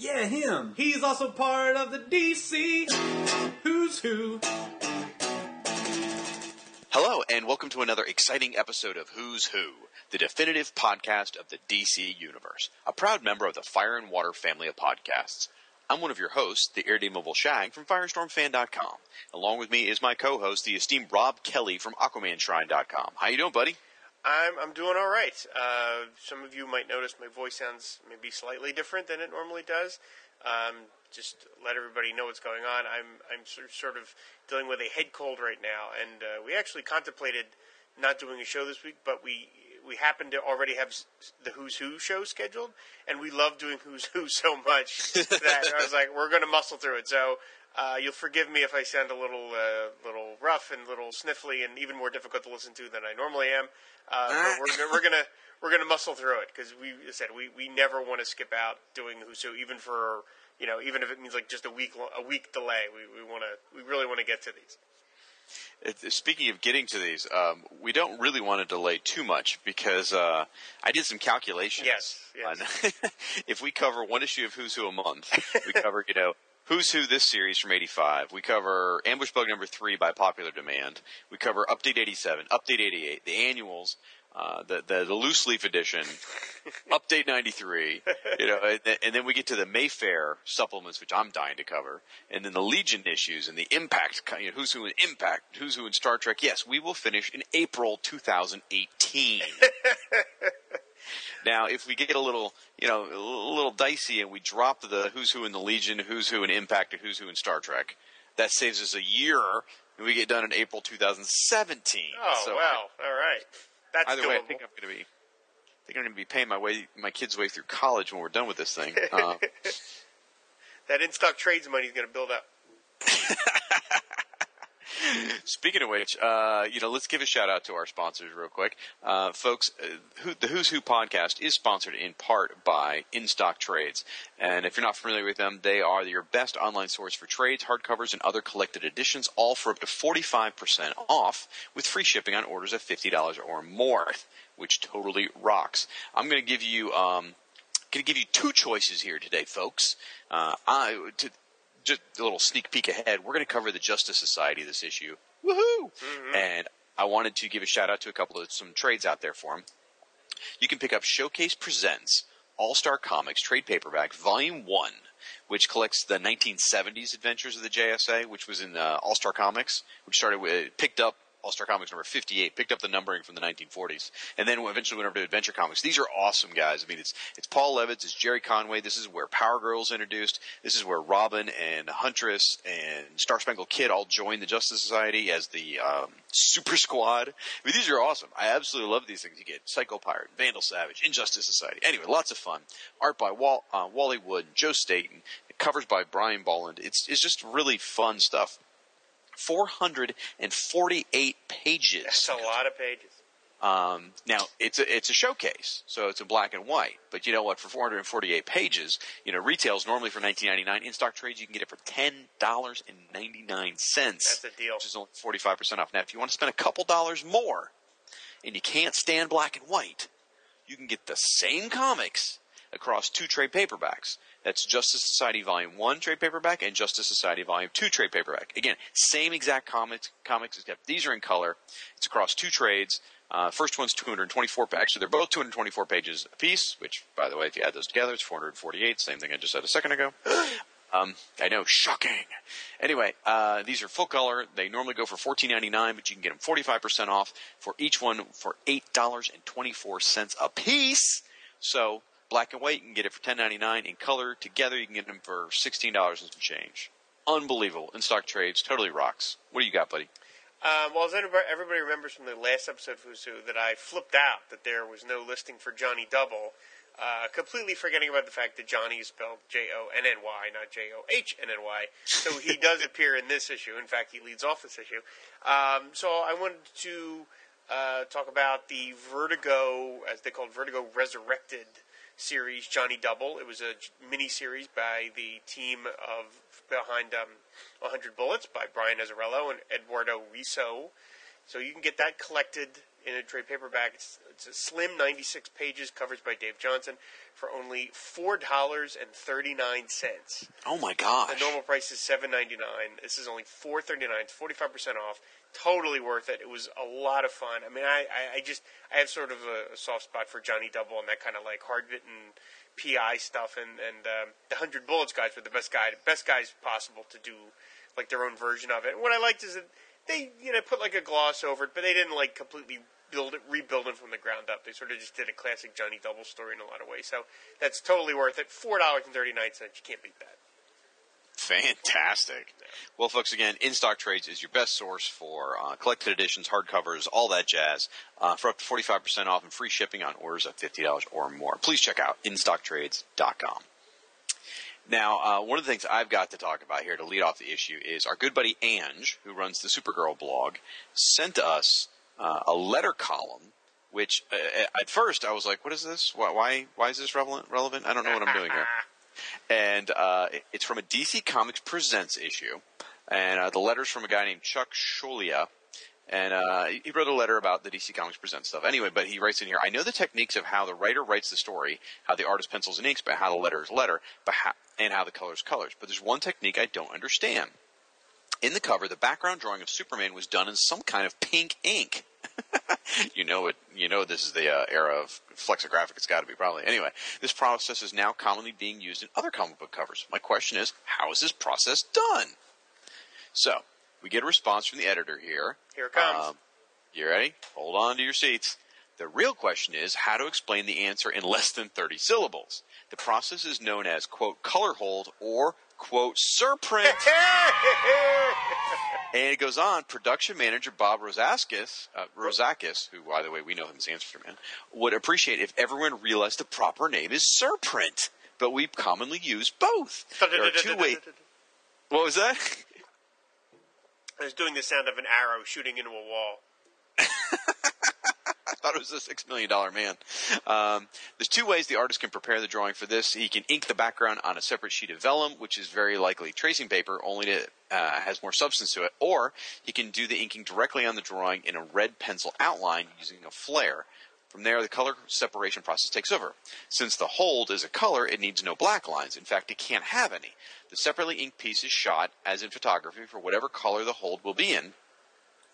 Yeah, him. He's also part of the DC Who's Who. Hello, and welcome to another exciting episode of Who's Who, the definitive podcast of the DC Universe, a proud member of the Fire and Water family of podcasts. I'm one of your hosts, the irredeemable Shag from FirestormFan.com. Along with me is my co-host, the esteemed Rob Kelly from AquamanShrine.com. How you doing, buddy? I'm I'm doing all right. Uh, some of you might notice my voice sounds maybe slightly different than it normally does. Um, just let everybody know what's going on. I'm I'm sort of dealing with a head cold right now, and uh, we actually contemplated not doing a show this week, but we we happen to already have the Who's Who show scheduled, and we love doing Who's Who so much that I was like, we're going to muscle through it. So. Uh, you'll forgive me if I sound a little, uh, little rough and a little sniffly, and even more difficult to listen to than I normally am. Uh, but we're, gonna- we're gonna we're gonna muscle through it because we as I said we, we never want to skip out doing Who's Who, even for you know even if it means like just a week a week delay. We we want to we really want to get to these. It- Speaking of getting to these, um, we don't really want to delay too much because uh, I did some calculations. Yes, yes. on- if we cover one issue of Who's Who a month, we cover you know Who's Who this series from '85. We cover Ambush Bug number three by popular demand. We cover Update '87, Update '88, the annuals. Uh, the, the the loose leaf edition, update '93, you know, and, then- and then we get to the Mayfair supplements, which I'm dying to cover, and then the Legion issues and the Impact, you know, who's who in Impact, who's who in Star Trek. Yes, we will finish in April 2018. Now, if we get a little, you know, a little dicey and we drop the who's who in the Legion, who's who in Impact, and who's who in Star Trek, that saves us a year, and we get done in April 2017. Oh So wow! All right, that's Either doable. way, I think I'm going to be, I think I'm going to be paying my way, my kids' way through college when we're done with this thing. Um, that in stock trades money is going to build up. Speaking of which, uh, you know, let's give a shout out to our sponsors real quick, uh, folks. Uh, who, the Who's Who podcast is sponsored in part by In Stock Trades, and if you're not familiar with them, they are your best online source for trades, hardcovers, and other collected editions, all for up to 45% off with free shipping on orders of $50 or more, which totally rocks. I'm going to give you. Um, Going to give you two choices here today, folks. Uh, I to, just a little sneak peek ahead. We're going to cover the Justice Society this issue. Woohoo! And I wanted to give a shout out to a couple of some trades out there for them. You can pick up Showcase Presents All Star Comics trade paperback, Volume One, which collects the 1970s adventures of the JSA, which was in uh, All Star Comics, which started with picked up. All Star Comics number 58 picked up the numbering from the 1940s, and then eventually went over to Adventure Comics. These are awesome guys. I mean, it's it's Paul Levitz, it's Gerry Conway. This is where Power Girl's introduced. This is where Robin and Huntress and Star Spangled Kid all join the Justice Society as the um, Super Squad. I mean, these are awesome. I absolutely love these things. You get Psycho Pirate, Vandal Savage, Injustice Society. Anyway, lots of fun. Art by uh, Wally Wood, Joe Staton. Covers by Brian Bolland. It's it's just really fun stuff. 448 pages. That's a lot of pages. Um, now it's a it's a showcase, so it's in black and white. But you know what? For 448 pages, you know retails normally for 19.99. In stock trades, you can get it for ten dollars and 99 cents. That's a deal. Which is only 45 percent off. Now, if you want to spend a couple dollars more, and you can't stand black and white, you can get the same comics across two trade paperbacks. That's Justice Society Volume One trade paperback and Justice Society Volume Two trade paperback. Again, same exact comics, comics except these are in color. It's across two trades. Uh, first one's 224 pages. So they're both 224 pages apiece. Which, by the way, if you add those together, it's 448. Same thing I just said a second ago. Um, I know, shocking. Anyway, uh, these are full color. They normally go for $14.99, but you can get them 45% off for each one for $8.24 a piece. So, black and white, you can get it for $10.99. In color, together, you can get them for $16 and some change. Unbelievable. In stock trades, totally rocks. What do you got, buddy? Um, well, as everybody, everybody remembers from the last episode of Fusu that I flipped out that there was no listing for Johnny Double. uh, completely forgetting about the fact that Johnny is spelled J O N N Y, not J O H N N Y. So he does appear in this issue. In fact, he leads off this issue. Um, so I wanted to uh, talk about the Vertigo, as they called Vertigo Resurrected series, Johnny Double. It was a mini series by the team of behind um, 100 Bullets by Brian Azzarello and Eduardo Risso. So you can get that collected in a trade paperback. It's, it's a slim 96 pages, covers by Dave Johnson, for only four dollars and thirty nine cents. Oh my gosh! The normal price is seven ninety nine. This is only four thirty nine. It's forty five percent off. Totally worth it. It was a lot of fun. I mean, I, I, I just I have sort of a, a, soft spot for Johnny Double and that kind of like hard bitten PI stuff. And and um, the Hundred Bullets guys were the best guy, best guys possible to do like their own version of it. And what I liked is that they you know put like a gloss over it, but they didn't like completely build it, rebuild it from the ground up. They sort of just did a classic Johnny Double story in a lot of ways. So that's totally worth it. Four dollars and thirty nine cents. You can't beat that. Fantastic. Well, folks, again, In Stock Trades is your best source for uh, collected editions, hardcovers, all that jazz, uh, for up to 45% off and free shipping on orders of $50 or more. Please check out InStockTrades.com. Now, uh, one of the things I've got to talk about here to lead off the issue is our good buddy Ange, who runs the Supergirl blog, sent us uh, a letter column. Which uh, at first I was like, "What is this? Why? Why, why is this relevant? Relevant? I don't know what I'm doing here." And uh, it's from a DC Comics Presents issue, and uh, the letter's from a guy named Chuck Scholia, and uh, he wrote a letter about the DC Comics Presents stuff. Anyway, but he writes in here, I know the techniques of how the writer writes the story, how the artist pencils and inks, but how the letter is letter, but how, and how the colors colors. But there's one technique I don't understand. In the cover, the background drawing of Superman was done in some kind of pink ink. you know it. You know this is the uh, era of flexographic. It's got to be probably. Anyway, this process is now commonly being used in other comic book covers. My question is, how is this process done? So we get a response from the editor here. Here it comes. Um, you ready? Hold on to your seats. The real question is how to explain the answer in less than 30 syllables. The process is known as, quote, color hold or, quote, surprint. and it goes on, production manager Bob Rozakis, uh, Rozakis, who, by the way, we know him as Answer Man, would appreciate if everyone realized the proper name is surprint. But we commonly use both. There are two ways. What was that? I was doing the sound of an arrow shooting into a wall. Thought it was a six million dollar man. Um, there's two ways the artist can prepare the drawing for this. He can ink the background on a separate sheet of vellum, which is very likely tracing paper, only to uh, has more substance to it, or he can do the inking directly on the drawing in a red pencil outline using a flare. From there, the color separation process takes over. Since the hold is a color, it needs no black lines. In fact, it can't have any. The separately inked piece is shot, as in photography, for whatever color the hold will be in,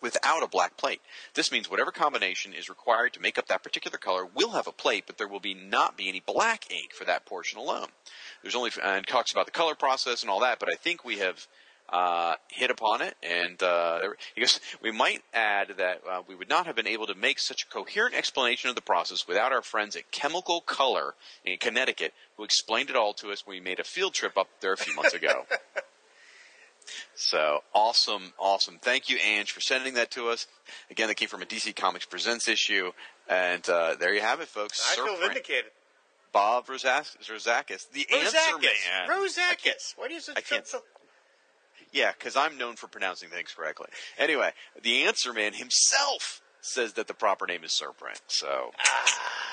without a black plate. This means whatever combination is required to make up that particular color will have a plate, but there will be not be any black ink for that portion alone. There's only and talks about the color process and all that, but I think we have uh, hit upon it, and uh, because we might add that uh, we would not have been able to make such a coherent explanation of the process without our friends at Chemical Color in Connecticut, who explained it all to us when we made a field trip up there a few months ago. So awesome, awesome. Thank you, Ange, for sending that to us. Again, that came from a DC Comics Presents issue. And uh, there you have it, folks. I feel vindicated. Bob Rozakis, the Rozakis. answer man. Rozakis. Why do you say so? Yeah, because I'm known for pronouncing things correctly. Anyway, the answer man himself says that the proper name is Surprint. So. Ah,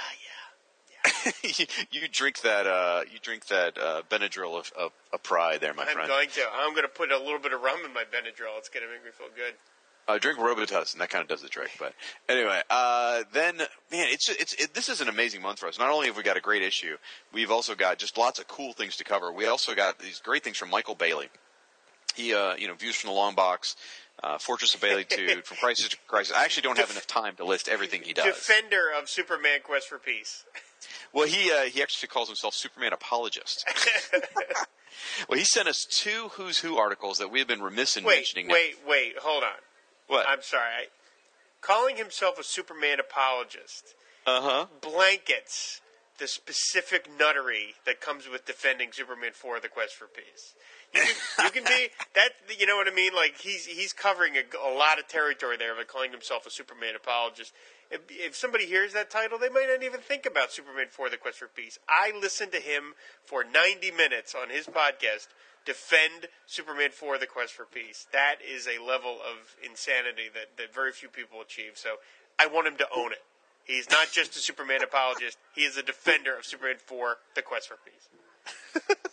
you, drink that. Uh, you drink that uh, Benadryl of, of, of, pride, there, my I'm friend. I'm going to. I'm going to put a little bit of rum in my Benadryl. It's going to make me feel good. Uh, drink Robitussin, that kind of does the trick. But anyway, uh, then man, it's it's it, this is an amazing month for us. Not only have we got a great issue, we've also got just lots of cool things to cover. We also got these great things from Michael Bailey. He, uh, you know, views from the long box, uh, Fortress of Baileytude, from Crisis to Crisis. I actually don't have enough time to list everything he does. Defender of Superman Quest for Peace. Well, he uh, he actually calls himself Superman apologist. well, he sent us two Who's Who articles that we have been remiss in wait, mentioning. Wait, now. wait, hold on. What? I'm sorry. Calling himself a Superman apologist. Uh huh. Blankets the specific nuttery that comes with defending Superman 4 The Quest for Peace. You can, be that you know what I mean like he's he's covering a, a lot of territory there by calling himself a Superman apologist. If, if somebody hears that title, they might not even think about Superman 4 The Quest for Peace. I listened to him for 90 minutes on his podcast defend Superman 4 The Quest for Peace. That is a level of insanity that, that very few people achieve. So I want him to own it. He's not just a Superman apologist, he is a defender of Superman 4 The Quest for Peace.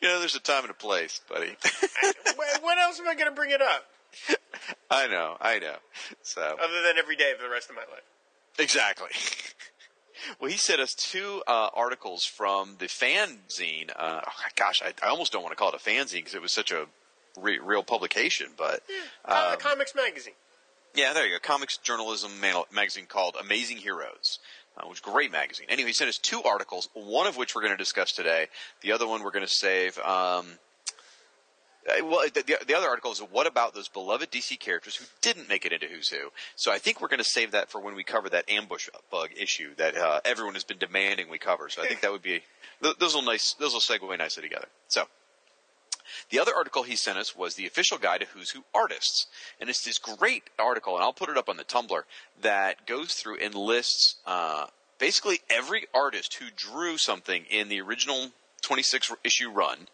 You know, there's a time and a place, buddy. When else am I going to bring it up? I know, I know. So Other than every day for the rest of my life. exactly. well, he sent us two uh, articles from the fanzine. Uh, oh, gosh, I, I almost don't want to call it a fanzine because it was such a re- real publication, but Uh, um, Comics Magazine. Yeah, there you go. Comics journalism man- magazine called Amazing Heroes, uh, which great magazine. Anyway, he sent us two articles, one of which we're going to discuss today. The other one we're going to save. Um, uh, well, the, the, the other article is what about those beloved DC characters who didn't make it into Who's Who? So I think we're going to save that for when we cover that ambush bug issue that uh, everyone has been demanding we cover. So I think that would be those will nice those will segue nicely together. So the other article he sent us was the official guide to Who's Who artists. And it's this great article, and I'll put it up on the Tumblr, that goes through and lists uh, basically every artist who drew something in the original 26 issue run.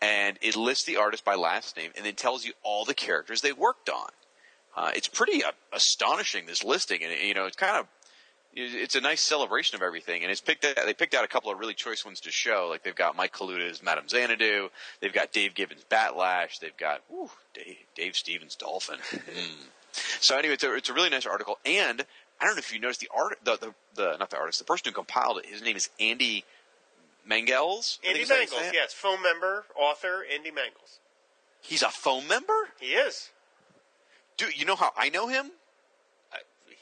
And it lists the artist by last name and then tells you all the characters they worked on. Uh, it's pretty uh, astonishing, this listing. And, you know, it's kind of it's a nice celebration of everything, and it's picked. Out, they picked out a couple of really choice ones to show. Like they've got Mike Kaluta's Madame Xanadu, they've got Dave Gibbons Batlash, they've got whew, Dave, Dave Stevens Dolphin. Mm. So anyway, it's a, it's a really nice article, and I don't know if you noticed the art, the, the the not the artist, the person who compiled it. His name is Andy Mangels. Andy is how you say Mangles, it. yes, phone member, author, Andy Mangels. He's a phone member. He is. Dude, you know how I know him?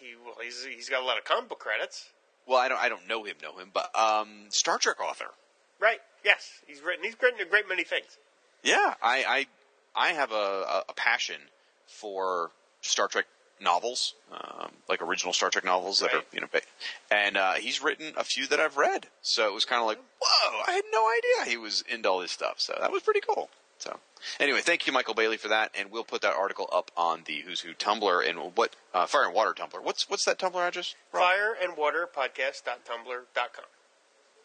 He well, he's he's got a lot of comic book credits. Well, I don't. I don't know him. Know him, but um, Star Trek author. Right. Yes, he's written. He's written a great many things. Yeah, I I, I have a, a, passion for Star Trek novels, um, like original Star Trek novels that are you know, and uh, he's written a few that I've read. So it was kind of like, whoa, I had no idea he was into all this stuff. So that was pretty cool. So anyway, thank you, Michael Bailey, for that, and we'll put that article up on the Who's Who Tumblr and what uh, Fire and Water Tumblr. What's what's that Tumblr address? Rob? Fire and Water Podcast.tumblr.com.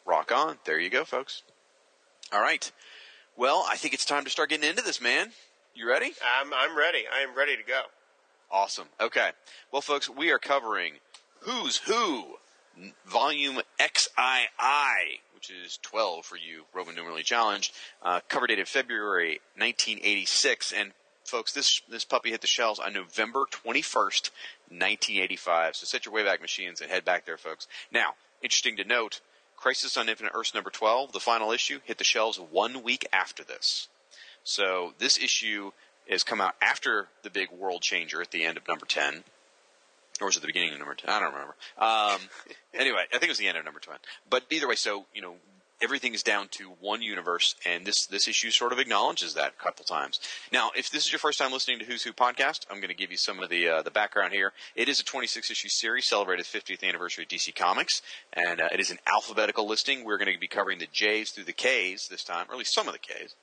Rock on. There you go, folks. All right. Well, I think it's time to start getting into this, man. You ready? I'm I'm ready. I am ready to go. Awesome. Okay. Well, folks, we are covering Who's Who, Volume XII, which is 12 for you Roman numerally challenged. Uh, cover dated February 1986. And, folks, this, this puppy hit the shelves on November 21st, 1985. So set your Wayback Machines and head back there, folks. Now, interesting to note, Crisis on Infinite Earths number 12, the final issue, hit the shelves one week after this. So this issue has come out after the big world changer at the end of number 10. Or was it the beginning of number 10? I don't remember. Um, anyway, I think it was the end of number 10. But either way, so, you know, everything is down to one universe, and this, this issue sort of acknowledges that a couple times. Now, if this is your first time listening to Who's Who podcast, I'm going to give you some of the, uh, the background here. It is a 26 issue series celebrated 50th anniversary of DC Comics, and uh, it is an alphabetical listing. We're going to be covering the J's through the K's this time, or at least some of the K's.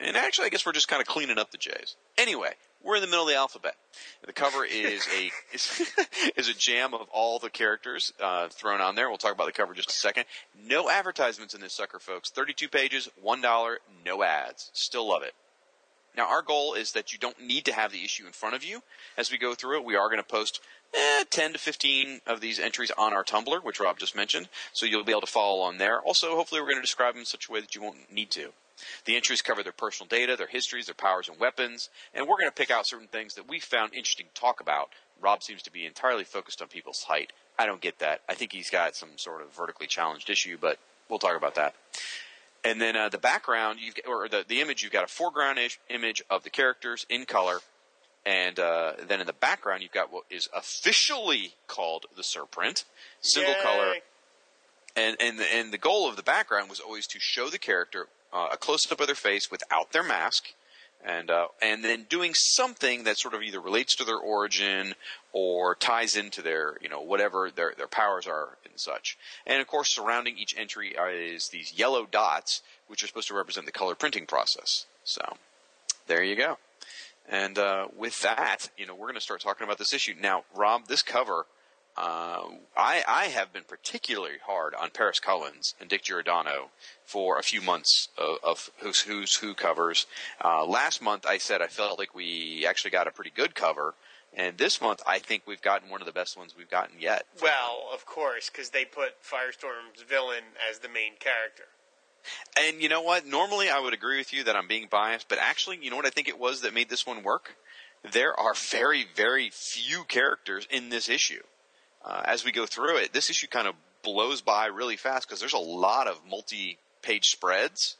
And actually, I guess we're just kind of cleaning up the J's. Anyway, we're in the middle of the alphabet. The cover is a is, is a jam of all the characters uh, thrown on there. We'll talk about the cover just a second. No advertisements in this sucker, folks. Thirty-two pages, one dollar, no ads. Still love it. Now, our goal is that you don't need to have the issue in front of you as we go through it. We are going to post eh, 10 to 15 of these entries on our Tumblr, which Rob just mentioned, so you'll be able to follow along there. Also, hopefully, we're going to describe them in such a way that you won't need to. The entries cover their personal data, their histories, their powers and weapons, and we're going to pick out certain things that we found interesting to talk about. Rob seems to be entirely focused on people's height. I don't get that. I think he's got some sort of vertically challenged issue, but we'll talk about that. And then uh, the background, you've, or the, the image, you've got a foreground image of the characters in color. And uh, then in the background, you've got what is officially called the surprint, single Yay. color. And, and, the, and the goal of the background was always to show the character uh, a close up of their face without their mask. and uh, and then doing something that sort of either relates to their origin or ties into their you know whatever their their powers are and such. And of course, surrounding each entry is these yellow dots, which are supposed to represent the color printing process. So there you go. And uh, with that, you know, we're going to start talking about this issue now. Rob, this cover. Uh, I, I have been particularly hard on Paris Collins and Dick Giordano for a few months of, of Who's Who's Who covers. Uh, last month, I said I felt like we actually got a pretty good cover, and this month, I think we've gotten one of the best ones we've gotten yet. Well, of course, because they put Firestorm's villain as the main character. And you know what? Normally, I would agree with you that I'm being biased, but actually, you know what I think it was that made this one work? There are very, very few characters in this issue. Uh, as we go through it, this issue kind of blows by really fast because there's a lot of multi-page spreads,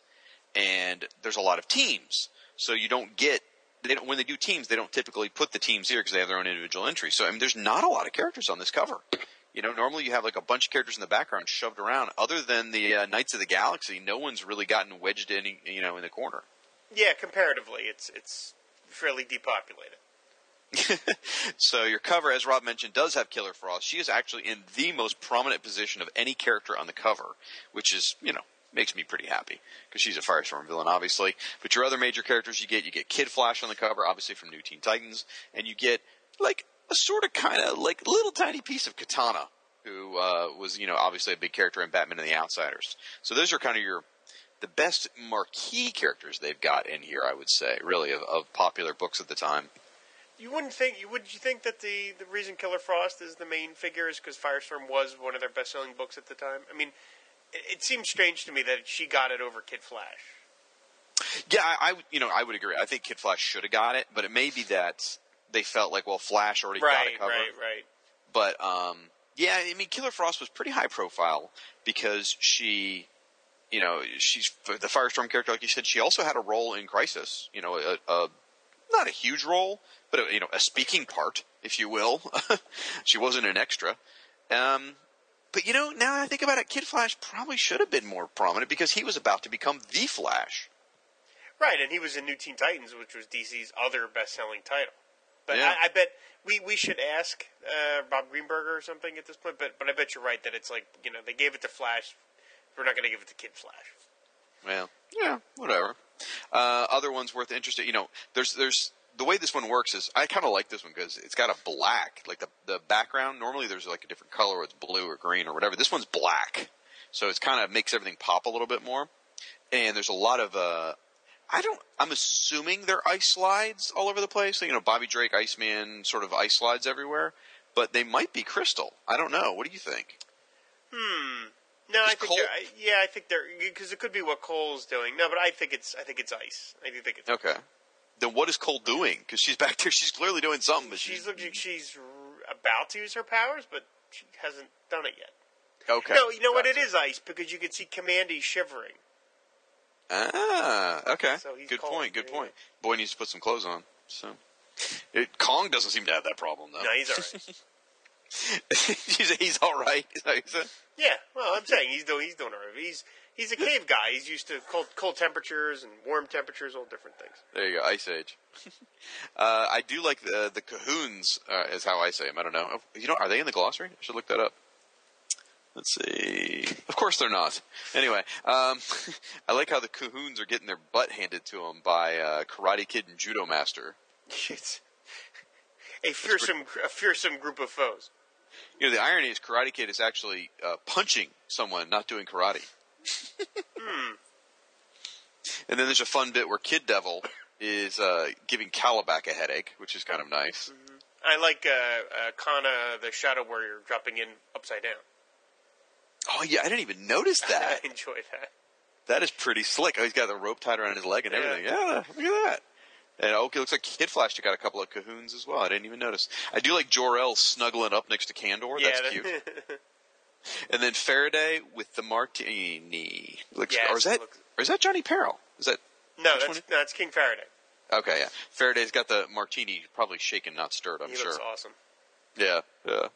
and there's a lot of teams. So you don't get they don't when they do teams, they don't typically put the teams here because they have their own individual entries. So I mean, there's not a lot of characters on this cover. You know, normally you have like a bunch of characters in the background shoved around. Other than the uh, Knights of the Galaxy, no one's really gotten wedged in, you know, in the corner. Yeah, comparatively, it's it's fairly depopulated. so your cover, as Rob mentioned, does have Killer Frost. She is actually in the most prominent position of any character on the cover, which is, you know, makes me pretty happy because she's a Firestorm villain, obviously. But your other major characters you get, you get Kid Flash on the cover, obviously from New Teen Titans, and you get like a sort of kind of like little tiny piece of Katana, who uh, was, you know, obviously a big character in Batman and the Outsiders. So those are kind of your the best marquee characters they've got in here, I would say, really, of, of popular books at the time. You wouldn't think you would you think that the the reason Killer Frost is the main figure is because Firestorm was one of their best selling books at the time. I mean, it, it seems strange to me that she got it over Kid Flash. Yeah, I, I you know I would agree. I think Kid Flash should have got it, but it may be that they felt like well Flash already got a cover. right, right. But um, yeah, I mean, Killer Frost was pretty high profile because she, you know, she's the Firestorm character, like you said. She also had a role in Crisis. You know, a, a not a huge role, but you know, a speaking part, if you will. she wasn't an extra. Um, but you know, now that I think about it, Kid Flash probably should have been more prominent because he was about to become the Flash. Right, and he was in New Teen Titans, which was DC's other best-selling title. But Yeah. I, I bet we, we should ask uh, Bob Greenberger or something at this point. But but I bet you're right that it's like you know they gave it to Flash. We're not going to give it to Kid Flash. Well, yeah, whatever. Uh, other ones worth interested. You know, there's there's the way this one works is I kind of like this one because it's got a black like the the background. Normally there's like a different color, it's blue or green or whatever. This one's black, so it's kind of makes everything pop a little bit more. And there's a lot of uh, I don't. I'm assuming they're ice slides all over the place. You know, Bobby Drake, Iceman, sort of ice slides everywhere. But they might be crystal. I don't know. What do you think? Hmm. No, I think Kole- I, yeah, I think they're because it could be what Kole's doing. No, but I think it's I think it's ice. I do think it's. Okay. Then what is Kole doing? Because she's back there. She's clearly doing something, but She's she's, looking. She's about to use her powers, but she hasn't done it yet. okay. No, you know what? It is ice because you can see Kamandi shivering. Ah, okay. So good cold, point. Good yeah. point. Boy needs to put some clothes on. So, it, Kong doesn't seem to have that problem though. No, he's all right. he's, he's all right. Is that what you said? yeah, well, I'm saying he's doing he's doing all right. He's he's a cave guy. He's used to cold cold temperatures and warm temperatures, all different things. There you go. Ice Age. uh, I do like the the Cahoons. Uh, is how I say them. I don't know. You know, are they in the glossary? I should look that up. Let's see. Of course they're not. Anyway, um, I like how the Cahoons are getting their butt handed to them by uh, Karate Kid and Judo Master. It's a fearsome a fearsome group of foes. You know, the irony is Karate Kid is actually uh, punching someone, not doing karate. And then there's a fun bit where Kid Devil is uh, giving Kalibak a headache, which is kind of nice. I like uh, uh, Kana, the Shadow Warrior, dropping in upside down. Oh yeah, I didn't even notice that. I enjoy that. that is pretty slick. Oh, he's got the rope tied around his leg and Yeah. everything. Yeah, look at that. And okay, looks like Kid Flash took out a couple of Cahoons as well. I didn't even notice. I do like Jor-El snuggling up next to Kandor. Yeah, That's yeah, cute. And then Faraday with the martini. Looks, Yes, or is that looks- or is that Johnny Peril? Is that no, that's no, that's King Faraday. okay? Yeah, Faraday's got the martini, probably shaken, not stirred. I'm he sure. looks awesome. Yeah, yeah.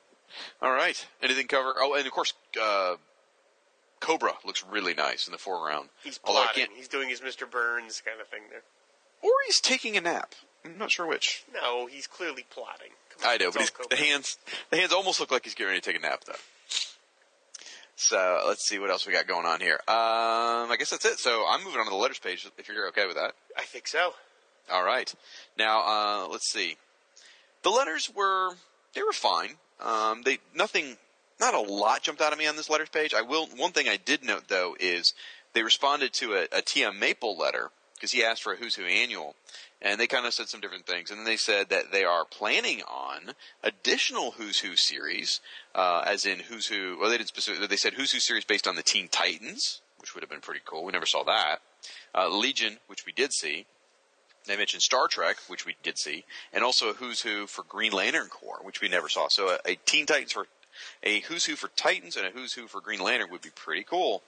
All right. Anything cover? Oh, and of course, uh, Cobra looks really nice in the foreground. He's plotting. He's doing his Mr. Burns kind of thing there. or he's taking a nap. I'm not sure which. No, he's clearly plotting. On, I know, but he's, the hands the hands almost look like he's getting ready to take a nap though. So let's see what else we got going on here. Um, I guess that's it. So I'm moving on to the letters page. If you're okay with that. I think so. All right. Now uh, let's see. The letters were they were fine. Um, they nothing, not a lot jumped out of me on this letters page. I will. One thing I did note though is they responded to a, a TM Maple letter because he asked for a Who's Who annual, and they kind of said some different things. And then they said that they are planning on additional Who's Who series, uh, as in Who's Who. Well, they didn't specifically. They said Who's Who series based on the Teen Titans, which would have been pretty cool. We never saw that. Uh, Legion, which we did see. They mentioned Star Trek, which we did see, and also a Who's Who for Green Lantern Corps, which we never saw. So a, a Teen Titans for a Who's Who for Titans and a Who's Who for Green Lantern would be pretty cool.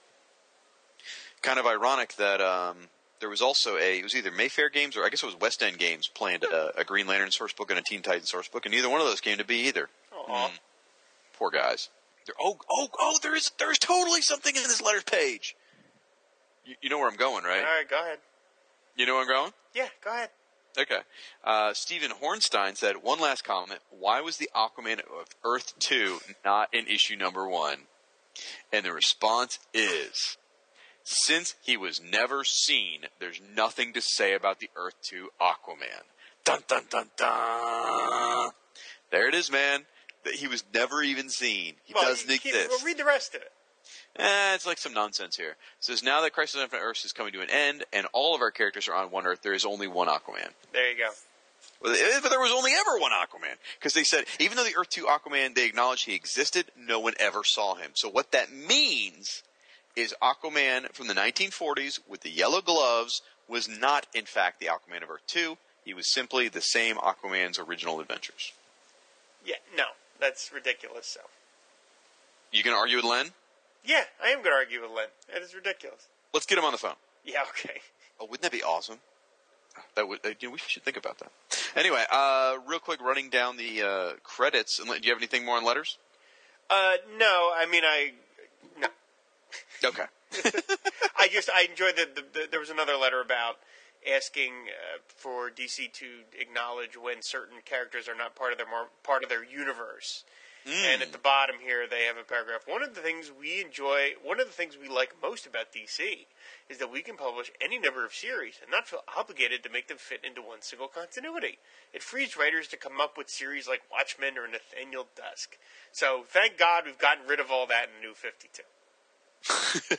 Kind of ironic that um, there was also a it was either Mayfair Games or I guess it was West End Games planned a, a Green Lantern source book and a Teen Titans source book, and neither one of those came to be either. Aw. Poor guys. They're, oh, oh, oh! There is there is totally something in this letters page. You, you know where I'm going, right? All right, go ahead. You know where I'm going. Yeah, go ahead. Okay. Uh, Stephen Hornstein said, one last comment. Why was the Aquaman of Earth 2 not in issue number one? And the response is, since he was never seen, there's nothing to say about the Earth 2 Aquaman. Dun dun dun dun. There it is, man. That he was never even seen. He Well, doesn't keep- exist. Well, read the rest of it. Eh, it's like some nonsense here. It says now that Crisis on Infinite Earths is coming to an end, and all of our characters are on one Earth, there is only one Aquaman. There you go. But there was only ever one Aquaman because they said even though the Earth Two Aquaman they acknowledged he existed, no one ever saw him. So what that means is Aquaman from the 1940s with the yellow gloves was not in fact the Aquaman of Earth Two. He was simply the same Aquaman's original adventures. Yeah, no, that's ridiculous. So, you gonna argue with Len. yeah, I am going to argue with Len. That is ridiculous. Let's get him on the phone. Yeah, okay. Oh, wouldn't that be awesome? That would. Uh, you know, we should think about that. Anyway, uh, real quick, running down the uh, credits. And do you have anything more on letters? Uh, no, I mean, I no, Okay. I just I enjoyed that the, the, there was another letter about asking uh, for DC to acknowledge when certain characters are not part of their mar- part of their universe. And at the bottom here, they have a paragraph. One of the things we enjoy, one of the things we like most about DC, is that we can publish any number of series and not feel obligated to make them fit into one single continuity. It frees writers to come up with series like Watchmen or Nathaniel Dusk. So thank God we've gotten rid of all that in New Fifty Two.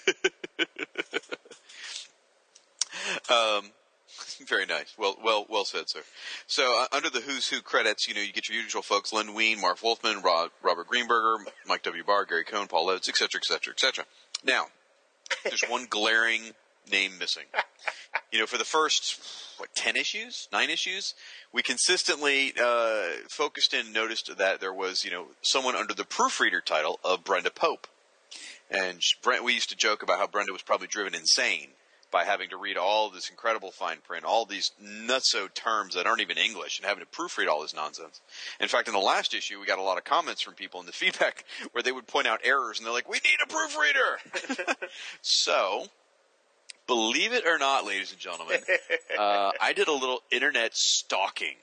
Um, very nice. Well, well, well said, sir. So, uh, under the Who's Who credits, you know, you get your usual folks: Len Wein, Marv Wolfman, Rob, Robert Greenberger, Mike W. Barr, Gary Cohn, Paul Levitz, etc., etc., etc. Now, there's one glaring name missing. You know, for the first what ten issues, nine issues, we consistently uh, focused in noticed that there was, you know, someone under the proofreader title of Brenda Pope. And Brent, we used to joke about how Brenda was probably driven insane by having to read all this incredible fine print, all these nutso terms that aren't even English, and having to proofread all this nonsense. In fact, in the last issue, we got a lot of comments from people in the feedback where they would point out errors, and they're like, "We need a proofreader." so, believe it or not, ladies and gentlemen, uh, I did a little internet stalking,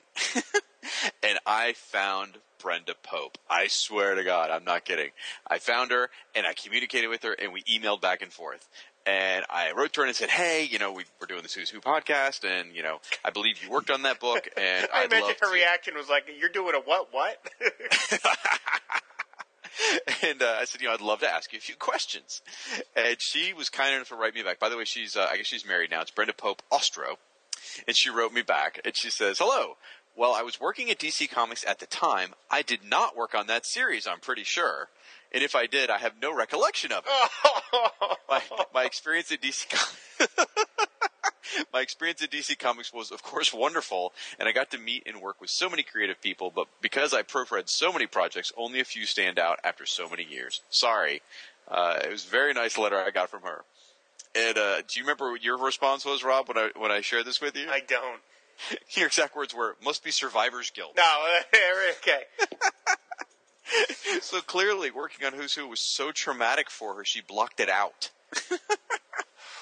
and I found Brenda Pope. I swear to God, I'm not kidding. I found her and I communicated with her and we emailed back and forth. And I wrote to her and said, "Hey, you know, we, we're doing this Who's Who podcast, and you know, I believe you worked on that book, and I I'd imagine her to." reaction was like, "You're doing a what? What?" and uh, I said, you know, I'd love to ask you a few questions. And she was kind enough to write me back. By the way, she's, uh, I guess she's married now. It's Brenda Pope Ostro. And she wrote me back and she says, hello. Well, I was working at DC Comics at the time. I did not work on that series, I'm pretty sure. And if I did, I have no recollection of it. my, my experience at DC Com- my experience at DC Comics was, of course, wonderful, and I got to meet and work with so many creative people. But because I proofread so many projects, only a few stand out after so many years. Sorry, uh, it was a very nice letter I got from her. And uh, do you remember what your response was, Rob, when I when I shared this with you? I don't. Your exact words were, "Must be survivor's guilt." No, okay. So clearly, working on Who's Who was so traumatic for her, she blocked it out.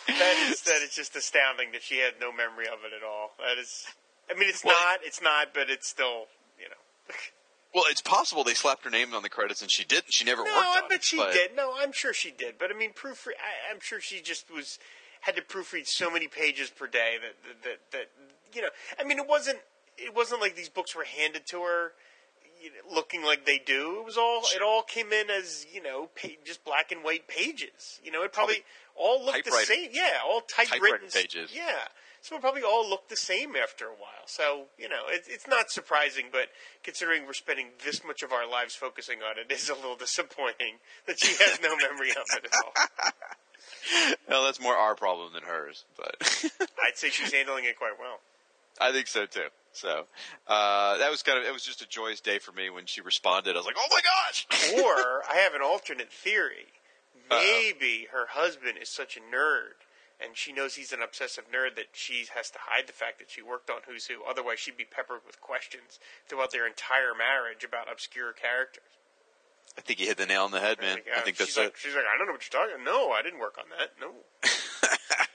That is that is just astounding that she had no memory of it at all. That is, I mean, it's not, it's not, but it's still, you know. Well, it's possible they slapped her name on the credits and she didn't. She never No, worked I on bet it. she but- did. No, I'm sure she did. But I mean, proofread. I, I'm sure she just was had to proofread so many pages per day that that, that that you know. I mean, it wasn't it wasn't like these books were handed to her. You know, looking like they do, it was all. It all came in as you know, pa- just black and white pages. You know, it probably all looked the same. Yeah, all typewritten typewritten pages. Yeah, so it probably all looked the same after a while. So you know, it, it's not surprising, but considering we're spending this much of our lives focusing on it, it, is a little disappointing that she has no memory of it at all. Well, that's more our problem than hers, but I'd say she's handling it quite well. I think so too. So uh, that was kind of it was just a joyous day for me when she responded. I was like, "Oh my gosh!" Or I have an alternate theory. Maybe her husband is such a nerd, and she knows he's an obsessive nerd that she has to hide the fact that she worked on Who's Who. Otherwise, she'd be peppered with questions throughout their entire marriage about obscure characters. I think you hit the nail on the head, man. I think she's that's like, it. she's like, I don't know what you're talking. About. No, I didn't work on that. No.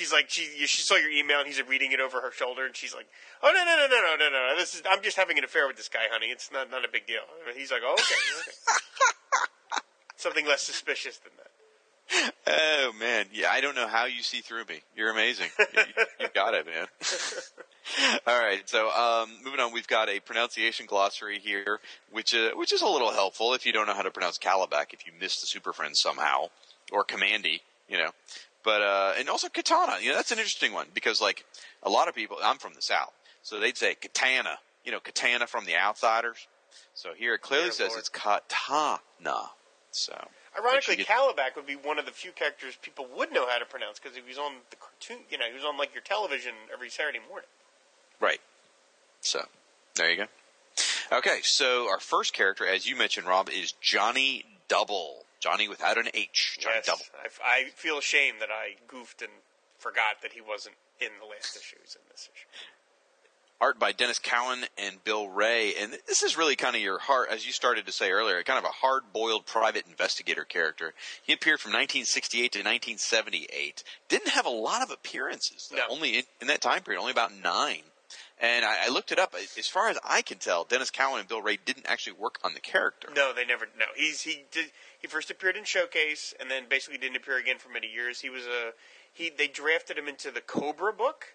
she's like, she she saw your email and he's reading it over her shoulder, and she's like, Oh no no no no no no no. This is I'm just having an affair with this guy, honey. It's not not a big deal. And he's like, oh, okay, okay. Something less suspicious than that. Oh man, yeah. I don't know how you see through me. You're amazing. you, you- got it, man. All right. So um, moving on, we've got a pronunciation glossary here, which uh, which is a little helpful if you don't know how to pronounce Kalibak, if you missed the Super Friends somehow, or Kamandi, you know. But uh, and also Katana, you know, that's an interesting one because like a lot of people, I'm from the South, so they'd say Katana, you know, Katana from the Outsiders. So here it clearly Dear says Lord. it's Katana. So Ironically, sure Kalibak would be one of the few characters people would know how to pronounce because he was on the cartoon. You know, he was on like your television every Saturday morning. Right. So, there you go. Okay, so our first character, as you mentioned, Rob, is Johnny Double. Johnny without an H. Johnny yes, Double. I, I feel ashamed that I goofed and forgot that he wasn't in the last issue. He's in this issue. Art by Denys Cowan and Bill Wray. And this is really kind of your heart, as you started to say earlier, kind of a hard boiled private investigator character. He appeared from 1968 to 1978. Didn't have a lot of appearances, though. No. Only in, in that time period, only about nine. And I, I looked it up. As far as I can tell, Denys Cowan and Bill Wray didn't actually work on the character. No, they never. No, he's he did. He first appeared in Showcase, and then basically didn't appear again for many years. He was a he. They drafted him into the Cobra book,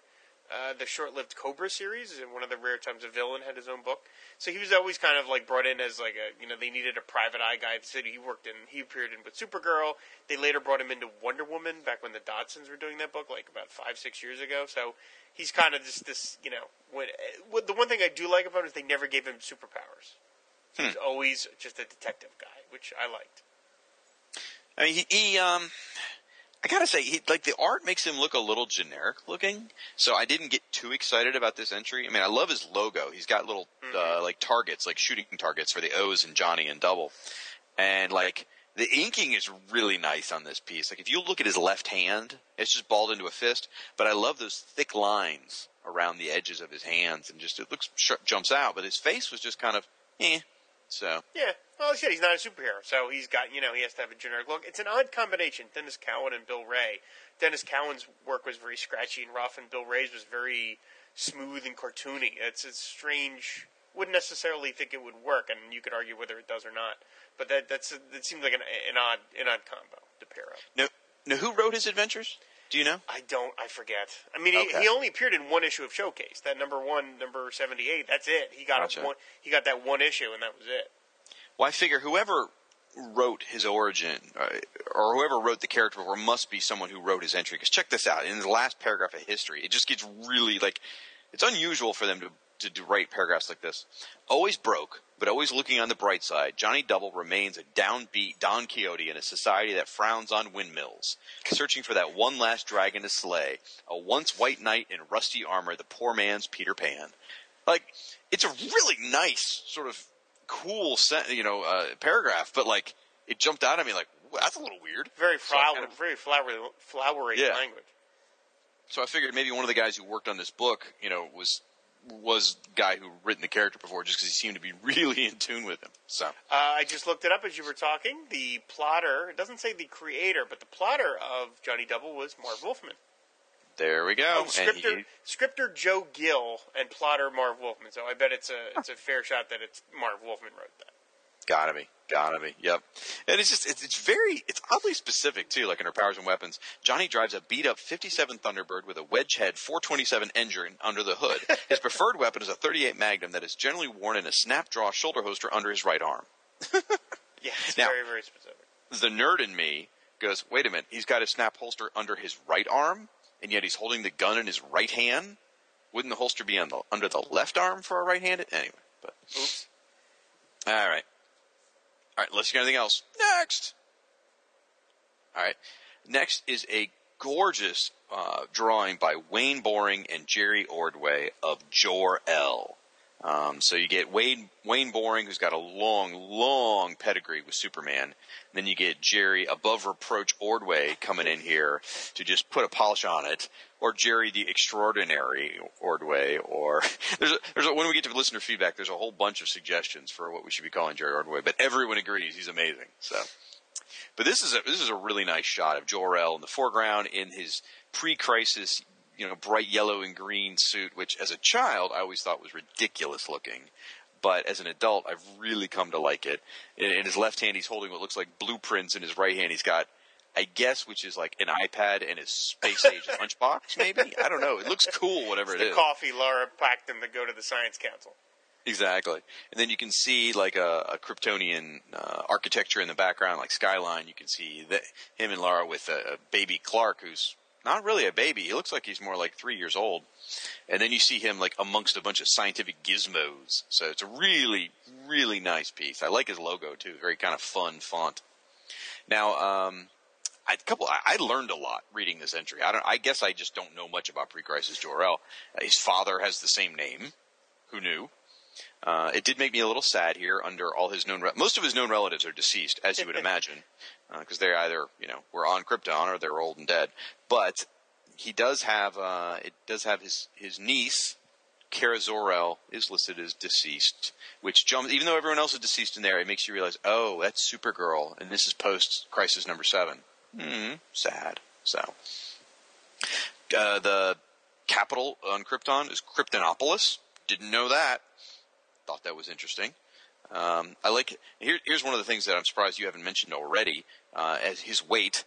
uh, the short-lived Cobra series, and one of the rare times a villain had his own book. So he was always kind of like brought in as like a you know they needed a private eye guy. City he worked in, he appeared in with Supergirl. They later brought him into Wonder Woman back when the Dodsons were doing that book, like about five six years ago. So he's kind of just this you know. When, what, the one thing I do like about him is they never gave him superpowers. He's always just a detective guy, which I liked. I mean, he, he um, I gotta say, he, like the art makes him look a little generic looking. So I didn't get too excited about this entry. I mean, I love his logo. He's got little uh, like targets, like shooting targets for the O's and Johnny and Double, and like the inking is really nice on this piece. Like if you look at his left hand, it's just balled into a fist. But I love those thick lines around the edges of his hands, and just it looks jumps out. But his face was just kind of eh. So Yeah, well, I said, he's not a superhero, so he's got you know he has to have a generic look. It's an odd combination. Denys Cowan and Bill Wray. Denys Cowan's work was very scratchy and rough, and Bill Wray's was very smooth and cartoony. It's a strange. Wouldn't necessarily think it would work, and you could argue whether it does or not. But that that's that seems like an, an odd an odd combo to pair up. No, now who wrote his adventures? Do you know? I don't. I forget. I mean, he, Okay. he only appeared in one issue of Showcase. That number one, number seventy-eight. That's it. He got Gotcha. a one. He got that one issue, and that was it. Well, I figure whoever wrote his origin, uh, or whoever wrote the character before, must be someone who wrote his entry. Because check this out: in the last paragraph of history, it just gets really like it's unusual for them to to do write paragraphs like this. Always broke, but always looking on the bright side. Johnny Double remains a downbeat Don Quixote in a society that frowns on windmills, searching for that one last dragon to slay. A once white knight in rusty armor, the poor man's Peter Pan. Like it's a really nice sort of cool, you know, uh, paragraph, but like it jumped out at me like that's a little weird. Very So flowery, kind of- very flowery, flowery Yeah. language. So I figured maybe one of the guys who worked on this book, you know, was was guy who written the character before, just because he seemed to be really in tune with him. So Uh, I just looked it up as you were talking. The plotter, it doesn't say the creator, but the plotter of Johnny Double was Marv Wolfman. there we go. Oh, and scripter, he, scripter Joe Gill and plotter Marv Wolfman. So I bet it's a it's a fair shot that it's Marv Wolfman wrote that. Gotta be, gotta be. Yep. And it's just it's, it's very it's oddly specific too. Like in her powers and weapons, Johnny drives a beat up '57 Thunderbird with a wedge head 427 engine under the hood. His preferred weapon is a 38 Magnum that is generally worn in a snap draw shoulder holster under his right arm. Yeah, it's Now- very very specific. The nerd in me goes, wait a minute, he's got his snap holster under his right arm, and yet he's holding the gun in his right hand. Wouldn't the holster be on the under the left arm for a right-handed? Anyway, but Oops. All right. All right, unless you got anything else. Next. All right. Next is a gorgeous uh, drawing by Wayne Boring and Jerry Ordway of Jor-El. Um, so you get Wayne, Wayne Boring, who's got a long, long pedigree with Superman. then you get Jerry above reproach Ordway coming in here to just put a polish on it, or Jerry the extraordinary Ordway, or there's a, there's a, when we get to listener feedback, there's a whole bunch of suggestions for what we should be calling Jerry Ordway, but everyone agrees he's amazing. So, but this is a this is a really nice shot of Jor-El in the foreground in his pre-crisis, you know, bright yellow and green suit, which as a child I always thought was ridiculous looking. But as an adult, I've really come to like it. In, in his left hand, he's holding what looks like blueprints. In his right hand, he's got, I guess, which is like an iPad and his space age lunchbox. Maybe I don't know. It looks cool, whatever It's it the is. coffee Laura packed him to go to the science council. Exactly. And then you can see like a, a Kryptonian uh, architecture in the background, like skyline. You can see that him and Lara with a, a baby Clark, who's not really a baby. He looks like he's more like three years old. And then you see him like amongst a bunch of scientific gizmos. So it's a really, really nice piece. I like his logo too. Very kind of fun font. Now, um, I, a couple. I, I learned a lot reading this entry. I don't. I guess I just don't know much about pre-crisis Jor-El. Uh, his father has the same name. Who knew? Uh, it did make me a little sad here. Under all his known, re- most of his known relatives are deceased, as you would imagine, because they're either you know were on Krypton or they're old and dead. But he does have uh, it does have his his niece, Kara Zor-El, is listed as deceased, which jumps. Even though everyone else is deceased in there, it makes you realize, oh, that's Supergirl, and this is post Crisis Number Seven. Hmm, sad. So, uh, the capital on Krypton is Kryptonopolis. Didn't know that. Thought that was interesting. Um, I like. Here, here's one of the things that I'm surprised you haven't mentioned already. Uh, as his weight,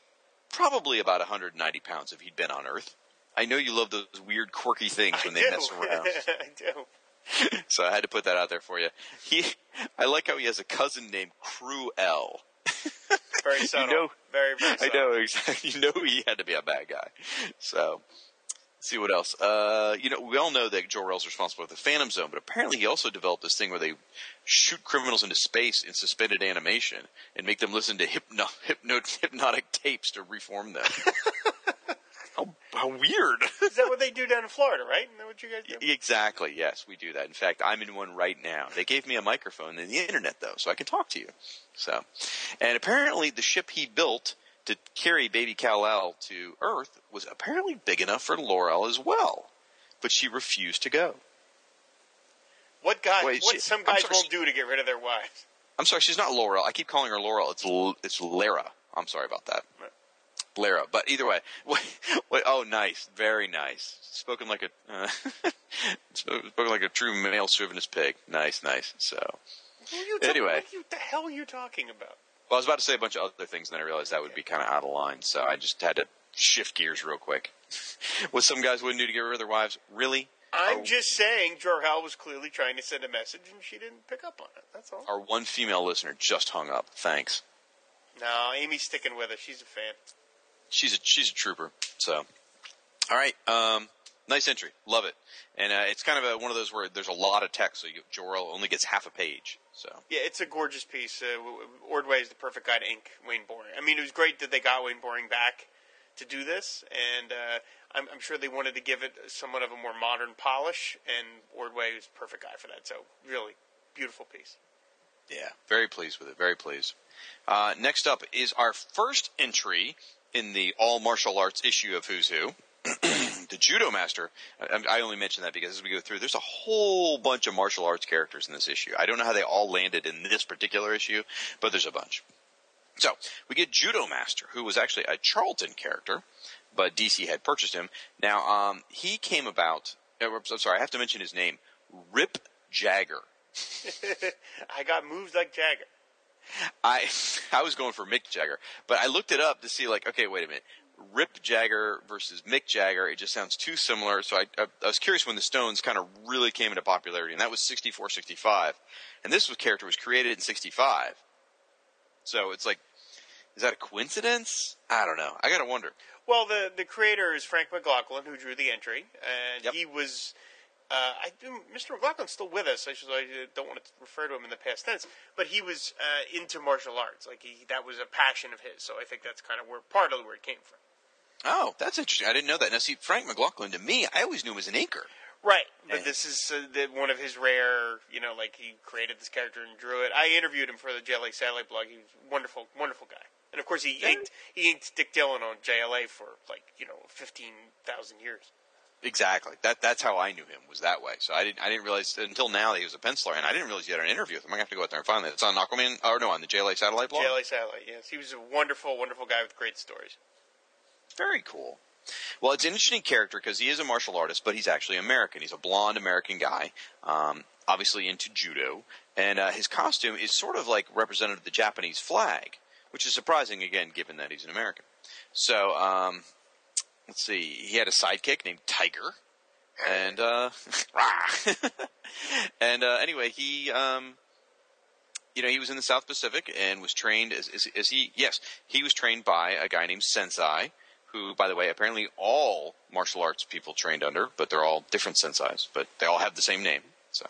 probably about 190 pounds if he'd been on Earth. I know you love those weird, quirky things when I they do. mess around, I do. so I had to put that out there for you. He, I like how he has a cousin named Kru-El. Very subtle. know- very very I know exactly. You know he had to be a bad guy. So, see what else. Uh, you know, we all know that Jor-El's responsible for the Phantom Zone, but apparently he also developed this thing where they shoot criminals into space in suspended animation and make them listen to hypno, hypno, hypnotic tapes to reform them. how, how weird! Is that what they do down in Florida, right? Isn't that what you guys do? exactly. Yes, we do that. In fact, I'm in one right now. They gave me a microphone and the internet though, so I can talk to you. So, and apparently the ship he built to carry baby Kal-El to Earth was apparently big enough for Laurel as well, but she refused to go. What guy? Wait, what she- some guys sorry, won't do to get rid of their wives? I'm sorry, she's not Laurel. I keep calling her Laurel. It's it's Lara. I'm sorry about that. Lara. But either way, wait, wait, oh, nice, very nice. Spoken like a uh, spoken like a true male chauvinist pig. Nice, nice. So, What are you ta- Anyway. what you- the hell are you talking about? Well, I was about to say a bunch of other things, and then I realized that would be kind of out of line. So I just had to shift gears real quick. what some guys wouldn't do to get rid of their wives, really? I'm Our- just saying Jor-El was clearly trying to send a message and she didn't pick up on it. That's all. Our one female listener just hung up. Thanks. No, Amy's sticking with us. She's a fan. she's a she's a trooper. So, all right, um, nice entry, love it, and uh, it's kind of a, one of those where there's a lot of text, so you, Jor-El only gets half a page. So Yeah, it's a gorgeous piece. Uh, Ordway is the perfect guy to ink Wayne Boring. I mean, it was great that they got Wayne Boring back to do this, and uh, I'm, I'm sure they wanted to give it somewhat of a more modern polish, and Ordway was the perfect guy for that. So, really, beautiful piece. yeah, very pleased with it, very pleased. Uh, next up is our first entry in the all martial arts issue of Who's Who. the judo master. I, I only mention that because as we go through, there's a whole bunch of martial arts characters in this issue. I don't know how they all landed in this particular issue, but there's a bunch. So we get Judo Master, who was actually a Charlton character, but DC had purchased him. Now um, he came about. uh, I'm sorry, I have to mention his name, Rip Jagger. I got moves like Jagger. I I was going for Mick Jagger, but I looked it up to see like, okay, wait a minute. Rip Jagger versus Mick Jagger, it just sounds too similar. So I, I, I was curious when the Stones kind of really came into popularity, and that was 64, 65. And this was, character was created in 65. So it's like, is that a coincidence? I don't know. I gotta wonder. Well, the the creator is Frank McLaughlin, who drew the entry, and Yep. he was. Uh, I do, Mr. McLaughlin's still with us. I, should, I don't want to refer to him in the past tense, but he was uh, into martial arts. Like he, that was a passion of his. So I think that's kind of where part of where it came from. Oh, that's interesting. I didn't know that. Now, see, Frank McLaughlin, to me, I always knew him as an inker. Right, but Yeah. this is uh, the, one of his rare, you know, like he created this character and drew it. I interviewed him for the JLA Satellite blog. He was a wonderful, wonderful guy. And of course, he Yeah. inked he inked Dick Dillon on JLA for like you know fifteen thousand years. Exactly. That that's how I knew him was that way. So I didn't I didn't realize until now that he was a penciler, and I didn't realize he had an interview with him. I'm have to go out there and find that. It's on Aquaman, or no, on the JLA satellite blog. JLA Satellite, yes, he was a wonderful, wonderful guy with great stories. Very cool. Well, it's an interesting character because he is a martial artist, but he's actually American. He's a blonde American guy, um, obviously into judo, and uh, his costume is sort of like representative of the Japanese flag, which is surprising again, given that he's an American. So, um, let's see. He had a sidekick named Tiger, and uh, and uh, anyway, he. Um, you know, he was in the South Pacific and was trained as, as, as he, yes, he was trained by a guy named Sensei, who, by the way, apparently all martial arts people trained under, but they're all different senseis, but they all have the same name. So,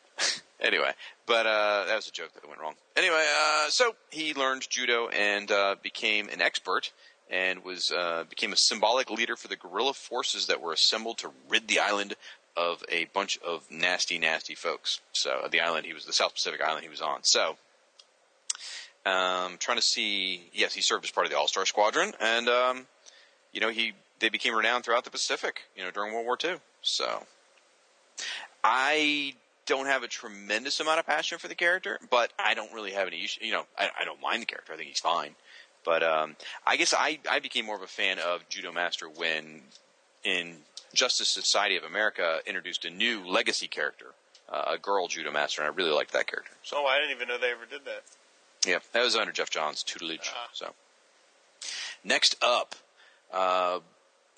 anyway, but uh, that was a joke that went wrong. Anyway, uh, so he learned judo and uh, became an expert, and was uh, became a symbolic leader for the guerrilla forces that were assembled to rid the island of a bunch of nasty, nasty folks. So, the island he was, the South Pacific island he was on. So, um, trying to see. Yes, he served as part of the All Star Squadron, and um, you know he they became renowned throughout the Pacific. You know during World War II. So I don't have a tremendous amount of passion for the character, but I don't really have any issue. You know, I, I don't mind the character. I think he's fine. But um, I guess I, I became more of a fan of Judo Master when in Justice Society of America introduced a new legacy character, uh, a girl Judo Master, and I really liked that character. So Oh, I didn't even know they ever did that. yeah, that was under Geoff Johns' tutelage. Ah. So, next up, uh,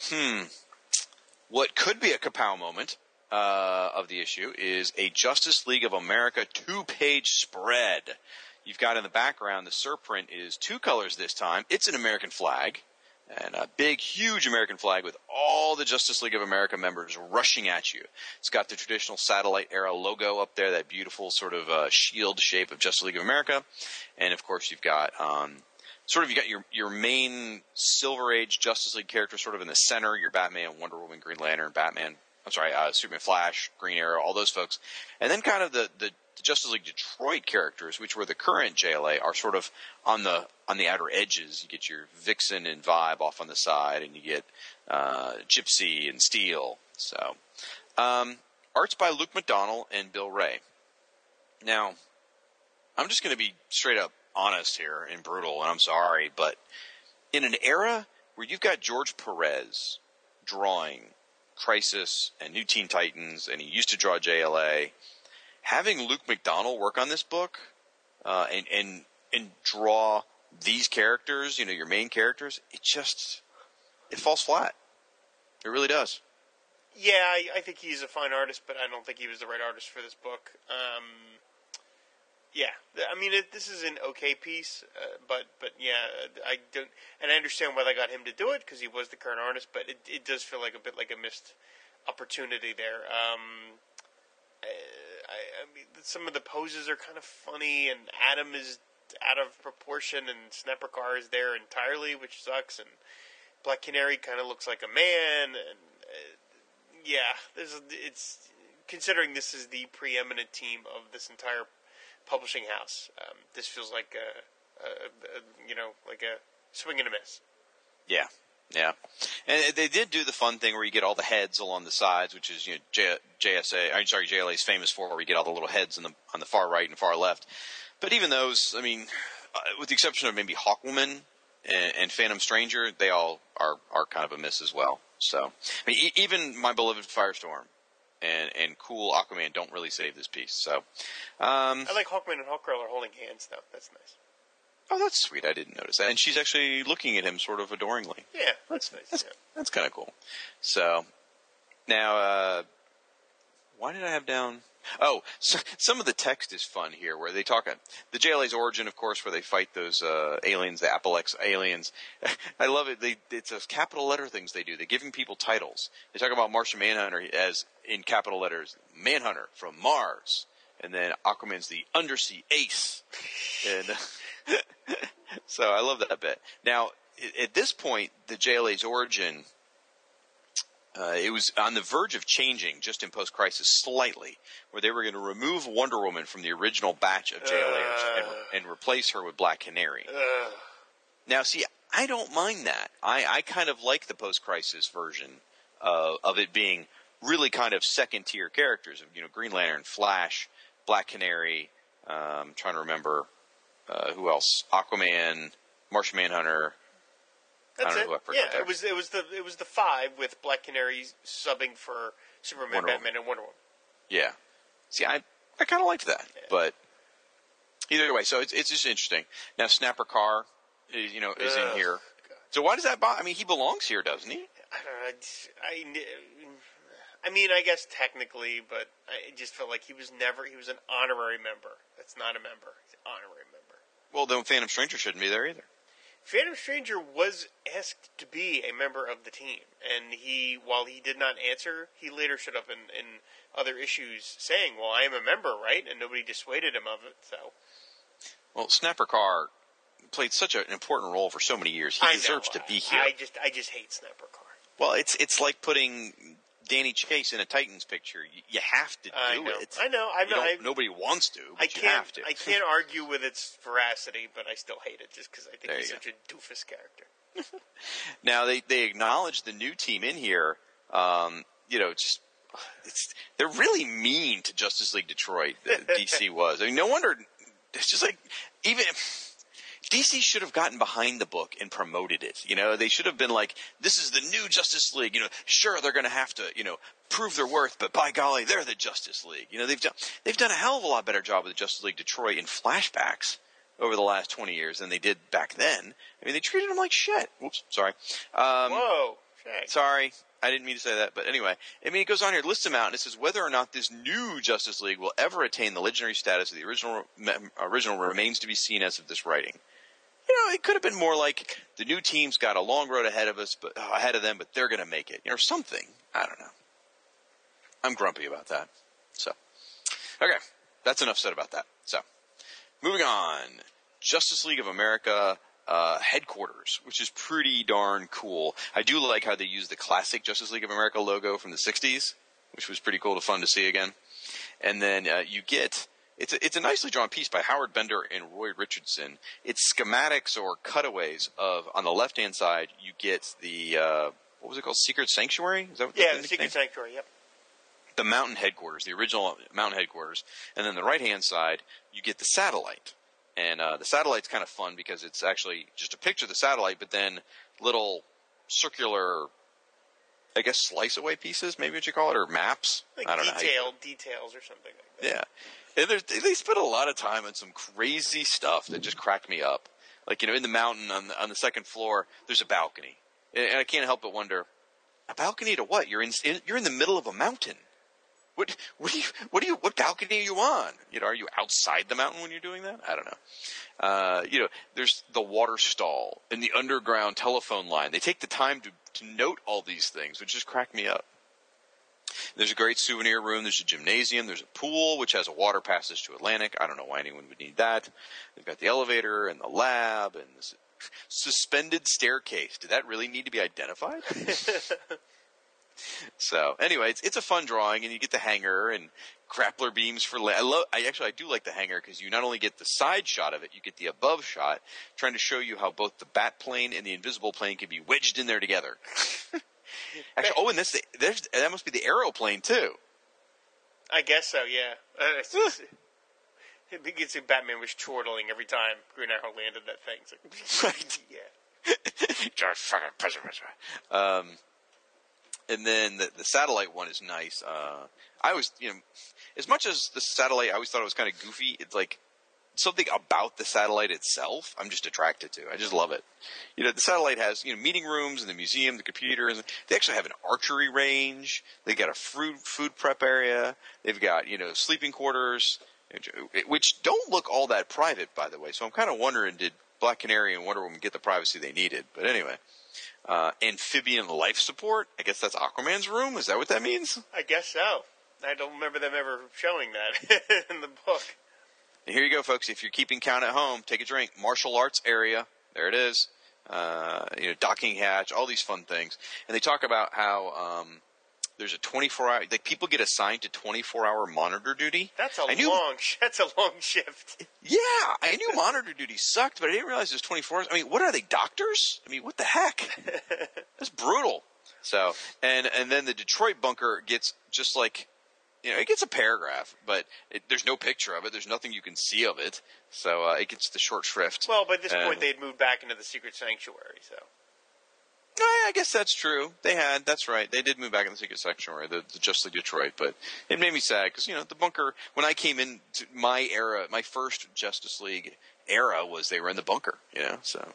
hmm, what could be a kapow moment uh, of the issue is a Justice League of America two-page spread. You've got in the background the surprint is two colors this time. It's an American flag. And a big, huge American flag with all the Justice League of America members rushing at you. It's got the traditional satellite era logo up there, that beautiful sort of uh, shield shape of Justice League of America, and of course you've got um, sort of you got your your main Silver Age Justice League character sort of in the center. Your Batman, Wonder Woman, Green Lantern, Batman. I'm sorry, uh, Superman, Flash, Green Arrow, all those folks, and then kind of the the the Justice League Detroit characters, which were the current JLA, are sort of on the on the outer edges. You get your Vixen and Vibe off on the side, and you get uh, Gypsy and Steel. So, um, arts by Luke McDonnell and Bill Wray. Now, I'm just going to be straight up honest here and brutal, and I'm sorry, but in an era where you've got George Perez drawing Crisis and New Teen Titans, and he used to draw JLA, having Luke McDonnell work on this book uh, and and and draw these characters, you know, your main characters, it just it falls flat. It really does. Yeah, I, I think he's a fine artist, but I don't think he was the right artist for this book. Um, yeah, I mean, it, this is an okay piece, uh, but but yeah, I don't, and I understand why they got him to do it because he was the current artist, but it it does feel like a bit like a missed opportunity there. Um, uh, I, I mean, some of the poses are kind of funny, and Atom is out of proportion, and Snapper Carr is there entirely, which sucks, and Black Canary kind of looks like a man, and uh, yeah, there's it's considering this is the preeminent team of this entire publishing house. Um, this feels like a, a, a you know like a swing and a miss. Yeah. Yeah, and they did do the fun thing where you get all the heads along the sides, which is you know J- JSA. I'm sorry, JLA is famous for, where you get all the little heads on the on the far right and far left. But even those, I mean, uh, with the exception of maybe Hawkwoman and, and Phantom Stranger, they all are are kind of a miss as well. So, I mean, e- even my beloved Firestorm and and cool Aquaman don't really save this piece. So, um, I like Hawkman and Hawkgirl are holding hands though. That's nice. oh, that's sweet. I didn't notice that, and she's actually looking at him sort of adoringly. Yeah, that's nice. That's, yeah. that's kind of cool. So now, uh, why did I have down? Oh, so, some of the text is fun here, where they talk about the JLA's origin, of course, where they fight those uh, aliens, the Appellax aliens. I love it. They it's those capital letter things they do. They're giving people titles. They talk about Martian Manhunter as in capital letters, Manhunter from Mars, and then Aquaman's the undersea ace, and so I love that bit. Now, at this point, the JLA's origin, uh, it was on the verge of changing just in post crisis slightly, where they were going to remove Wonder Woman from the original batch of JLAers and, and replace her with Black Canary. Ugh. Now, see, I don't mind that. I, I kind of like the post crisis version uh, of it being really kind of second tier characters of you know Green Lantern, Flash, Black Canary. Um, I'm trying to remember uh, who else, Aquaman, Martian Manhunter. I That's don't know it. who I forgot Yeah, there. it was it was the it was the five with Black Canary subbing for Superman, Wonder Woman. Batman, and Wonder Woman. Yeah. See, I I kind of liked that, but either way, so it's it's just interesting. Now, Snapper Carr, is, you know, is in here. So why does that bother? I mean, he belongs here, doesn't he? I don't know. I, I mean, I guess technically, but I just felt like he was never. He was an honorary member. That's not a member. He's an honorary member. Well, then Phantom Stranger shouldn't be there either. Phantom Stranger was asked to be a member of the team, and he, while he did not answer, he later showed up in, in other issues saying, "Well, I am a member, right?" And nobody dissuaded him of it. So Well, Snapper Carr played such an important role for so many years. He I deserves know, to be here. I just, I just hate Snapper Carr. well, it's it's like putting Danny Chase in a Titans picture. You, you have to do I know. it. I know. I'm not. don't- nobody wants to, I can't. have to. I can't argue with its veracity, but I still hate it just because I think There he's such a doofus character. Now they they acknowledge the new team in here. Um, you know, just it's they're really mean to Justice League Detroit. DC was. I mean, no wonder. It's just like even. DC should have gotten behind the book and promoted it. You know, they should have been like, "This is the new Justice League." You know, sure they're going to have to, you know, prove their worth, but by golly, they're the Justice League. You know, they've done they've done a hell of a lot better job with the Justice League Detroit in flashbacks over the last twenty years than they did back then. I mean, they treated them like shit. Oops, sorry. Um, Whoa. Sorry, I didn't mean to say that. But anyway, I mean, it goes on here, lists them out, and it says whether or not this new Justice League will ever attain the legendary status of the original original remains to be seen as of this writing. You know, it could have been more like the new team's got a long road ahead of us, but uh, ahead of them, but they're going to make it, you know, or something. I don't know. I'm grumpy about that. So, okay, that's enough said about that. So, moving on, Justice League of America uh, headquarters, which is pretty darn cool. I do like how they use the classic Justice League of America logo from the '60s, which was pretty cool to fun to see again. And then uh, you get it's a, it's a nicely drawn piece by Howard Bender and Roy Richardson. It's schematics or cutaways of on the left hand side you get the uh, what was it called Secret Sanctuary? Is that what Yeah, the the Secret nickname? Sanctuary. Yep. the mountain headquarters, the original mountain headquarters, and then the right hand side, you get the satellite. And uh, the satellite's kind of fun because it's actually just a picture of the satellite, but then little circular, I guess, slice away pieces, maybe what you call it, or maps. Like I don't know. how detailed details or something like that. yeah. And they spent a lot of time on some crazy stuff that just cracked me up. Like, you know, in the mountain on the, on the second floor, there's a balcony. And I can't help but wonder, a balcony to what? You're in, in you're in the middle of a mountain. What what do you what do you what balcony are you on? You know, are you outside the mountain when you're doing that? I don't know. Uh, you know, there's the water stall and the underground telephone line. They take the time to to note all these things, which just crack me up. There's a great souvenir room. There's a gymnasium. There's a pool which has a water passage to Atlantic. I don't know why anyone would need that. They've got the elevator and the lab and this suspended staircase. Did that really need to be identified? So anyway, it's it's a fun drawing, and you get the hanger and grappler beams for. La- I love. I actually I do like the hanger because you not only get the side shot of it, you get the above shot, trying to show you how both the bat plane and the invisible plane can be wedged in there together. actually, oh, and this there's that must be the Arrowplane too. I guess so. Yeah. Uh, it's just- I think it's Batman was chortling every time Green Arrow landed that thing. It's like, yeah. George fucking President. Um, and then the, the satellite one is nice. Uh, I was, you know, as much as the satellite, I always thought it was kind of goofy. It's like something about the satellite itself. I'm just attracted to. I just love it. You know, the satellite has you know meeting rooms and the museum, the computers. They actually have an archery range. They've got a food food prep area. They've got you know sleeping quarters, which don't look all that private, by the way. So I'm kind of wondering, did Black Canary and Wonder Woman get the privacy they needed? But anyway. Uh, amphibian life support. I guess that's Aquaman's room. Is that what that means? I guess so. I don't remember them ever showing that in the book. And here you go, folks. If you're keeping count at home, take a drink. Martial arts area. There it is. Uh, you know, docking hatch, all these fun things. And they talk about how um, there's a 24 hour, like people get assigned to 24 hour monitor duty. That's a knew, long. That's a long shift. Yeah, I knew monitor duty sucked, but I didn't realize it was 24 hours. I mean, what are they, doctors? I mean, what the heck? That's brutal. So, and and then the Detroit bunker gets just like, you know, it gets a paragraph, but it, there's no picture of it. There's nothing you can see of it. So uh, it gets the short shrift. Well, by this And- point, they had moved back into the secret sanctuary. So I guess that's true. They had. That's right. They did move back in the secret sanctuary, the, the Just League Detroit. But it made me sad because you know the bunker. When I came into my era, my first Justice League era was they were in the bunker. You know, so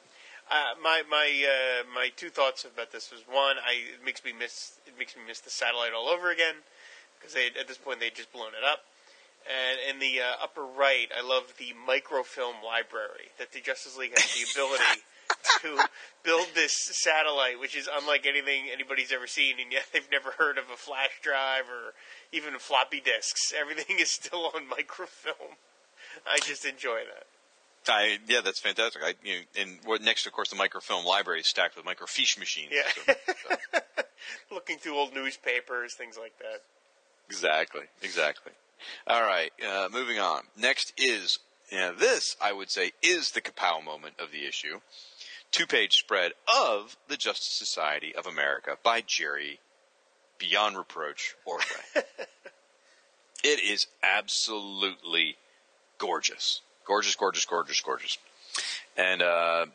Uh, my my uh, my two thoughts about this was one, I it makes me miss it makes me miss the satellite all over again because they at this point they'd just blown it up. And in the uh, upper right, I love the microfilm library that the Justice League has the ability to build this satellite, which is unlike anything anybody's ever seen, and yet they've never heard of a flash drive or even floppy disks. Everything is still on microfilm. I just enjoy that. I yeah, that's fantastic. I you know, and what next, of course, the microfilm library is stacked with microfiche machines. Yeah. So- so- Looking through old newspapers, things like that. Exactly, exactly. All right, uh, moving on. Next is yeah, this I would say is the kapow moment of the issue. Two-page spread of the Justice Society of America by Jerry Beyond Reproach Ordway. it is absolutely gorgeous, gorgeous, gorgeous, gorgeous, gorgeous, and uh,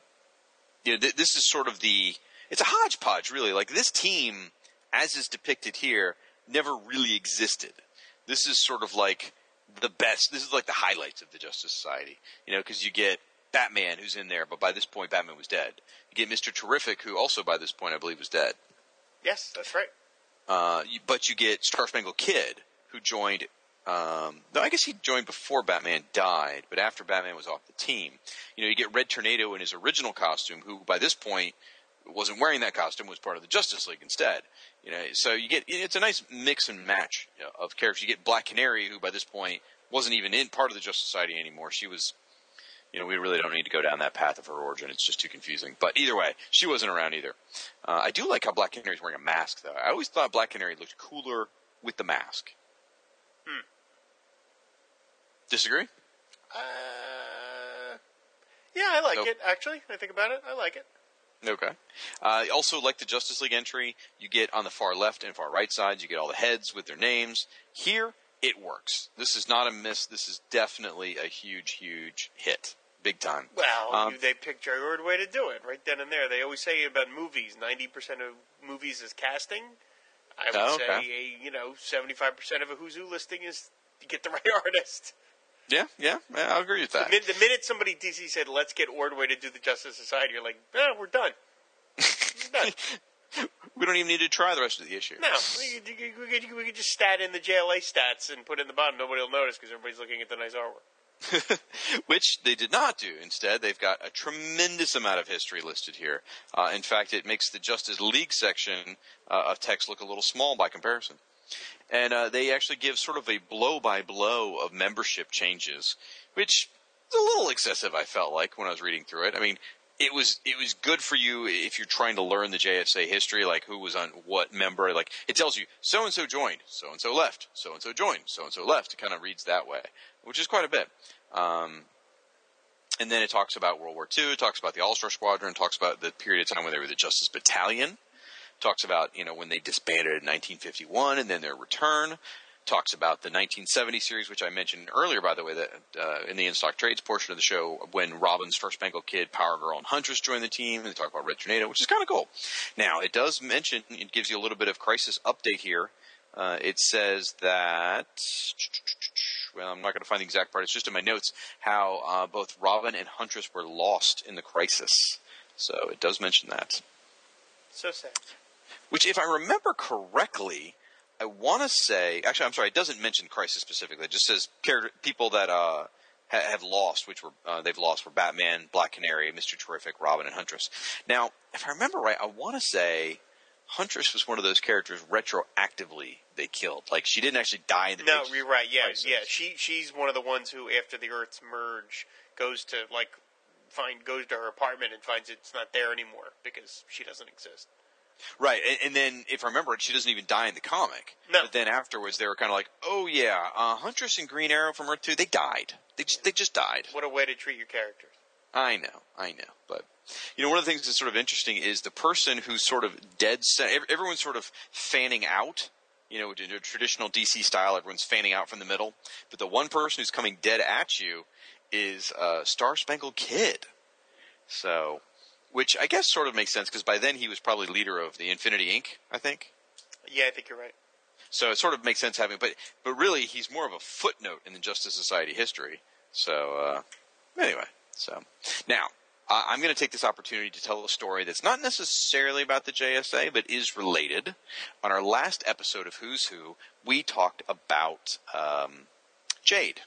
you know, th- this is sort of the it's a hodgepodge really like this team as is depicted here never really existed this is sort of like the best this is like the highlights of the justice society you know because you get batman who's in there but by this point batman was dead you get mr terrific who also by this point i believe was dead Yes, that's right. uh, you, but you get Star Spangled Kid, who joined. Um, no, I guess he joined before Batman died, but after Batman was off the team. You know, you get Red Tornado in his original costume, who by this point wasn't wearing that costume, was part of the Justice League instead. You know, so you get it's a nice mix and match you know, of characters. You get Black Canary, who by this point wasn't even in part of the Justice Society anymore. She was you know, we really don't need to go down that path of her origin. It's just too confusing. But either way, she wasn't around either. Uh, I do like how Black Canary's wearing a mask, though. I always thought Black Canary looked cooler with the mask. Hmm. Disagree? Uh, yeah, I like it. Actually, I think about it, I like it. Okay. Uh, also, like the Justice League entry, you get on the far left and far right sides, you get all the heads with their names. Here, it works. This is not a miss. This is definitely a huge, huge hit. Big time. Well, Um, they picked Jerry Ordway to do it right then and there. They always say about movies, ninety percent of movies is casting. I would Oh, say, a, you know, seventy-five percent of a Who's Who listing is to get the right artist. Yeah, yeah, I'll agree with The, that. min- the minute somebody DC said, "Let's get Ordway to do the Justice Society," you're like, "No, we're done." We're done. we don't even need to try the rest of the issue. No, we could, we, could, we could just stat in the JLA stats and put in the bottom. Nobody will notice because everybody's looking at the nice artwork. Which they did not do. Instead, they've got a tremendous amount of history listed here. Uh, in fact, it makes the Justice League section uh, of text look a little small by comparison. And uh, they actually give sort of a blow by blow of membership changes, which is a little excessive, I felt like, when I was reading through it. I mean, it was it was good for you if you're trying to learn the JSA history, like who was on what member. Like it tells you so and so joined, so and so left, so and so joined, so and so left. It kind of reads that way, which is quite a bit. Um, and then it talks about World War II. It talks about the All Star Squadron. Talks about the period of time when they were the Justice Battalion. Talks about you know when they disbanded in 1951 and then their return talks about the 1970 series, which I mentioned earlier, by the way, that uh, in the in-stock trades portion of the show, when Robin's Star Spangled Kid, Power Girl, and Huntress joined the team, and they talk about Red Tornado, which is kind of cool. Now, it does mention, it gives you a little bit of crisis update here. Uh, it says that, well, I'm not going to find the exact part. It's just in my notes how uh, both Robin and Huntress were lost in the crisis. So it does mention that. So sad. Which, if I remember correctly, I want to say, actually, I'm sorry, it doesn't mention Crisis specifically. It just says character, people that uh, ha- have lost, which were uh, they've lost, were Batman, Black Canary, Mister Terrific, Robin, and Huntress. Now, if I remember right, I want to say Huntress was one of those characters retroactively they killed. Like she didn't actually die in the No, you're right. Yeah, crisis. yeah. She she's one of the ones who, after the Earth's merge, goes to like find goes to her apartment and finds it's not there anymore because she doesn't exist. Right, and, and then if I remember it, she doesn't even die in the comic. No. But then afterwards, they were kind of like, "Oh yeah, uh, Huntress and Green Arrow from Earth Two, they died. They just, they just died." What a way to treat your characters. I know, I know, but you know, one of the things that's sort of interesting is the person who's sort of dead center. Everyone's sort of fanning out. You know, in a traditional DC style, everyone's fanning out from the middle. But the one person who's coming dead at you is uh, Star Spangled Kid. So, which I guess sort of makes sense because by then he was probably leader of the Infinity Inc. I think. Yeah, I think you're right. So it sort of makes sense having, but but really he's more of a footnote in the Justice Society history. So uh, anyway, so now I I'm going to take this opportunity to tell a story that's not necessarily about the JSA, but is related. On our last episode of Who's Who, we talked about um, Jade.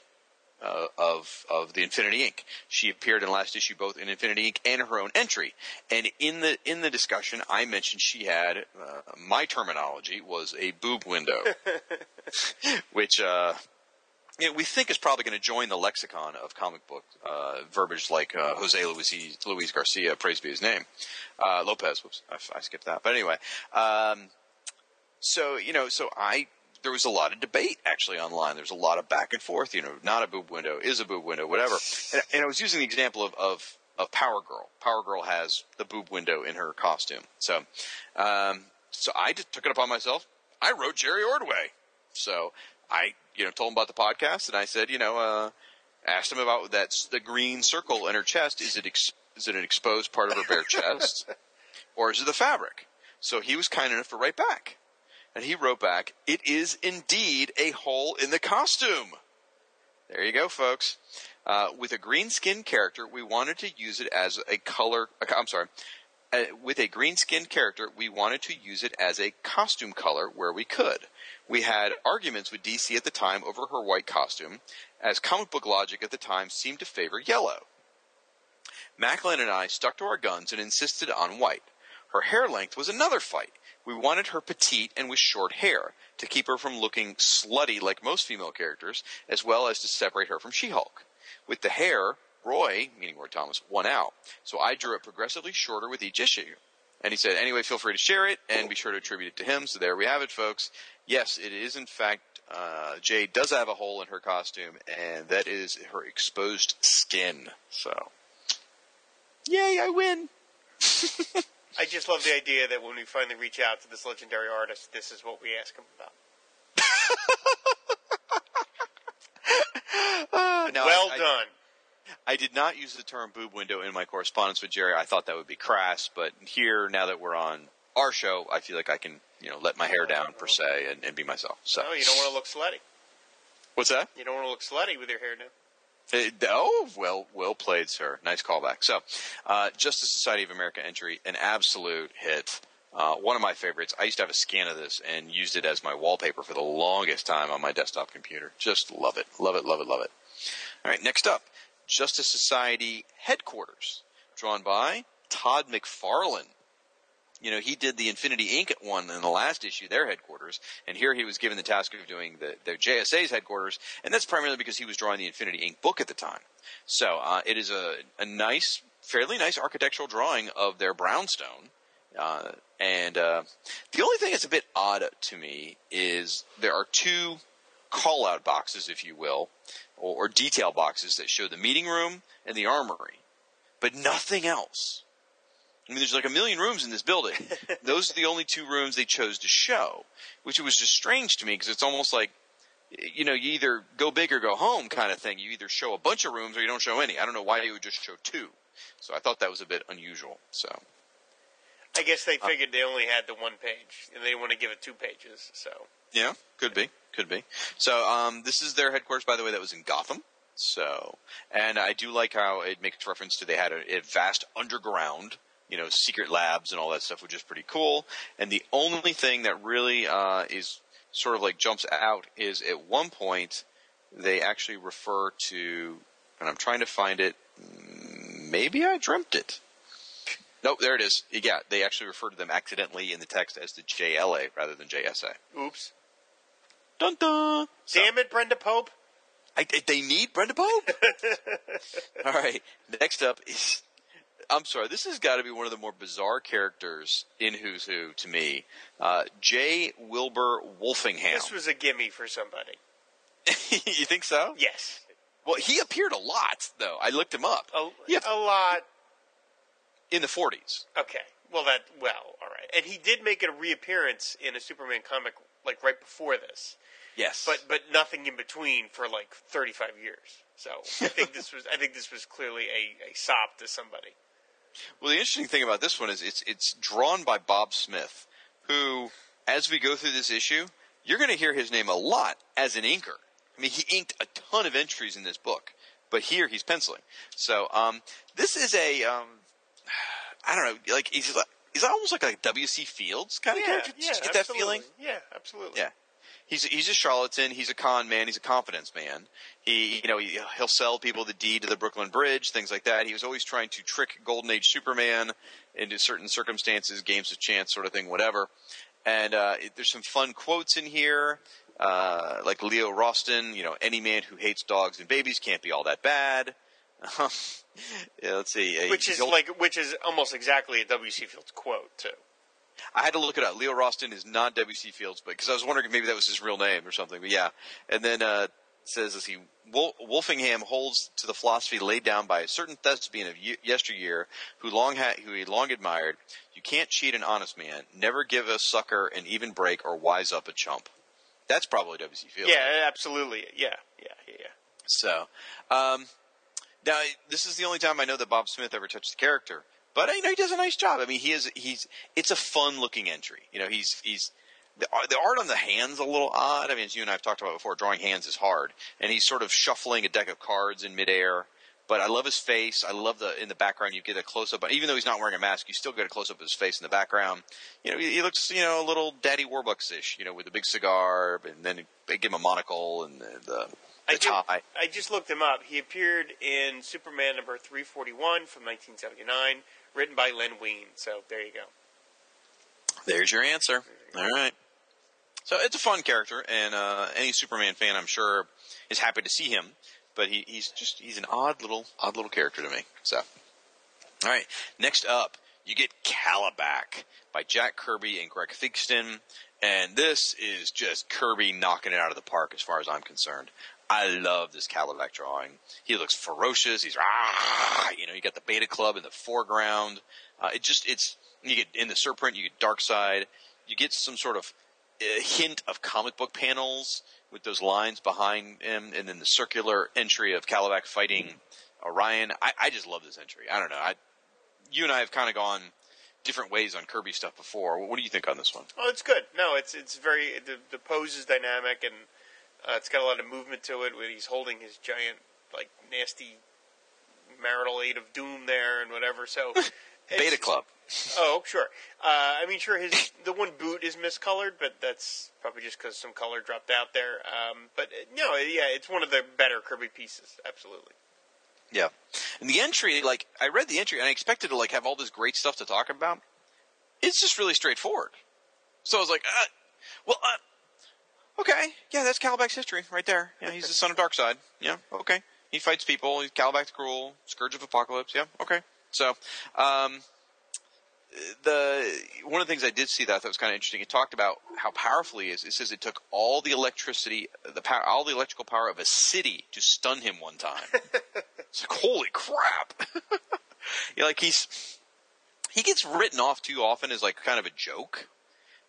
Uh, of of the Infinity Inc. She appeared in last issue both in Infinity Inc. and her own entry. And in the in the discussion, I mentioned she had uh, my terminology was a boob window, which uh, you know, we think is probably going to join the lexicon of comic book uh, verbiage like uh, Jose Luis, Luis Garcia, praise be his name, uh, Lopez. Whoops, I, I skipped that. But anyway, um, so you know, so I there was a lot of debate actually online. There was a lot of back and forth. You know, not a boob window, is a boob window, whatever. And, and I was using the example of, of of Power Girl. Power Girl has the boob window in her costume. So, um, so I just took it upon myself. I wrote Jerry Ordway. So I, you know, told him about the podcast, and I said, you know, uh, asked him about that the green circle in her chest. Is it ex- is it an exposed part of her bare chest, or is it the fabric? So he was kind enough to write back, and he wrote back, "It is indeed a hole in the costume." There you go, folks. Uh, with a green skinned character, we wanted to use it as a color. uh, I'm sorry. Uh, with a green skinned character, we wanted to use it as a costume color where we could. We had arguments with DC at the time over her white costume, as comic book logic at the time seemed to favor yellow. Machlan and I stuck to our guns and insisted on white. Her hair length was another fight. We wanted her petite and with short hair to keep her from looking slutty like most female characters, as well as to separate her from She-Hulk. With the hair, Roy, meaning Roy Thomas, won out. So I drew it progressively shorter with each issue. And he said, anyway, feel free to share it and be sure to attribute it to him. So there we have it, folks. Yes, it is in fact, uh, Jade does have a hole in her costume, and that is her exposed skin. So, yay, I win. I just love the idea that when we finally reach out to this legendary artist, this is what we ask him about. Uh, well I- I- done. I did not use the term boob window in my correspondence with Jerry. I thought that would be crass, but here, now that we're on our show, I feel like I can, you know, let my hair down per se and, and be myself. So, No, you don't want to look slutty. what's that? You don't want to look slutty with your hair down. Oh, well, well played, sir. Nice callback. So, uh, Justice Society of America entry, an absolute hit. Uh, one of my favorites. I used to have a scan of this and used it as my wallpaper for the longest time on my desktop computer. Just love it, love it, love it, love it. All right, next up, Justice Society headquarters, drawn by Todd McFarlane. You know, he did the Infinity Inc. one in the last issue, their headquarters, and here he was given the task of doing the, JSA's headquarters, and that's primarily because he was drawing the Infinity Inc. book at the time. So uh, it is a, a nice, fairly nice architectural drawing of their brownstone. Uh, and uh, the only thing that's a bit odd to me is there are two call out boxes, if you will, or, or detail boxes that show the meeting room and the armory, but nothing else. I mean, there's like a million rooms in this building. Those are the only two rooms they chose to show, which was just strange to me because it's almost like, you know, you either go big or go home kind of thing. You either show a bunch of rooms or you don't show any. I don't know why you would just show two. So I thought that was a bit unusual. So I guess they figured they only had the one page, and they didn't want to give it two pages. So yeah, could be, could be. So um, this is their headquarters, by the way. That was in Gotham. So, and I do like how it makes reference to they had a, a vast underground you know, secret labs and all that stuff, which is pretty cool. And the only thing that really uh, is sort of like jumps out is at one point they actually refer to, and I'm trying to find it. Maybe I dreamt it. Nope, there it is. Yeah, they actually refer to them accidentally in the text as the JLA rather than JSA. oops, Dun dun. So- damn it, Brenda Pope. I, they need Brenda Pope. All right. Next up is. I'm sorry. This has got to be one of the more bizarre characters in Who's Who to me. Uh, J. Wilbur Wolfingham. This was a gimme for somebody. you think so? Yes, Well, he appeared a lot, though. I looked him up. a, Yeah. a lot. In the 40s. Okay, well that well, all right. And he did make a reappearance in a Superman comic like right before this, Yes. but but nothing in between for like 35 years. So I think this was I think this was clearly a, a sop to somebody. Well, the interesting thing about this one is it's it's drawn by Bob Smith, who, as we go through this issue, you're going to hear his name a lot as an inker. I mean, he inked a ton of entries in this book, but here he's penciling. So um, this is a um, I don't know, like he's like, he's almost like a W.C. Fields kind of character. Did you get that feeling? Yeah, absolutely. Yeah. He's he's a charlatan. He's a con man. He's a confidence man. He you know he, he'll sell people the deed to the Brooklyn Bridge, things like that. He was always trying to trick Golden Age Superman into certain circumstances, games of chance, sort of thing, whatever. And uh, it, there's some fun quotes in here, uh, like Leo Rosten. You know, any man who hates dogs and babies can't be all that bad. yeah, let's see. Uh, Which is al- like which is almost exactly a W.C. Fields quote too. I had to look it up. Leo Rosten is not W.C. Fields, but because I was wondering if maybe that was his real name or something. But yeah, and then uh, says as he Wol- Wolfingham holds to the philosophy laid down by a certain thespian of ye- yesteryear who long had who he long admired. You can't cheat an honest man. Never give a sucker an even break or wise up a chump. That's probably W.C. Fields. Yeah, absolutely. Yeah, yeah, yeah, yeah. So, um, now this is the only time I know that Bob Smith ever touched the character, but you know he does a nice job. I mean, he is he's it's a fun looking entry. You know, he's he's the, the art on the hands a little odd. I mean, as you and I have talked about before, drawing hands is hard, and he's sort of shuffling a deck of cards in midair. But I love his face. I love the in the background. You get a close up, even though he's not wearing a mask, you still get a close up of his face in the background. You know, he, he looks you know a little Daddy Warbucks ish. You know, with a big cigar, and then they give him a monocle and the, the, I tie. I just looked him up. He appeared in Superman number 341 from 1979, written by Len Wein. So there you go. There's your answer. All right. So it's a fun character, and uh, any Superman fan, I'm sure, is happy to see him. But he, he's just he's an odd little odd little character to me. So, all right. Next up, you get Kalibak by Jack Kirby and Greg Theakston, and this is just Kirby knocking it out of the park as far as I'm concerned. I love this Kalibak drawing. He looks ferocious. He's ah, you know, you got the Beta Club in the foreground. Uh, it just it's you get in the surprint, you get Darkseid, you get some sort of uh, hint of comic book panels with those lines behind him, and then the circular entry of Kalibak fighting Orion. I, I just love this entry. I don't know. I, you and I have kind of gone different ways on Kirby stuff before. What do you think on this one? Oh, it's good. No, it's it's very the the pose is dynamic and uh, it's got a lot of movement to it. Where he's holding his giant like nasty marital aid of doom there and whatever. So Beta Club. Oh, sure. Uh, I mean, sure. His the one boot is miscolored, but that's probably just because some color dropped out there. Um, but uh, no, yeah, it's one of the better Kirby pieces. Absolutely. Yeah. And the entry, like, I read the entry and I expected to, like, have all this great stuff to talk about. it's just really straightforward. So I was like, uh, well, uh, okay, yeah, that's Kalibak's history right there. Yeah, he's the son of Darkseid. Yeah, okay. He fights people. He's Kalibak the Cruel, Scourge of Apokolips. Yeah, okay. So, um, the one of the things I did see that I thought was kind of interesting. It talked about how powerful he is. It says it took all the electricity, the power, all the electrical power of a city to stun him one time. it's like holy crap! yeah, like he's he gets written off too often as like kind of a joke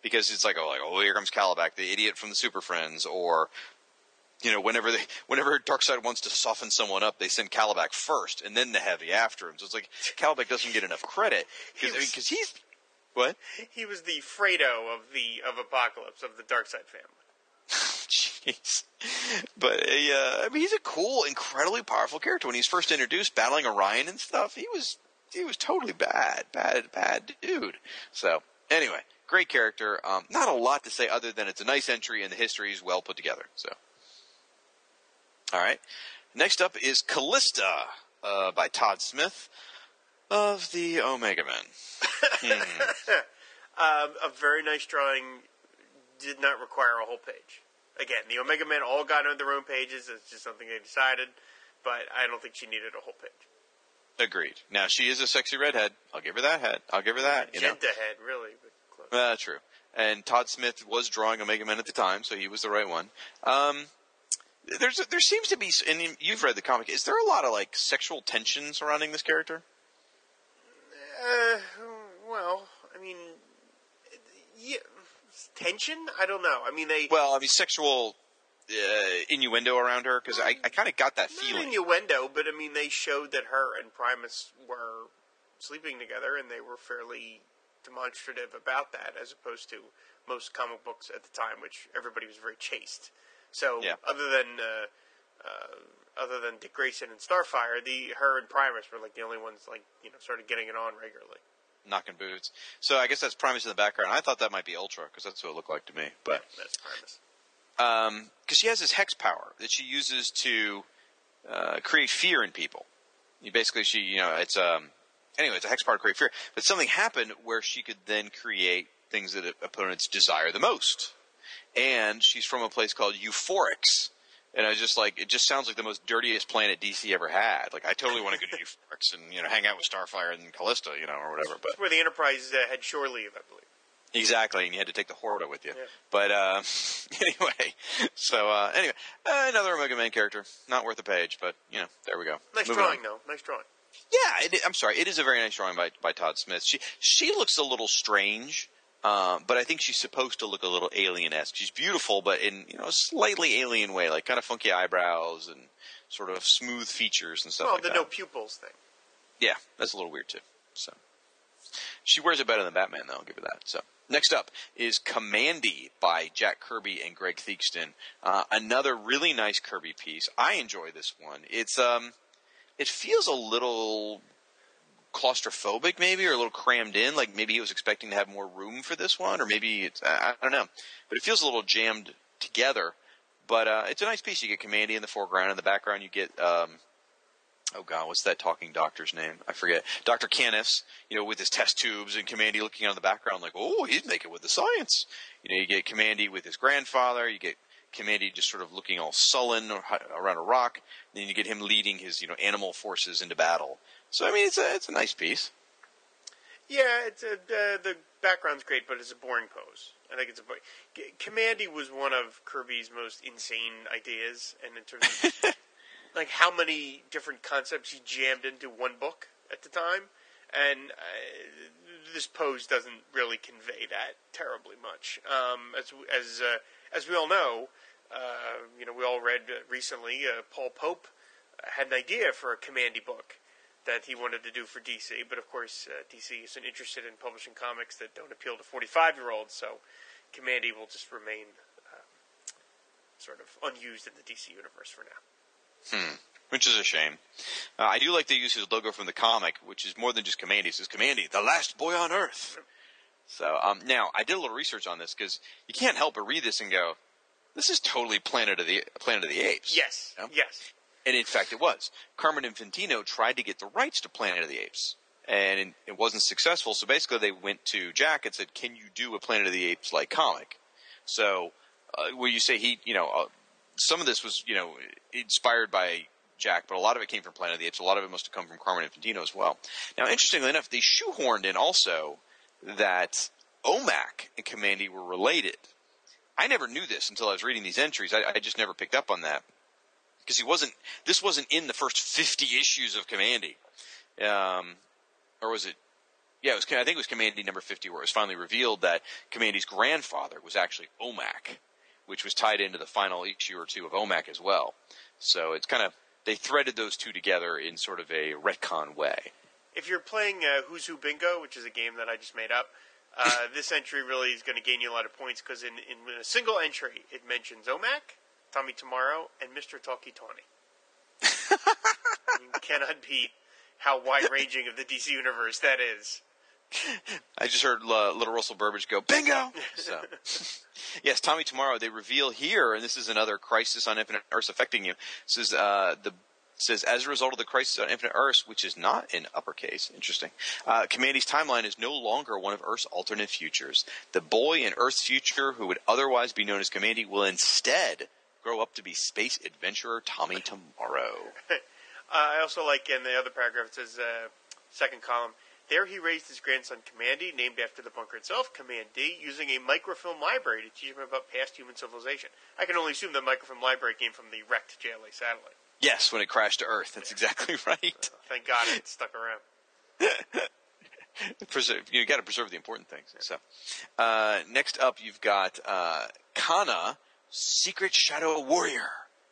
because it's like oh like oh here comes Kalibak the idiot from the Super Friends or you know whenever they whenever Darkseid wants to soften someone up they send Kalibak first and then the heavy after him so it's like Kalibak doesn't get enough credit because I mean, he's what He was the Fredo of the of Apokolips of the Darkseid family. Jeez. But uh, I mean, he's a cool, incredibly powerful character. When he's first introduced, battling Orion and stuff, he was he was totally bad, bad, bad dude. So anyway, great character. Um, not a lot to say other than it's a nice entry and the history is well put together. So, all right. Next up is Kalista uh, by Todd Smith of the Omega Men. Hmm. Um, a very nice drawing. Did not require a whole page. Again, the Omega Men all got on their own pages. It's just something they decided, but I don't think she needed a whole page. Agreed. Now she is a sexy redhead. I'll give her that head. I'll give her that. You know. Head, really. But. Uh, true. And Todd Smith was drawing Omega Men at the time, so he was the right one. Um, there's there seems to be, and you've read the comic. Is there a lot of like sexual tension surrounding this character? Uh, well, I mean, yeah, tension. I don't know. I mean, they Well, I mean, sexual uh, innuendo around her because I, I kind of got that feeling. innuendo, but I mean, they showed that her and Primus were sleeping together, and they were fairly demonstrative about that, as opposed to most comic books at the time, which everybody was very chaste. So, Yeah. other than uh, uh, other than Dick Grayson and Starfire, the her and Primus were like the only ones like you know sort of getting it on regularly. knocking boots. So I guess that's Primus in the background. I thought that might be Ultra because that's what it looked like to me. But that's Primus. because she has this hex power that she uses to uh, create fear in people. You basically, she you know, it's um anyway, it's a hex power to create fear. But something happened where she could then create things that opponents desire the most. And she's from a place called Euphorix. And I was just like, it just sounds like the most dirtiest planet DC ever had. Like, I totally want to go to Euphorix and, you know, hang out with Starfire and Kalista, you know, or whatever. But That's where the Enterprise uh, had shore leave, I believe. Exactly, and you had to take the Horta with you. Yeah. But uh, anyway, so uh, anyway, uh, another Omega Man character, not worth a page, but you know, there we go. Nice Moving drawing, on. though. Nice drawing. Yeah, it, I'm sorry, it is a very nice drawing by by Todd Smith. She she looks a little strange, uh, but I think she's supposed to look a little alien esque. She's beautiful, but in you know a slightly alien way, like kind of funky eyebrows and sort of smooth features and stuff well, like the that. no pupils thing. Yeah, that's a little weird too. So she wears it better than Batman, though. I'll give her that. So next up is Kamandi by Jack Kirby and Greg Theakston. Uh, another really nice Kirby piece. I enjoy this one. It's um, it feels a little claustrophobic, maybe, or a little crammed in. Like maybe he was expecting to have more room for this one, or maybe it's I, don't know. But it feels a little jammed together. But uh, it's a nice piece. You get Kamandi in the foreground. In the background, you get um, oh god, what's that talking doctor's name? I forget. Doctor Canus, you know, with his test tubes and Kamandi looking out in the background like, oh, he's making with the science. You know, you get Kamandi with his grandfather. You get Kamandi just sort of looking all sullen or- around a rock. Then you get him leading his, you know, animal forces into battle. So I mean, it's a it's a nice piece. Yeah, it's a, uh, the background's great, but it's a boring pose. I think it's a boring. G- Kamandi was one of Kirby's most insane ideas, and in terms of like how many different concepts he jammed into one book at the time, and uh, this pose doesn't really convey that terribly much. Um, as as uh, as we all know, uh, you know, we all read recently. Uh, Paul Pope had an idea for a Kamandi book that he wanted to do for DC, but of course, uh, DC isn't interested in publishing comics that don't appeal to 45 year olds, so Kamandi will just remain uh, sort of unused in the DC universe for now. Hmm. which is a shame. Uh, I do like they use his logo from the comic, which is more than just Kamandi. It says Kamandi, the last boy on Earth. So um, now I did a little research on this because you can't help but read this and go, "This is totally Planet of the Planet of the Apes." Yes, Yeah. yes. and in fact, it was. Carmen Infantino tried to get the rights to Planet of the Apes, and it wasn't successful. So basically, they went to Jack and said, "Can you do a Planet of the Apes like comic?" So, uh, where you say he, you know, uh, some of this was, you know, inspired by Jack, but a lot of it came from Planet of the Apes. A lot of it must have come from Carmen Infantino as well. Now, interestingly enough, they shoehorned in also that OMAC and Kamandi were related. I never knew this until I was reading these entries. I, I just never picked up on that because he wasn't. This wasn't in the first fifty issues of Kamandi, um, or was it? Yeah, it was. I think it was Kamandi number fifty, where it was finally revealed that Kamandi's grandfather was actually OMAC, which was tied into the final issue or two of OMAC as well. So it's kind of they threaded those two together in sort of a retcon way. If you're playing uh, Who's Who Bingo, which is a game that I just made up, uh, this entry really is going to gain you a lot of points because in, in a single entry it mentions OMAC, Tommy Tomorrow, and Mr. Tawky Tawny. you cannot beat how wide ranging of the DC universe that is. I just heard uh, Little Russell Burbage go bingo. So, yes, Tommy Tomorrow. They reveal here, and this is another crisis on Infinite Earths affecting you. Says uh, the says as a result of the crisis on Infinite Earths, which is not in uppercase. Interesting. Uh, Kamandi's timeline is no longer one of Earth's alternate futures. The boy in Earth's future, who would otherwise be known as Kamandi, will instead grow up to be space adventurer Tommy Tomorrow. Uh, I also like in the other paragraph it says uh, second column. There he raised his grandson Kamandi, named after the bunker itself, Command D, using a microfilm library to teach him about past human civilization. I can only assume that microfilm library came from the wrecked JLA satellite. Yes, when it crashed to Earth. That's exactly right. Thank God it stuck around. preserve, you got to preserve the important things. So, uh, next up, you've got uh, Kana, Secret Shadow Warrior.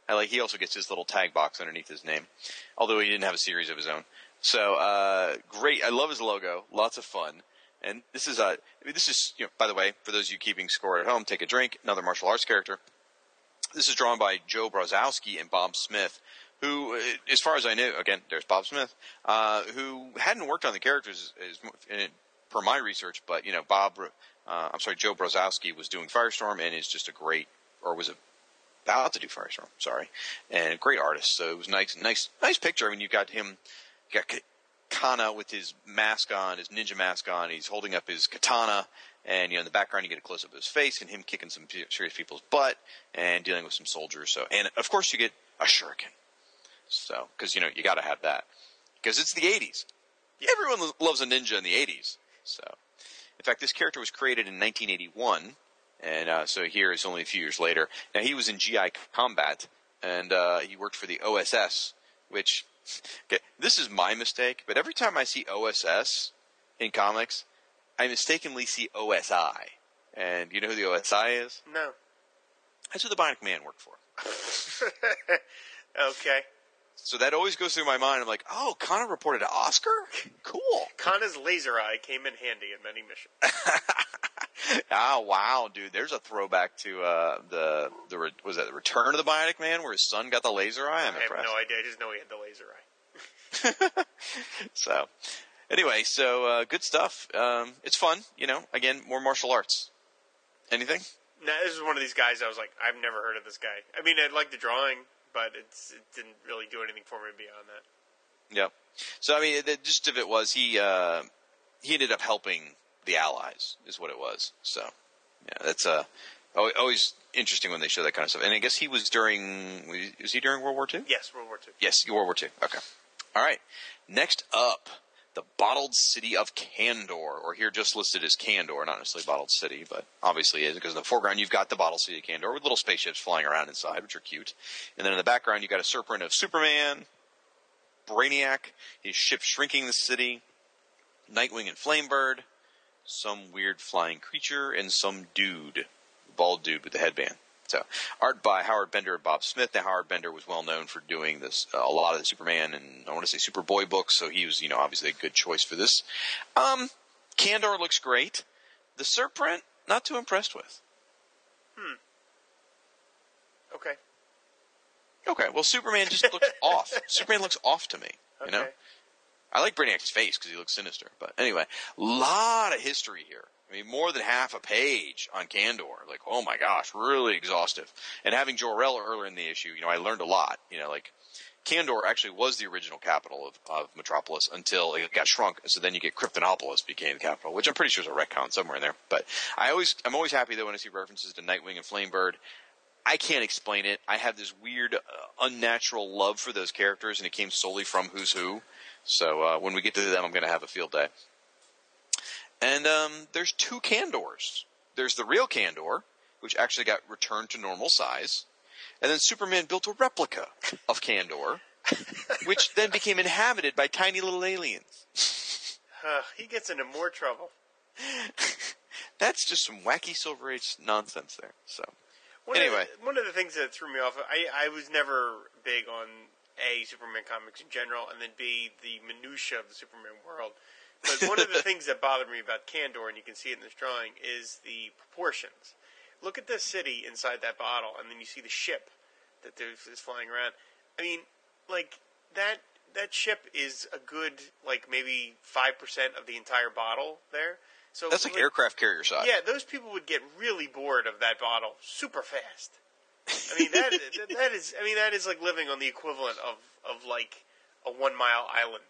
I like. He also gets his little tag box underneath his name, although he didn't have a series of his own. So uh, great. I love his logo. Lots of fun. And this is a. This is. You know, by the way, for those of you keeping score at home, take a drink. Another martial arts character. This is drawn by Joe Brozowski and Bob Smith, who, uh, as far as I knew, again, there's Bob Smith, uh, who hadn't worked on the characters as, as, per my research, but you know, Bob, uh, I'm sorry, Joe Brozowski was doing Firestorm and is just a great, or was about to do Firestorm, sorry, and a great artist. So it was nice, nice, nice picture. I mean, you've got him, you got Kana with his mask on, his ninja mask on. He's holding up his katana, and you know in the background you get a close up of his face and him kicking some serious people's butt and dealing with some soldiers. So, and of course you get a shuriken. So, because you know you got to have that because it's the '80s. Everyone loves a ninja in the '80s. So, in fact, this character was created in 1981, and uh, so here is only a few years later. Now he was in GI Combat, and uh, he worked for the OSS, which okay, this is my mistake. But every time I see OSS in comics, I mistakenly see OSI. And you know who the OSI is? No. That's who the Bionic Man worked for. okay. So that always goes through my mind. I'm like, oh, Connor reported to Oscar? Cool. Kana's laser eye came in handy in many missions. oh wow, dude! There's a throwback to uh, the the re- was that the Return of the Bionic Man, where his son got the laser eye. I'm I have impressed. no idea. I just know he had the laser eye. So, anyway, so uh, good stuff. Um, it's fun, you know. Again, more martial arts. Anything? Now, this is one of these guys I was like, I've never heard of this guy. I mean, I like the drawing, but it's, it didn't really do anything for me beyond that. Yep. So I mean, the gist of it was he uh, he ended up helping the Allies, is what it was. So yeah, that's uh, always interesting when they show that kind of stuff. And I guess he was during was he during World War II? Yes, World War II. Yes, World War II. Okay. All right. Next up, the bottled city of Kandor, or here just listed as Kandor, not necessarily bottled city, but obviously is because in the foreground you've got the bottled city of Kandor with little spaceships flying around inside, which are cute, and then in the background you've got a surprint of Superman, Brainiac, his ship shrinking the city, Nightwing and Flamebird, some weird flying creature, and some dude, bald dude with the headband. So, art by Howard Bender and Bob Smith. Now, Howard Bender was well known for doing this uh, a lot of the Superman and I want to say Superboy books, so he was, you know, obviously a good choice for this. Um, Kandor looks great. The Surprint, not too impressed with. Hmm. Okay. Okay, well, Superman just looks off. Superman looks off to me. You know, I like Brainiac's face because he looks sinister. But anyway, a lot of history here. I mean, more than half a page on Kandor. Like, oh my gosh, really exhaustive. And having Jor-El earlier in the issue, you know, I learned a lot. You know, like Kandor actually was the original capital of, of Metropolis until it got shrunk. So then you get Kryptonopolis became the capital, which I'm pretty sure is a retcon somewhere in there. But I always, I'm always happy though when I see references to Nightwing and Flamebird. I can't explain it. I have this weird, uh, unnatural love for those characters, and it came solely from Who's Who. So uh, when we get to them, I'm going to have a field day. And um, there's two Kandors. There's the real Kandor, which actually got returned to normal size, and then Superman built a replica of Kandor, which then became inhabited by tiny little aliens. Uh, he gets into more trouble. That's just some wacky Silver Age nonsense there. So One Anyway. of the, one of the things that threw me off, I I was never big on a Superman comics in general, and then b the minutia of the Superman world. But one of the things that bothered me about Kandor, and you can see it in this drawing, is the proportions. Look at the city inside that bottle, and then you see the ship that is flying around. I mean, like that that ship is a good like maybe five percent of the entire bottle there. So that's like aircraft carrier size. yeah, those people would get really bored of that bottle super fast. I mean that that is I mean that is like living on the equivalent of of like a one mile island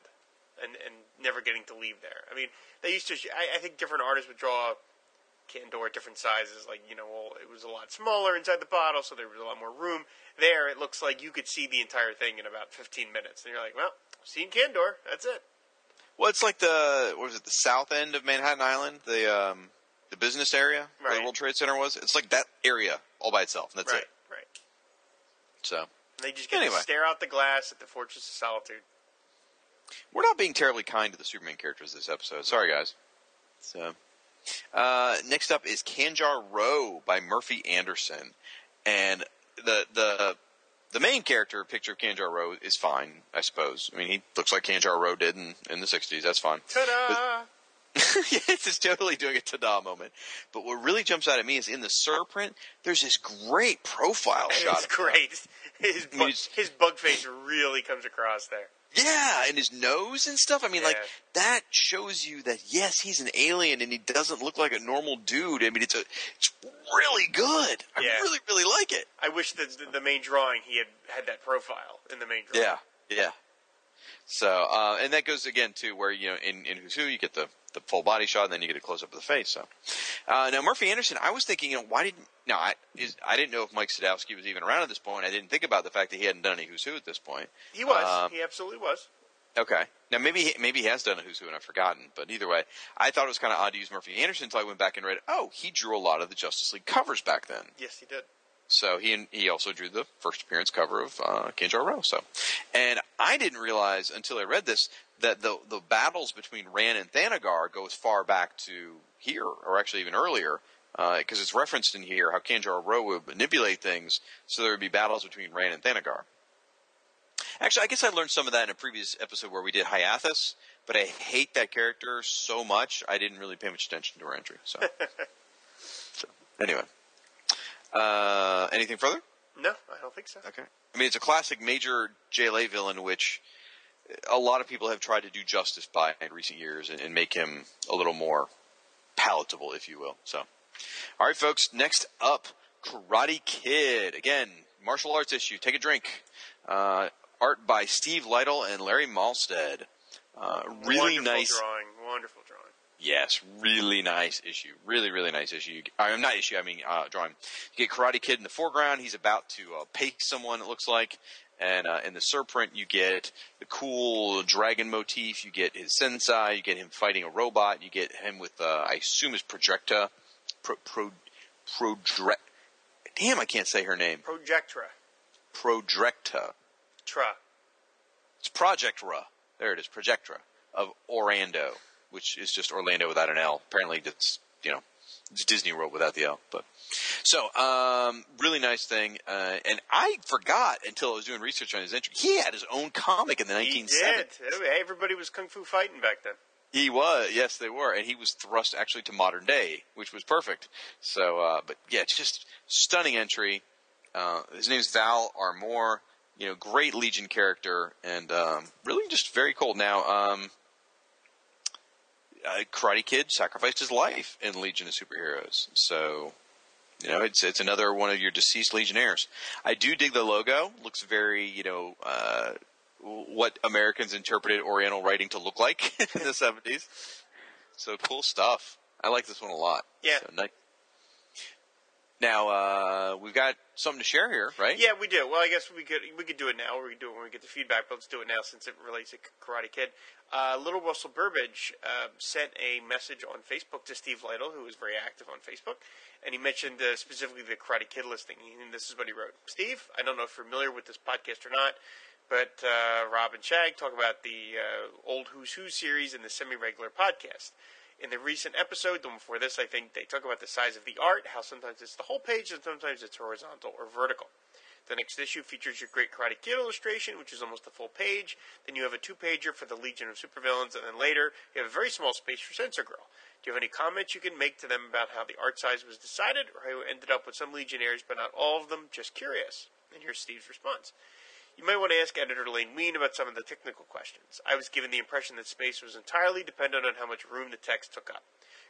and and never getting to leave there. I mean they used to I, I think different artists would draw Kandor at different sizes. Like you know, well it was a lot smaller inside the bottle, so there was a lot more room. There it looks like you could see the entire thing in about 15 minutes, and you're like, well, seen Kandor. that's it. Well, it's like the what was it? The south end of Manhattan Island, the um, the business area where the World Trade Center was. It's like that area all by itself. That's right, it. right. So And they just get Anyway. to stare out the glass at the Fortress of Solitude. We're not being terribly kind to the Superman characters this episode. Sorry, guys. So uh, next up is Kanjar Ro by Murphy Anderson, and the the the main character picture of Kanjar Ro is fine, I suppose. I mean, he looks like Kanjar Ro did in, in the '60s. That's fine. Ta-da! yes, it's totally doing a ta-da moment. But what really jumps out at me is in the surprint, there's this great profile shot. It's great. His I mean, bug, his bug face really comes across there. Yeah, and his nose and stuff. I mean, like that shows you that yes, he's an alien and he doesn't look like a normal dude. I mean, it's a it's really good. I Yeah. really really like it. I wish that the, the main drawing he had had that profile in the main drawing. Yeah, yeah. So, uh, and that goes again to where you know in in Who's Who you get the the full body shot and then you get a close up of the face. So, uh, now Murphy Anderson, I was thinking, you know, why didn't now I is, I didn't know if Mike Sekowsky was even around at this point. I didn't think about the fact that he hadn't done any Who's Who at this point. He was. Um, he absolutely was. Okay. Now maybe he, maybe he has done a Who's Who and I've forgotten, but either way, I thought it was kind of odd to use Murphy Anderson until I went back and read. Oh, he drew a lot of the Justice League covers back then. Yes, he did. So he he also drew the first appearance cover of uh, Kanjar Ro. So, and I didn't realize until I read this that the the battles between Rann and Thanagar go as far back to here, or actually even earlier, because it's referenced in here how Kanjar Ro would manipulate things, so there would be battles between Rann and Thanagar. Actually, I guess I learned some of that in a previous episode where we did Hyathis, but I hate that character so much I didn't really pay much attention to her entry. So, so anyway, uh, anything further? No, I don't think so. Okay. I mean, it's a classic major JLA villain, which a lot of people have tried to do justice by in recent years and, and make him a little more palatable, if you will. So, all right, folks. Next up, Karate Kid. Again, martial arts issue. Take a drink. Uh, art by Steve Lightle and Larry Mahlstedt. Uh, really Wonderful nice. drawing. Wonderful drawing. Yes, really nice issue. Really, really nice issue. I'm not issue. I mean uh, drawing. You get Karate Kid in the foreground. He's about to uh, pake someone. It looks like. And uh, in the surprint, you get the cool dragon motif. You get his sensei. You get him fighting a robot. You get him with, uh, I assume, his projecta. Pro, pro, prodre- Damn, I can't say her name. Projectra. Projecta. Tra. It's Projectra. There it is, Projectra of Orando, which is just Orlando without an L. Apparently, it's you know it's Disney World without the L. But so um, really nice thing. Uh, and I forgot until I was doing research on his entry. He had his own comic in the He 1970s. Everybody was kung fu fighting back then. He was, yes, they were, and he was thrust actually to modern day, which was perfect. So, uh, but yeah, it's just stunning entry. Uh, his name's Val Armorr. You know, great Legion character, and um, really just very cool. Now, um, uh, Karate Kid sacrificed his life in Legion of Superheroes, so You know, it's it's another one of your deceased Legionnaires. I do dig the logo. Looks very, you know, uh, what Americans interpreted Oriental writing to look like in the seventies. So cool stuff. I like this one a lot. Yeah. So, nice. Now uh, we've got something to share here, right? Yeah, we do. Well, I guess we could we could do it now, or we could do it when we get the feedback. But let's do it now since it relates to Karate Kid. Uh, Little Russell Burbage uh, sent a message on Facebook to Steve Lightle, who is very active on Facebook, and he mentioned uh, specifically the Karate Kid listing. And this is what he wrote: Steve, I don't know if you're familiar with this podcast or not, but uh, Rob and Shag talk about the uh, old Who's Who series in the semi-regular podcast. In the recent episode, the one before this, I think they talk about the size of the art, how sometimes it's the whole page and sometimes it's horizontal or vertical. The next issue features your Great Karate Kid illustration, which is almost a full page. Then you have a two-pager for the Legion of Supervillains, and then later you have a very small space for Sensor Girl. Do you have any comments you can make to them about how the art size was decided, or how you ended up with some Legionnaires but not all of them? Just curious. And here's Steve's response. You might want to ask editor Len Wein about some of the technical questions. I was given the impression that space was entirely dependent on how much room the text took up.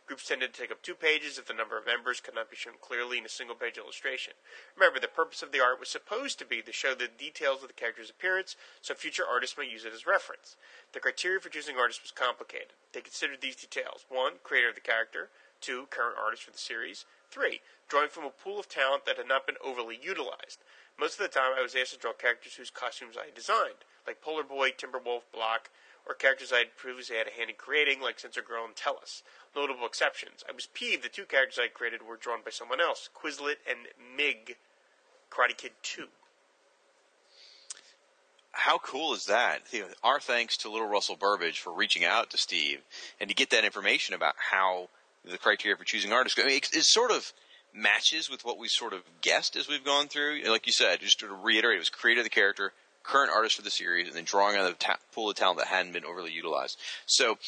Groups tended to take up two pages if the number of members could not be shown clearly in a single page illustration. Remember, the purpose of the art was supposed to be to show the details of the character's appearance so future artists might use it as reference. The criteria for choosing artists was complicated. They considered these details 1. Creator of the character, 2. Current artist for the series, 3. Drawing from a pool of talent that had not been overly utilized. Most of the time, I was asked to draw characters whose costumes I designed, like Polar Boy, Timberwolf, Block, or characters I had previously had a hand in creating, like Sensor Girl and Tellus. Notable exceptions. I was peeved the two characters I created were drawn by someone else, Quislet and Mig, Karate Kid 2. How cool is that? Our thanks to Little Russell Burbage for reaching out to Steve and to get that information about how the criteria for choosing artists. I mean, it, it's sort of matches with what we sort of guessed as we've gone through. Like you said, just to reiterate, it was creator of the character, current artist for the series, and then drawing out of the ta- pool of talent that hadn't been overly utilized. So,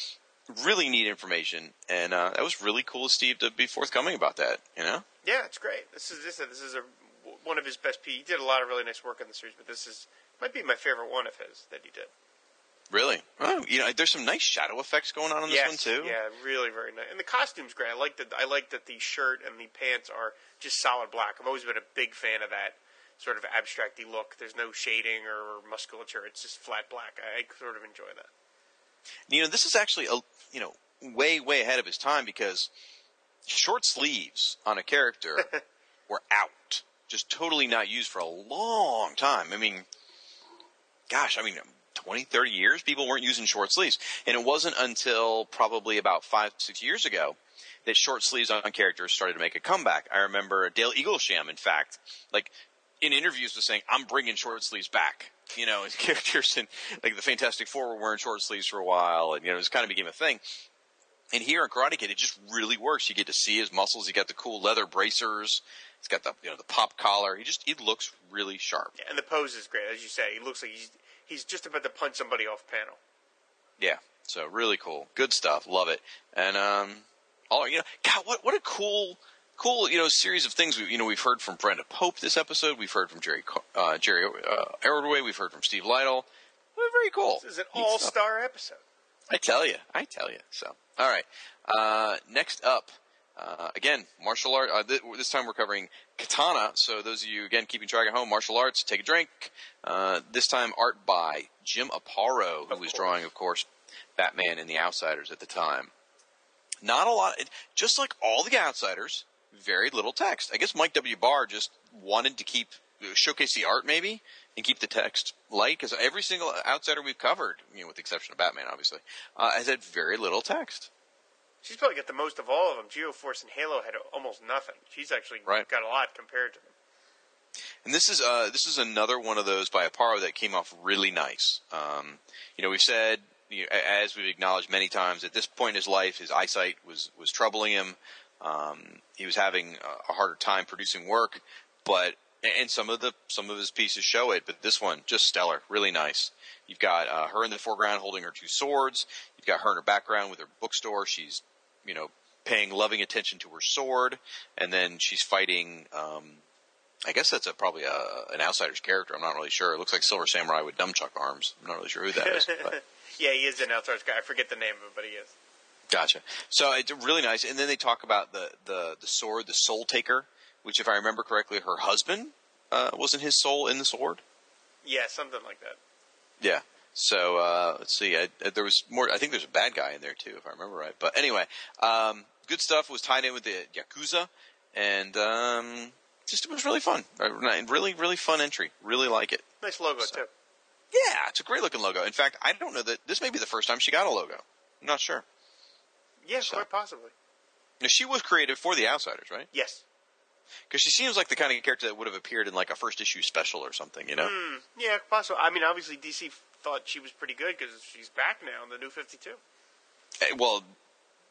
really neat information, and uh, that was really cool Steve to be forthcoming about that. You know? Yeah, it's great. This is this, this is a one of his best. He did a lot of really nice work on the series, but this is might be my favorite one of his that he did. Really? Oh, you know, there's some nice shadow effects going on in this yes, one too. Yeah, really very nice. And the costume's great. I like that. I like that the shirt and the pants are just solid black. I've always been a big fan of that sort of abstracty look. There's no shading or musculature. It's just flat black. I, I sort of enjoy that. You know, this is actually a you know way way ahead of his time because short sleeves on a character were out, just totally not used for a long time. I mean, gosh, I mean 20, 30 years, people weren't using short sleeves. And it wasn't until probably about five, six years ago that short sleeves on characters started to make a comeback. I remember Dale Eaglesham, in fact, like in interviews was saying, I'm bringing short sleeves back. You know, his characters in like the Fantastic Four were wearing short sleeves for a while and, you know, it kind of became a thing. And here in Karate Kid, it just really works. You get to see his muscles. He got the cool leather bracers. He's got the you know the pop collar. He just he looks really sharp. Yeah, and the pose is great, as you say. He looks like he's he's just about to punch somebody off panel. Yeah, so really cool, good stuff. Love it. And um, all you know, God, what what a cool cool you know series of things. We you know we've heard from Brenda Pope this episode. We've heard from Jerry uh, Jerry uh. We've heard from Steve Lightle. Very cool. This is an all star episode. I tell you, I tell you. So, all right. Uh, next up, uh, again, martial art. Uh, th- this time we're covering katana. So those of you again keeping track at home, martial arts. Take a drink. Uh, this time art by Jim Aparo, who was drawing, of course, Batman and the Outsiders at the time. Not a lot. Just like all the Outsiders, very little text. I guess Mike W. Barr just wanted to keep showcase the art maybe and keep the text light because every single outsider we've covered, you know, with the exception of Batman, obviously, uh, has had very little text. She's probably got the most of all of them. Geoforce and Halo had almost nothing. She's actually Right. got a lot compared to them. And this is uh, this is another one of those by Aparo that came off really nice. Um, you know, we've said you know, as we've acknowledged many times at this point in his life, his eyesight was was troubling him. Um, he was having a- a harder time producing work, but and some of the some of his pieces show it. But this one just stellar, really nice. You've got uh, her in the foreground holding her two swords. You've got her in her background with her bookstore. She's you know paying loving attention to her sword, and then she's fighting. Um, I guess that's a, probably a, an outsider's character. I'm not really sure. It looks like Silver Samurai with nunchuck arms. I'm not really sure who that is. But. Yeah, he is an outsider's guy. I forget the name of him, but he is. Gotcha. So it's really nice. And then they talk about the, the, the sword, the Soul Taker, which, if I remember correctly, her husband uh, wasn't his soul in the sword. Yeah, something like that. Yeah. So uh, let's see. I, I- there was more. I think there's a bad guy in there too, if I remember right. But anyway, um, good stuff was tied in with the yakuza, and um, just it was really fun. Uh, Really, really fun entry. Really like it. Nice logo So- too. Yeah, it's a great looking logo. In fact, I don't know that this may be the first time she got a logo. I'm not sure. Yeah, So- quite possibly. Now, she was created for the Outsiders, right? Yes. Because she seems like the kind of character that would have appeared in like a first issue special or something, you know? Hmm. Yeah, possible. I mean, obviously DC thought she was pretty good because she's back now in the new Fifty Two. Eh, Well,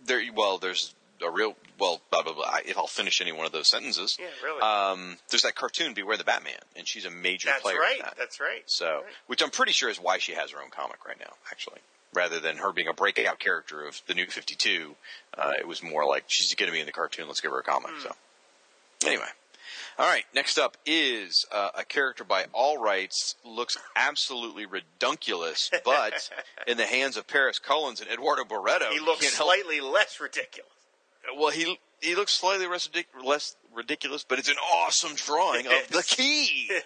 there. Well, there's a real. Well, blah blah blah. If I'll finish any one of those sentences, Yeah, really. um, there's that cartoon Beware the Batman, and she's a major That's player. right. In that. That's right. So, Right. which I'm pretty sure is why she has her own comic right now, actually. Rather than her being a breakout character of the new 52, uh, it was more like she's going to be in the cartoon. Let's give her a comic. Hmm. So, anyway, all right. Next up is uh, a character by all rights looks absolutely redunculous, but in the hands of Paris Cullins and Eduardo Barreto, he looks can't help- slightly less ridiculous. well, he he looks slightly less ridiculous, but it's an awesome drawing of the key.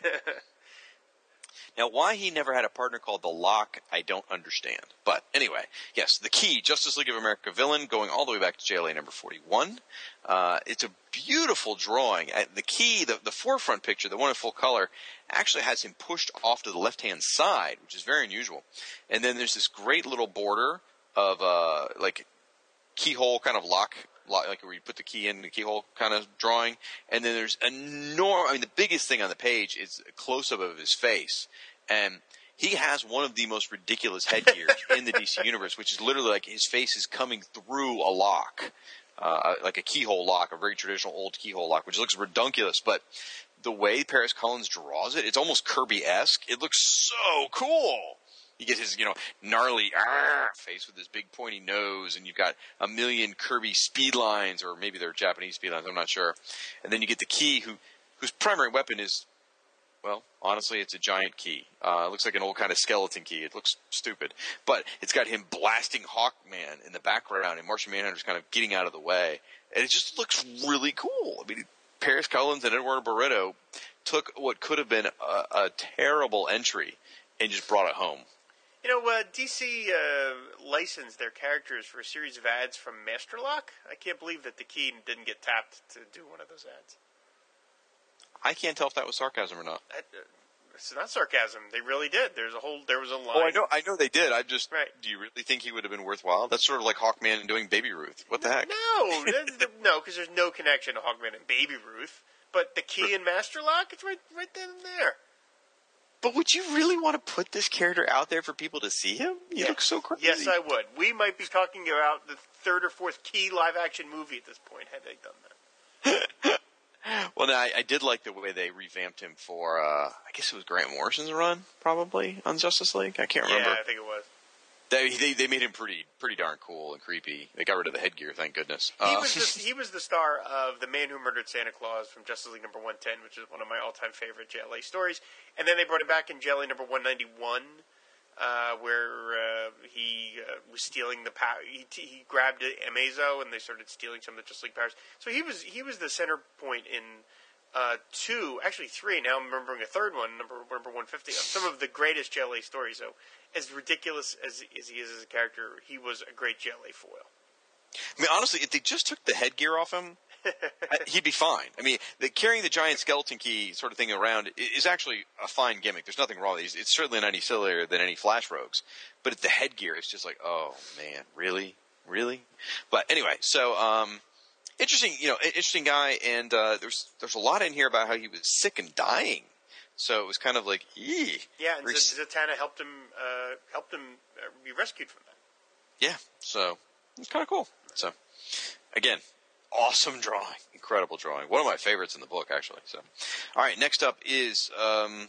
now, why he never had a partner called the Lock, I don't understand. But anyway, yes, the key, Justice League of America villain, going all the way back to JLA number forty-one. Uh, it's a beautiful drawing. Uh, The key, the, the forefront picture, the one in full color, actually has him pushed off to the left-hand side, which is very unusual. And then there's this great little border of uh, like keyhole kind of lock, lock, like where you put the key in the keyhole kind of drawing. And then there's enormous. I mean, the biggest thing on the page is a close up of his face, and he has one of the most ridiculous headgears in the DC universe, which is literally like his face is coming through a lock, uh, like a keyhole lock, a very traditional old keyhole lock, which looks redunculous, but. The way Paris Cullins draws it, it's almost Kirby esque. It looks so cool. You get his, you know, gnarly face with his big pointy nose, and you've got a million Kirby speed lines, or maybe they're Japanese speed lines. I'm not sure. And then you get the key, who whose primary weapon is, well, honestly, it's a giant key. Uh, it looks like an old kind of skeleton key. It looks stupid, but it's got him blasting Hawkman in the background, and Martian Manhunter's kind of getting out of the way, and it just looks really cool. I mean, Paris Cullins and Eduardo Barreto took what could have been a, a terrible entry and just brought it home. You know, uh, DC uh, licensed their characters for a series of ads from Masterlock. I can't believe that the key didn't get tapped to do one of those ads. I can't tell if that was sarcasm or not. That, uh, it's not sarcasm. They really did. There's a whole. There was a line. Oh, I know, I know they did. I just, Right. do you really think he would have been worthwhile? That's sort of like Hawkman doing Baby Ruth. What the heck? No, no, because there's no connection to Hawkman and Baby Ruth. But the key and Masterlock, it's right, right then and there. But would you really want to put this character out there for people to see him? You look so crazy. Yes, I would. We might be talking about the third or fourth key live action movie at this point had they done that. Well, no, I, I did like the way they revamped him for. uh I guess it was Grant Morrison's run, probably on Justice League. I can't remember. Yeah, I think it was. They, they they made him pretty pretty darn cool and creepy. They got rid of the headgear, thank goodness. He Uh, was the, he was the star of the Man Who Murdered Santa Claus from Justice League number one ten, which is one of my all time favorite JLA stories. And then they brought him back in JLA number one ninety one, uh, where uh, he uh, was stealing the power. He, he grabbed Amazo and they started stealing some of the Justice League powers. So he was he was the center point in uh, two, actually three. Now I'm remembering a third one, number number one fifty, of some of the greatest JLA stories. So as ridiculous as, as he is as a character, he was a great JLA foil. I mean, honestly, if they just took the headgear off him, he'd be fine. I mean, the, carrying the giant skeleton key sort of thing around is actually a fine gimmick. There's nothing wrong with it. It's certainly not any sillier than any Flash rogues. But the headgear is just like, oh man, really, really. But anyway, so um, interesting. You know, interesting guy, and uh, there's there's a lot in here about how he was sick and dying. So it was kind of like, ee. Yeah, and Z- Zatanna helped him uh, helped him uh, be rescued from that. Yeah, so it's kind of cool. So again, awesome drawing, incredible drawing. One of my favorites in the book, actually. So, all right, next up is um,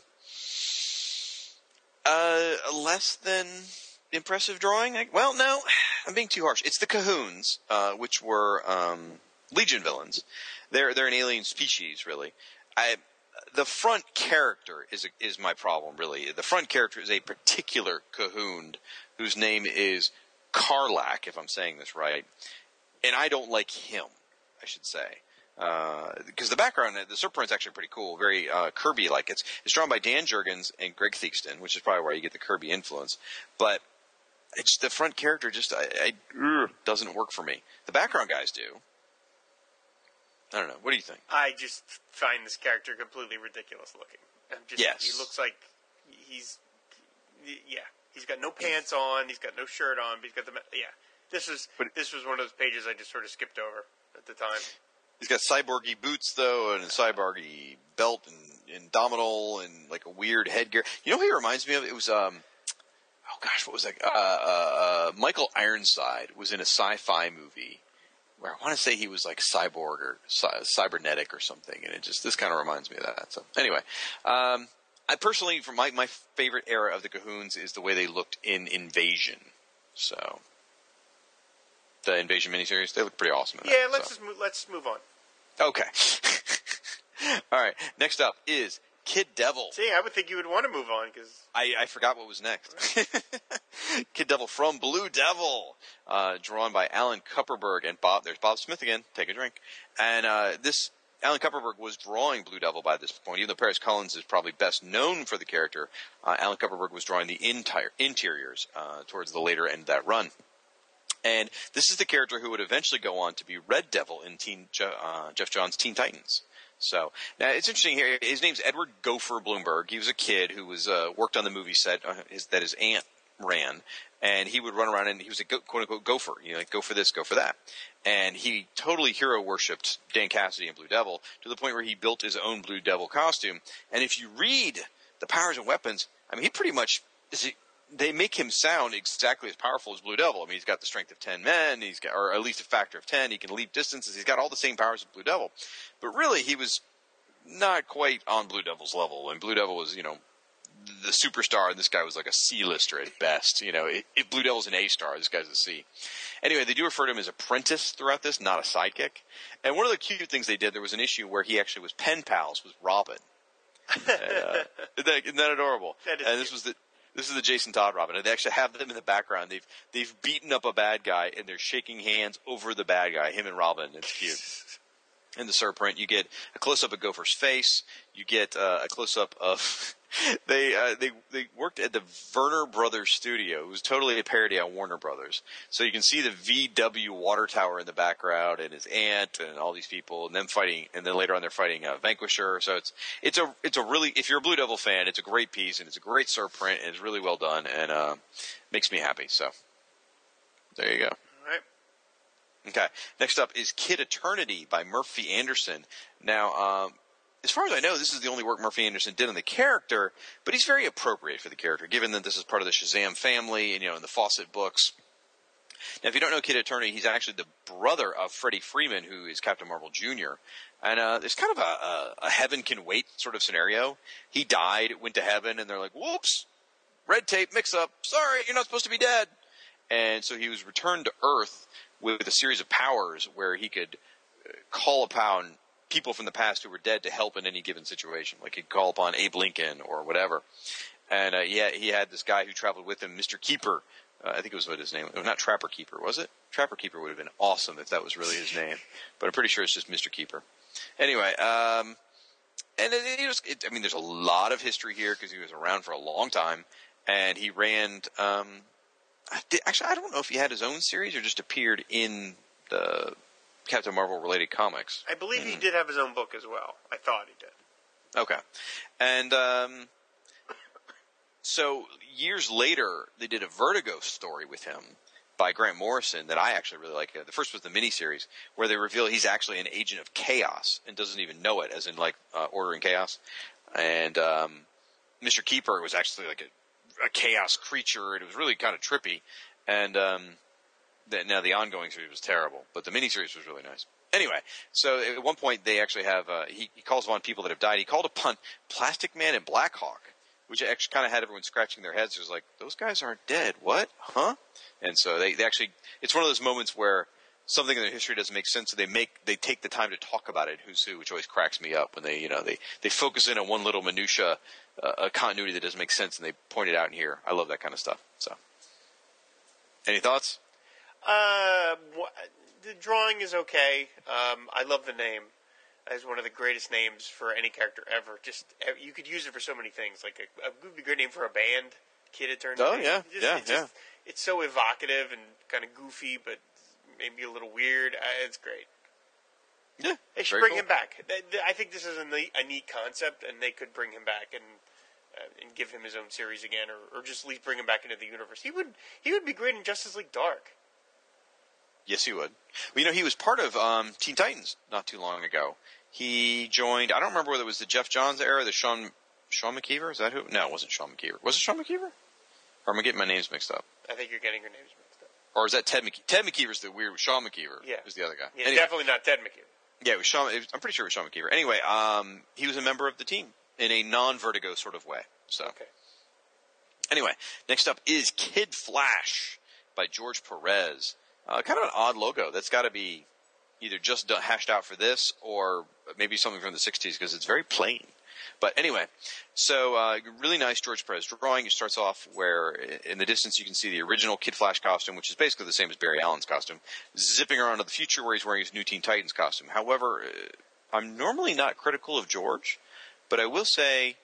uh, a less than impressive drawing. Well, no, I'm being too harsh. It's the Khunds, uh, which were um, Legion villains. They're they're an alien species, really. I the front character is is my problem really. The front character is a particular Khund whose name is Karlak, if I'm saying this right, and I don't like him. I should say. because the background, the surprint's actually pretty cool, very uh, Kirby like. It's it's drawn by Dan Jurgens and Greg Theakston, which is probably where you get the Kirby influence. But it's the front character just I, I doesn't work for me. The background guys do. I don't know. What do you think? I just find this character completely ridiculous looking. I'm just, Yes. He looks like he's, yeah, he's got no pants on, he's got no shirt on, but he's got the, yeah. This was But- this was one of those pages I just sort of skipped over at the time. He's got cyborgy boots though, and a cyborgy belt, and, and dominal, and like a weird headgear. You know who he reminds me of? It was um, oh gosh, what was that? Uh, uh, uh, Michael Ironside was in a sci-fi movie where I want to say he was like cyborg or cy- cybernetic or something, and it just this kind of reminds me of that. So anyway, um, I personally, for my my favorite era of the Khunds is the way they looked in Invasion. So. The Invasion miniseries, they look pretty awesome. In that, Yeah, let's so. just move, let's move on. Okay. All right. Next up is Kid Devil. See, I would think you would want to move on because I, I forgot what was next. Kid Devil from Blue Devil, uh, drawn by Alan Kupperberg and Bob. There's Bob Smith again. Take a drink. And uh, this Alan Kupperberg was drawing Blue Devil by this point. Even though Paris Cullins is probably best known for the character, uh, Alan Kupperberg was drawing the entire interiors uh, towards the later end of that run. And this is the character who would eventually go on to be Red Devil in Teen, uh, Geoff Johns' Teen Titans. So now it's interesting here. His name's Edward Gopher Bloomberg. He was a kid who was uh, worked on the movie set uh, his, that his aunt ran, and he would run around and he was a go, quote unquote gopher. You know, like go for this, go for that. And he totally hero worshipped Dan Cassidy and Blue Devil to the point where he built his own Blue Devil costume. And if you read the powers and weapons, I mean, he pretty much. They make him sound exactly as powerful as Blue Devil. I mean, he's got the strength of ten men. He's got, or at least a factor of ten. He can leap distances. He's got all the same powers as Blue Devil. But really, he was not quite on Blue Devil's level. And Blue Devil was, you know, the superstar, and this guy was like a C-lister at best. You know, if Blue Devil's an A-star, this guy's a C. Anyway, they do refer to him as apprentice throughout this, not a sidekick. And one of the cute things they did, there was an issue where he actually was pen pals with Robin. and, uh, isn't, that, isn't that adorable? That is and this cute. was the this is the Jason Todd Robin. And they actually have them in the background. They've they've beaten up a bad guy, and they're shaking hands over the bad guy. Him and Robin. It's cute in the surprint, you get a close up of Gopher's face. You get uh, a close up of they uh, they they worked at the Werner Brothers studio. It was totally a parody on Warner Brothers. So you can see the VW water tower in the background and his aunt and all these people and them fighting. And then later on they're fighting uh, Vanquisher. So it's it's a it's a really if you're a Blue Devil fan, it's a great piece and it's a great surprint and it's really well done and uh, makes me happy. So there you go. Okay. Next up is Kid Eternity by Murphy Anderson. Now, um, as far as I know, this is the only work Murphy Anderson did on the character, but he's very appropriate for the character, given that this is part of the Shazam family, and you know, in the Fawcett books. Now, if you don't know Kid Eternity, he's actually the brother of Freddie Freeman, who is Captain Marvel Jr. And uh, it's kind of a, a, a heaven can wait sort of scenario. He died, went to heaven, and they're like, "Whoops, red tape mix up. Sorry, you're not supposed to be dead." And so he was returned to Earth with a series of powers where he could uh, call upon people from the past who were dead to help in any given situation. Like he'd call upon Abe Lincoln or whatever. And uh, he, had, he had this guy who traveled with him, Mr. Keeper. Uh, I think it was what his name was. Not Trapper Keeper, was it? Trapper Keeper would have been awesome if that was really his name. But I'm pretty sure it's just Mr. Keeper. Anyway, um, and it, it was, it, I mean, there's a lot of history here because he was around for a long time. And he ran, um, did, actually, I don't know if he had his own series or just appeared in the Captain Marvel related comics. I believe Mm-hmm. he did have his own book as well. I thought he did. Okay. And um, so years later, they did a Vertigo story with him by Grant Morrison that I actually really like. The first was the miniseries where they reveal he's actually an agent of chaos and doesn't even know it, as in like uh, Order and Chaos. And um, Mr. Keeper was actually like a, a chaos creature, and it was really kind of trippy. And um, the, now the ongoing series was terrible, but the miniseries was really nice. Anyway, so at one point they actually have uh, he, he calls upon people that have died. He called upon Plastic Man and Black Hawk, which actually kind of had everyone scratching their heads. It was like those guys aren't dead. What? Huh? And so they, they actually it's one of those moments where something in their history doesn't make sense, so they make they take the time to talk about it. Who's who, which always cracks me up when they you know they they focus in on one little minutia, uh, a continuity that doesn't make sense, and they point it out in here. I love that kind of stuff. So, any thoughts? Uh, wha- the drawing is okay. Um, I love the name. as one of the greatest names for any character ever. Just you could use it for so many things. Like a, a would be a great name for a band. Kid Eternity. Oh, yeah, Just- yeah, it just- yeah. It's so evocative and kind of goofy, but maybe a little weird. Uh, it's great. Yeah, They should bring cool. him back. I think this is a neat, a neat concept, and they could bring him back and uh, and give him his own series again, or, or just at least bring him back into the universe. He would he would be great in Justice League Dark. Yes, he would. Well, you know, he was part of um, Teen Titans not too long ago. He joined. I don't remember whether it was the Geoff Johns era, the Sean Sean McKeever. Is that who? No, it wasn't Sean McKeever. Was it Sean McKeever? Or am I getting my names mixed up? I think you're getting your names mixed up. Or is that Ted McKeever? Ted McKeever's the weird. Sean McKeever Yeah. is the other guy. Yeah, Anyway, definitely not Ted McKeever. Yeah, it was Sean. It was, I'm pretty sure it was Sean McKeever. Anyway, um, he was a member of the team in a non-Vertigo sort of way. So Okay. anyway, next up is Kid Flash by George Perez. Uh, kind of an odd logo. That's got to be either just hashed out for this or maybe something from the 60s because it's very plain. But anyway, so uh, really nice George Perez drawing. It starts off where in the distance you can see the original Kid Flash costume, which is basically the same as Barry Allen's costume, zipping around to the future where he's wearing his new Teen Titans costume. However, uh, I'm normally not critical of George, but I will say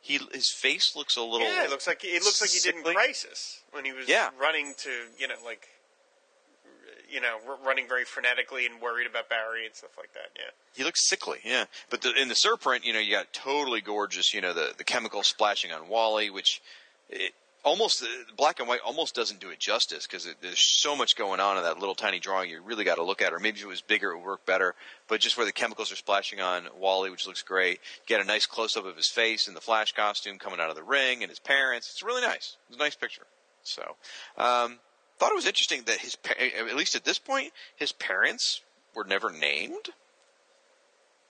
he his face looks a little. Yeah, it looks like it looks like he did in. Crisis when he was Yeah. running to you know like you know r- running very frenetically and worried about Barry and stuff like that. Yeah. He looks sickly, yeah. But the, in the surprint, you know, you got totally gorgeous, you know, the, the chemical splashing on Wally, which it, almost, the black and white almost doesn't do it justice because there's so much going on in that little tiny drawing. You really got to look at. Or maybe if it was bigger, it would work better. But just where the chemicals are splashing on Wally, which looks great. Get a nice close up of his face in the Flash costume coming out of the ring and his parents. It's really nice. It's a nice picture. So, um, thought it was interesting that his, at least at this point, his parents were never named.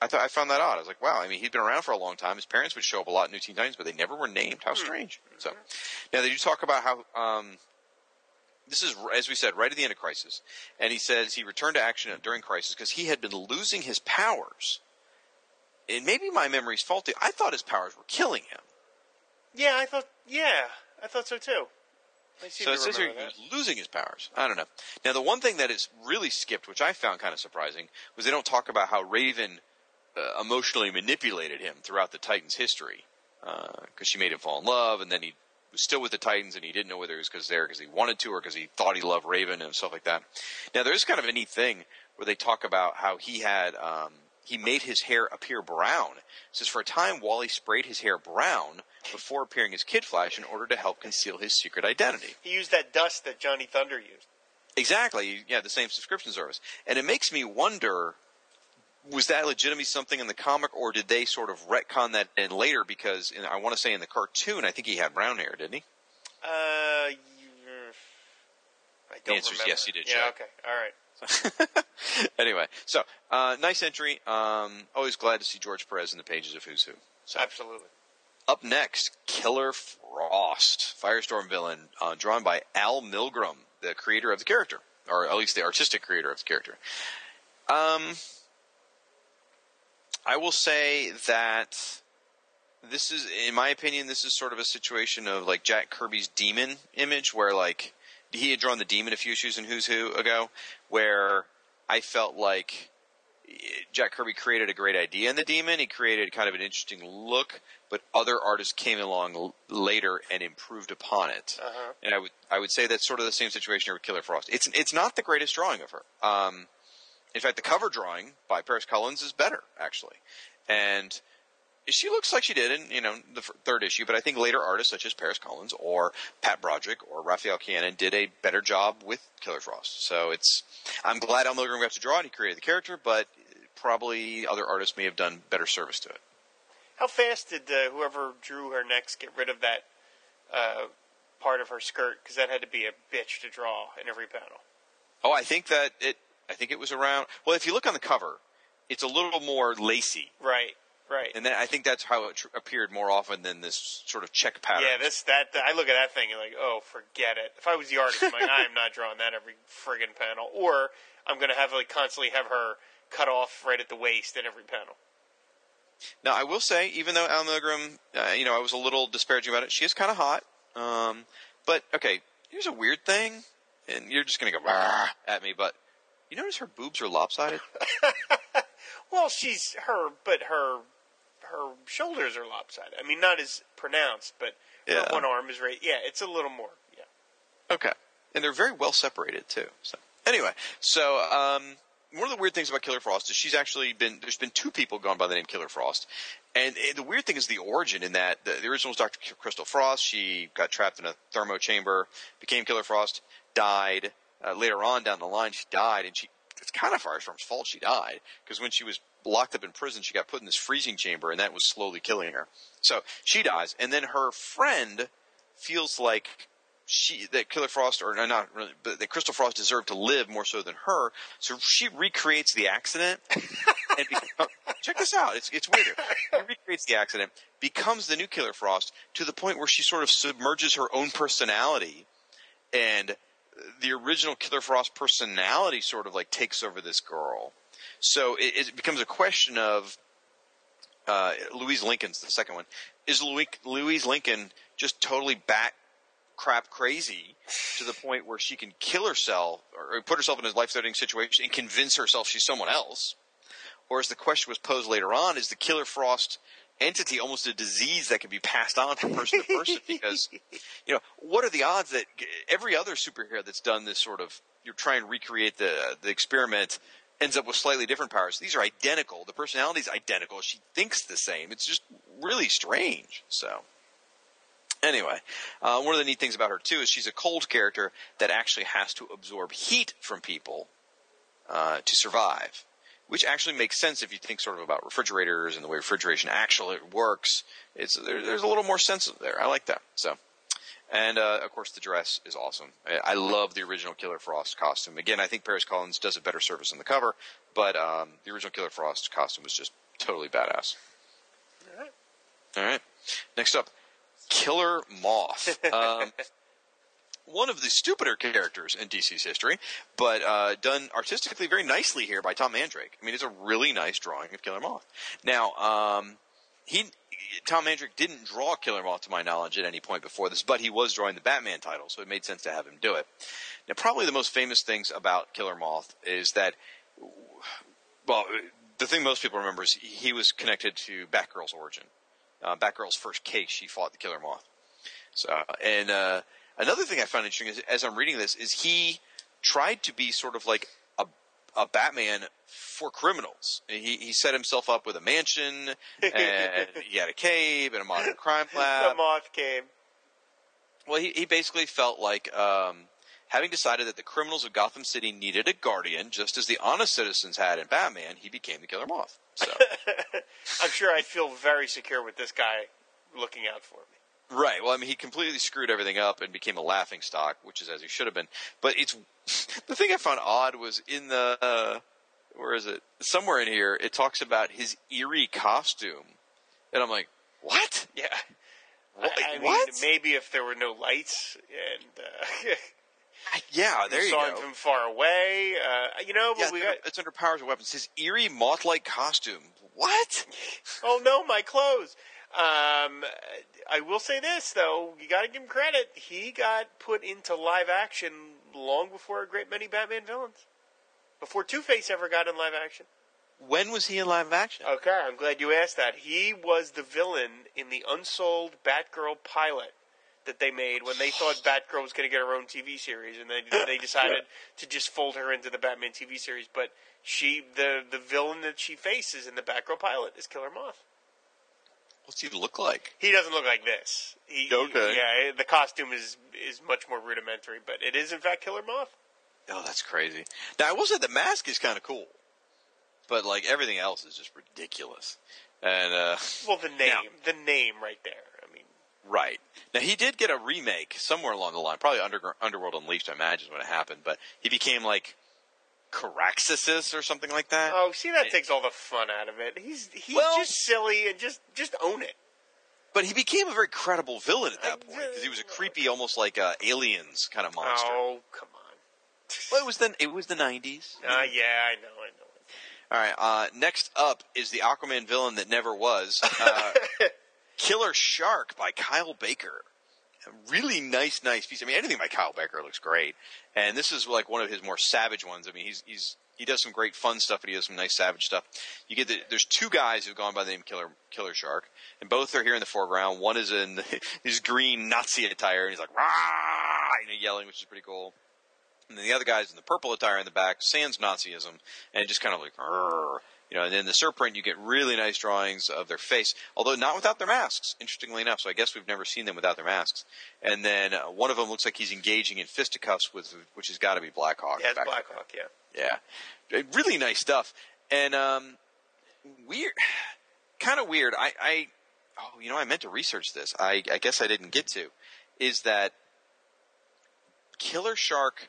I thought I found that odd. I was like, wow. I mean, he'd been around for a long time. His parents would show up a lot in New Teen Titans, but they never were named. How strange. So, now they do talk about how um, this is, as we said, right at the end of Crisis, and he says he returned to action during Crisis because he had been losing his powers. And maybe my memory's faulty. I thought his powers were killing him. Yeah, I thought. Yeah, I thought so too. So it says here that. losing his powers. I don't know. Now, the one thing that is really skipped, which I found kind of surprising, was they don't talk about how Raven uh, emotionally manipulated him throughout the Titans' history. Because she made him fall in love, and then he was still with the Titans, and he didn't know whether it was because there because he wanted to or because he thought he loved Raven and stuff like that. Now, there's kind of a neat thing where they talk about how he had um, he made his hair appear brown. It says for a time, Wally sprayed his hair brown before appearing as Kid Flash in order to help conceal his secret identity. He used that dust that Johnny Thunder used. Exactly. Yeah, the same subscription service. And it makes me wonder was that legitimately something in the comic or did they sort of retcon that in later because in, I want to say in the cartoon I think he had brown hair, didn't he? Uh, don't answer is yes, he did, Yeah. Jack. Okay. All right. anyway, so uh, nice entry. Um, always glad to see George Perez in the pages of Who's Who. So Absolutely. up next, Killer Frost, Firestorm villain, uh, drawn by Al Milgrom, the creator of the character, or at least the artistic creator of the character. Um, I will say that this is, in my opinion, this is sort of a situation of like Jack Kirby's demon image, where like he had drawn the demon a few issues in Who's Who ago, where I felt like Jack Kirby created a great idea in the demon. He created kind of an interesting look, but other artists came along l- later and improved upon it. Uh-huh. And I would I would say that's sort of the same situation here with Killer Frost. It's it's not the greatest drawing of her. Um, in fact, the cover drawing by Paris Cullins is better actually, and she looks like she did in you know the f- third issue. But I think later artists such as Paris Cullins or Pat Broderick or Rafael Kayanan did a better job with Killer Frost. So it's I'm glad Al Milgrom got to draw it. He created the character, but probably other artists may have done better service to it. How fast did uh, whoever drew her next get rid of that uh, part of her skirt? Because that had to be a bitch to draw in every panel. Oh, I think that it. I think it was around. Well, if you look on the cover, it's a little more lacy, Right. Right. and then I think that's how it tr- appeared more often than this sort of check pattern. yeah, this that I look at that thing and like, oh, forget it. If I was the artist, I'm like, I am not drawing that every friggin' panel. Or I'm gonna have like constantly have her cut off right at the waist in every panel. Now, I will say, even though Al Milgrom, uh, you know, I was a little disparaging about it, she is kind of hot. Um, but okay, here's a weird thing, and you're just gonna go at me, but you notice her boobs are lopsided. Well, she's her, but her her shoulders are lopsided. I mean, not as pronounced, but Yeah. one arm is right. Yeah, it's a little more. Yeah. Okay. And they're very well separated too. So anyway, so um, one of the weird things about Killer Frost is she's actually been there's been two people gone by the name Killer Frost, and eh, the weird thing is the origin in that the, the original was Dr. Crystal Frost. She got trapped in a thermo chamber, became Killer Frost, died. Uh, later on down the line, she died, and she it's kind of Firestorm's fault she died because when she was locked up in prison, she got put in this freezing chamber, and that was slowly killing her. So she dies, and then her friend feels like she that Killer Frost or no, not really, but that Crystal Frost deserved to live more so than her. So she recreates the accident and become, oh, check this out. It's it's weirder. She recreates the accident, becomes the new Killer Frost to the point where she sort of submerges her own personality, and the original Killer Frost personality sort of like takes over this girl. So it, it becomes a question of uh, Louise Lincoln's the second one. Is Louis, Louise Lincoln just totally bat crap crazy to the point where she can kill herself or put herself in a life-threatening situation and convince herself she's someone else? Or as the question was posed later on, is the Killer Frost entity almost a disease that can be passed on from person to person? Because, you know, what are the odds that every other superhero that's done this sort of, you try and recreate the, the experiment ends up with slightly different powers. These are identical. The personality is identical. She thinks the same. It's just really strange. So, anyway, uh, one of the neat things about her too is she's a cold character that actually has to absorb heat from people uh, to survive, which actually makes sense if you think sort of about refrigerators and the way refrigeration actually works. It's there, there's a little more sense there. I like that. So. And uh, of course, the dress is awesome. I, I love the original Killer Frost costume. Again, I think Paris Cullins does a better service on the cover, but um, the original Killer Frost costume was just totally badass. All right. All right. Next up, Killer Moth. Um, one of the stupider characters in DC's history, but uh, done artistically very nicely here by Tom Mandrake. I mean, it's a really nice drawing of Killer Moth. Now, um, he Tom Mandrake didn't draw Killer Moth to my knowledge at any point before this, but he was drawing the Batman title, so it made sense to have him do it. Now, probably the most famous things about Killer Moth is that, well, the thing most people remember is he was connected to Batgirl's origin. Uh, Batgirl's first case, she fought the Killer Moth. So, and uh, another thing I found interesting is, as I'm reading this, is he tried to be sort of like a, Batman for criminals. He, he set himself up with a mansion, and he had a cave and a modern crime lab. the moth came. Well, he, he basically felt like um, having decided that the criminals of Gotham City needed a guardian, just as the honest citizens had in Batman, he became the Killer Moth. So, I'm sure I'd feel very secure with this guy looking out for me. Right. Well, I mean, he completely screwed everything up and became a laughing stock, which is as he should have been. But it's the thing I found odd was in the uh, where is it? Somewhere in here, it talks about his eerie costume, and I'm like, what? Yeah. What? I, I mean, maybe if there were no lights and uh, yeah, there you saw go. him from far away, uh, you know. But Yeah, we got. under- it's under powers and weapons. His eerie moth-like costume. What? Oh no, my clothes. Um, I will say this though, you got to give him credit. He got put into live action long before a great many Batman villains. Before Two Face ever got in live action. When was he in live action? Okay, I'm glad you asked that. He was the villain in the unsold Batgirl pilot that they made when they thought Batgirl was going to get her own TV series, and they they decided to just fold her into the Batman TV series. But she, the the villain that she faces in the Batgirl pilot is Killer Moth. What's he look like? He doesn't look like this. He, Okay. yeah, the costume is is much more rudimentary, but it is in fact Killer Moth. Oh, that's crazy. Now, I will say the mask is kind of cool, but like everything else is just ridiculous. And uh, Well, the name, the name right there. I mean, right now, he did get a remake somewhere along the line, probably Under- Underworld Unleashed, I imagine, is when it happened. But he became like Caraxasis or something like that. oh, see, that takes all the fun out of it. He's he's Well- just silly and just just own it. But he became a very credible villain at that point because he was a creepy, almost like uh, aliens kind of monster. Oh, come on. Well, it was the it was the nineties. Uh, yeah, I know, I know. All right. Uh, next up is the Aquaman villain that never was, uh, Killer Shark by Kyle Baker. Really nice, nice piece. I mean, anything by Kyle Baker looks great, and this is like one of his more savage ones. I mean, he's he's he does some great fun stuff, but he does some nice savage stuff. You get the, there's two guys who've gone by the name Killer Killer Shark, and both are here in the foreground. One is in his green Nazi attire, and he's like rah, you know, yelling, which is pretty cool. And then the other guy's in the purple attire in the back, sans Nazism, and just kind of like, you know. And then the surprint, you get really nice drawings of their face, although not without their masks. Interestingly enough, so I guess we've never seen them without their masks. And then uh, one of them looks like he's engaging in fisticuffs with, which has got to be Blackhawk. Yeah, it's Blackhawk. Yeah. yeah, Uh, really nice stuff, and um, weird, kind of weird. I, I, oh, you know, I meant to research this. I, I guess I didn't get to. Is that Killer Shark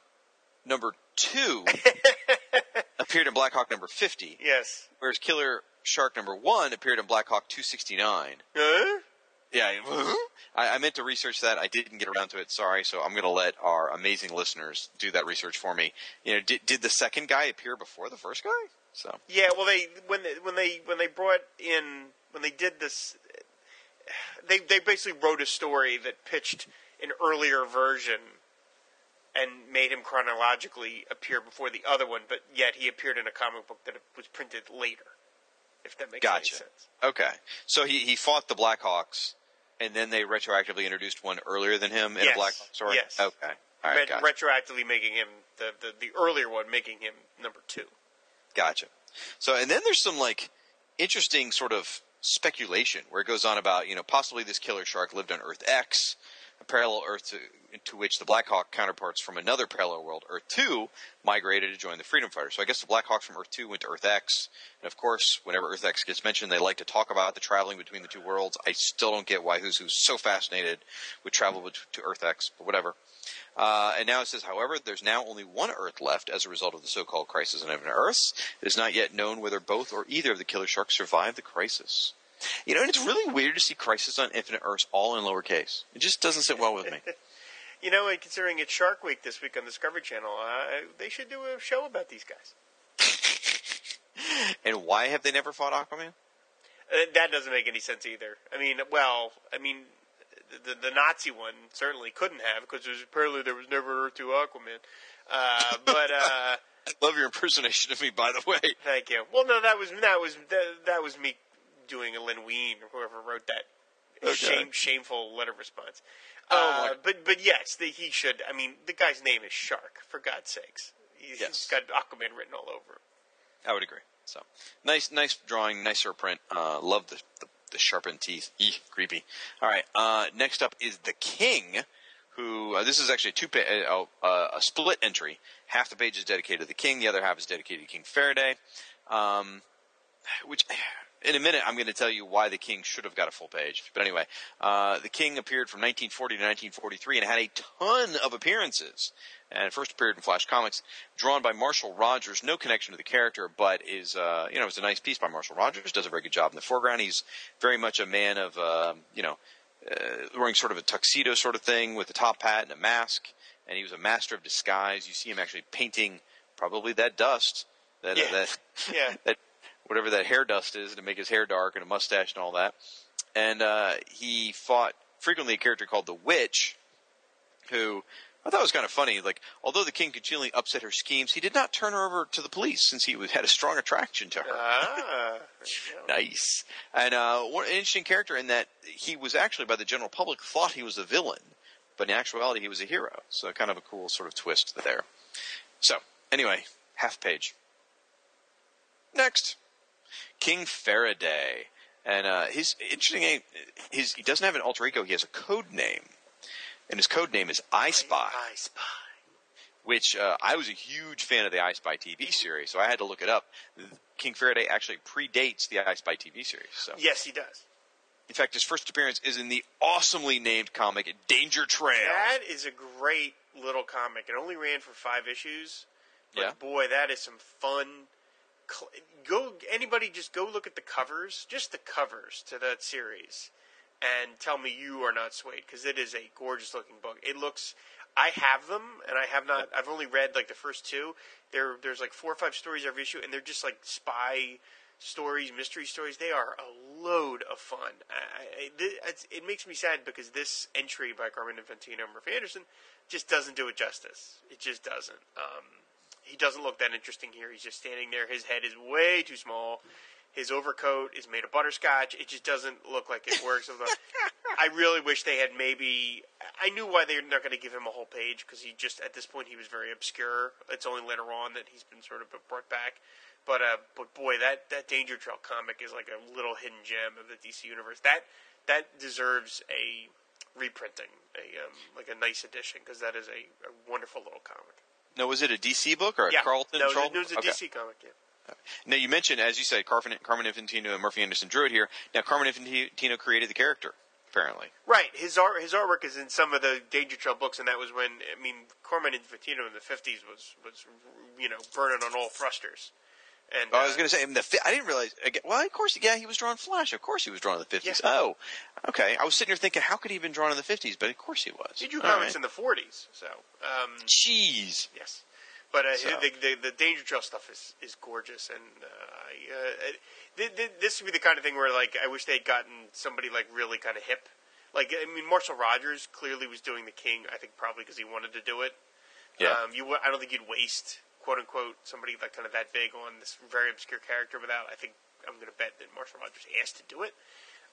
number two appeared in Blackhawk number fifty, Yes. whereas Killer Shark number one appeared in Blackhawk two sixty nine. Huh? Yeah, I, I meant to research that. I didn't get around to it. Sorry. So I'm going to let our amazing listeners do that research for me. You know, did, did the second guy appear before the first guy? So Yeah, well, they when they, when they when they brought in when they did this, they they basically wrote a story that pitched an earlier version and made him chronologically appear before the other one, but yet he appeared in a comic book that was printed later. If that makes Gotcha. any sense. okay. So he he fought the Blackhawks, and then they retroactively introduced one earlier than him in Yes. a Blackhawk story. Yes. Okay. All right. Gotcha. retroactively making him the, the the earlier one, making him number two. Gotcha. So, and then there's some like interesting sort of speculation where it goes on about you know possibly this killer shark lived on Earth X, parallel Earth to, to which the Blackhawk counterparts from another parallel world, Earth Two, migrated to join the Freedom Fighters. So I guess the Blackhawks from Earth Two went to Earth X, and of course, whenever Earth X gets mentioned, they like to talk about the traveling between the two worlds. I still don't get why who's who's so fascinated with travel to Earth X, but whatever. Uh, and now it says, however, there's now only one Earth left as a result of the so-called crisis on Infinite Earths. It is not yet known whether both or either of the killer sharks survived the crisis. You know, and it's really weird to see Crisis on Infinite Earths all in lowercase. It just doesn't sit well with me. You know, and considering it's Shark Week this week on Discovery Channel, uh, they should do a show about these guys. and why have they never fought Aquaman? Uh, that doesn't make any sense either. I mean, well, I mean, the the Nazi one certainly couldn't have because apparently there was never Earth Two Aquaman. Uh, but uh, I love your impersonation of me, by the way. thank you. Well, no, that was that was that, that was me doing a Len Wein or whoever wrote that Okay. shame shameful letter response. Oh, uh, but but yes, the, he should. I mean, the guy's name is Shark. For God's sakes, he's Yes. got Aquaman written all over him. I would agree. So nice, nice drawing, nice surprint. Uh, love the, the the sharpened teeth. Eek, creepy. All right. Uh, next up is the King, who uh, this is actually a two pa- uh, uh, a split entry. Half the page is dedicated to the King, the other half is dedicated to King Faraday. Um, which in a minute I'm going to tell you why the King should have got a full page. But anyway, uh, the King appeared from 1940 to 1943 and had a ton of appearances. And first appeared in Flash Comics, drawn by Marshall Rogers. No connection to the character, but is uh, you know it's a nice piece by Marshall Rogers. Does a very good job in the foreground. He's very much a man of uh, you know uh, wearing sort of a tuxedo sort of thing with a top hat and a mask. And he was a master of disguise. You see him actually painting probably that dust that Yeah. that Yeah. that whatever that hair dust is to make his hair dark and a mustache and all that. And uh, he fought frequently a character called the Witch, who I thought was kind of funny. Like, although the king continually upset her schemes, he did not turn her over to the police since he had a strong attraction to her. Ah, there you go. Nice. And uh, one an interesting character in that he was actually, by the general public, thought he was a villain, but in actuality, he was a hero. So, kind of a cool sort of twist there. So, anyway, half page. Next, King Faraday, and uh, his interesting name. His he doesn't have an alter ego. He has a code name, and his code name is I Spy I spy. which uh, I was a huge fan of the I Spy TV series, so I had to look it up. King Faraday actually predates the I Spy TV series. So, Yes, he does. in fact, his first appearance is in the awesomely named comic Danger Trail. That is a great little comic. It only ran for five issues. But Yeah. boy, that is some fun. Cl- Go anybody just go look at the covers, just the covers to that series, and tell me you are not swayed because it is a gorgeous looking book. It looks. I have them, and I have not. I've only read like the first two. There, there's like four or five stories every issue, and they're just like spy stories, mystery stories. They are a load of fun. I, I, it makes me sad because this entry by Carmen Infantino and Murphy Anderson just doesn't do it justice. It just doesn't. Um, he doesn't look that interesting here. He's just standing there. His head is way too small. His overcoat is made of butterscotch. It just doesn't look like it works. I really wish they had maybe. I knew why they're not going to give him a whole page because he just at this point he was very obscure. It's only later on that he's been sort of brought back. But uh, but boy, that that Danger Trail comic is like a little hidden gem of the DC universe. That that deserves a reprinting, a um, like a nice edition because that is a, a wonderful little comic. No, was it a DC book or a yeah, Charlton? no, it was, a- it was a Okay. DC comic. Yeah. Now you mentioned, as you said, Carmen, Carmen Infantino and Murphy Anderson drew it here. Now Carmen Infantino created the character, apparently. Right. His art his artwork is in some of the Danger Trail books, and that was when I mean Carmen Infantino in the fifties was was you know burning on all thrusters. And Oh, I was uh, going to say, in the fi- I didn't realize. Well, of course, yeah, he was drawn Flash. Of course, he was drawn in the fifties. Yeah. Oh, okay. I was sitting here thinking, how could he have been drawn in the fifties? But of course, he was. he drew All comics right. in the forties. So um, Jeez. yes, but uh, So- the, the the Danger Trail stuff is is gorgeous, and uh, I, uh, th- th- this would be the kind of thing where like I wish they'd gotten somebody like really kind of hip. Like I mean, Marshall Rogers clearly was doing the King. I think probably because he wanted to do it. Yeah. Um, you, I don't think you'd waste quote unquote somebody like kind of that big on this very obscure character without. I think I'm going to bet that Marshall Rogers asked to do it.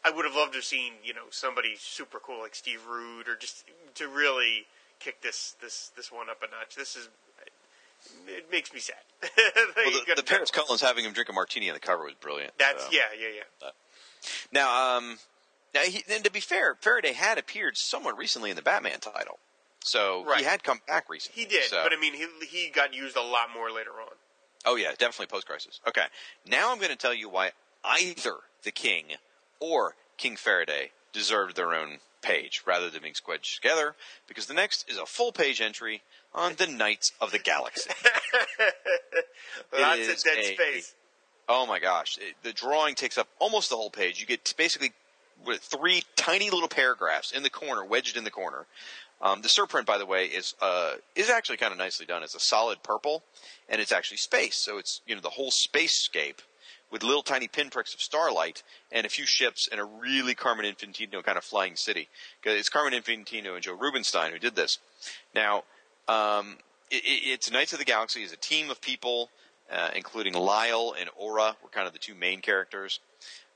I would have loved to have seen you know somebody super cool like Steve Rude or just to really kick this this this one up a notch. This is it makes me sad. Well, the, the Paris it. Cullins having him drink a martini on the cover was brilliant. That's so. yeah yeah yeah. Now, um, now he, and to be fair, Faraday had appeared somewhat recently in the Batman title, so Right. he had come back recently. He did, so- but I mean he he got used a lot more later on. Oh yeah, definitely post crisis. Okay, now I'm going to tell you why either the King or King Faraday deserved their own page rather than being squedged together. Because the next is a full page entry on the Knights of the Galaxy. Lots of dead a- space. Oh my gosh, It- the drawing takes up almost the whole page. You get basically with three tiny little paragraphs in the corner, wedged in the corner. Um, the surprint, by the way, is uh, is actually kind of nicely done. It's a solid purple, and it's actually space. So it's you know the whole spacescape with little tiny pinpricks of starlight and a few ships and a really Carmen Infantino kind of flying city. It's Carmen Infantino and Joe Rubinstein who did this. Now, um, it, it, it's Knights of the Galaxy is a team of people, uh, including Lyle and Aura, were kind of the two main characters.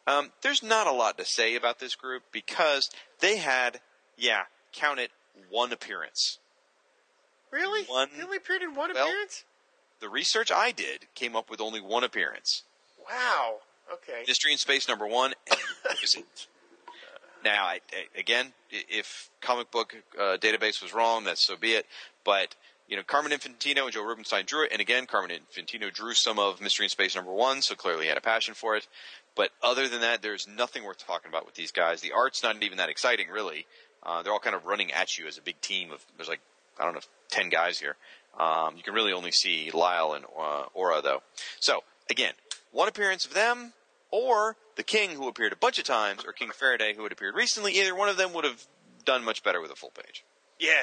Um, there's not a lot to say about this group because they had, yeah, count it, one appearance. Really? One- He only appeared in one well- appearance. The research I did came up with only one appearance. Wow. Okay. Mystery in Space number one. now, I, I, again, if comic book uh, database was wrong, that's so be it. But you know, Carmen Infantino and Joe Rubinstein drew it, and again, Carmen Infantino drew some of Mystery in Space number one, so clearly he had a passion for it. But other than that, there's nothing worth talking about with these guys. The art's not even that exciting, really. Uh, they're all kind of running at you as a big team of there's like I don't know ten guys here. Um, you can really only see Lyle and uh, Aura though. So again, one appearance of them or the King who appeared a bunch of times, or King Faraday who had appeared recently. Either one of them would have done much better with a full page. Yeah.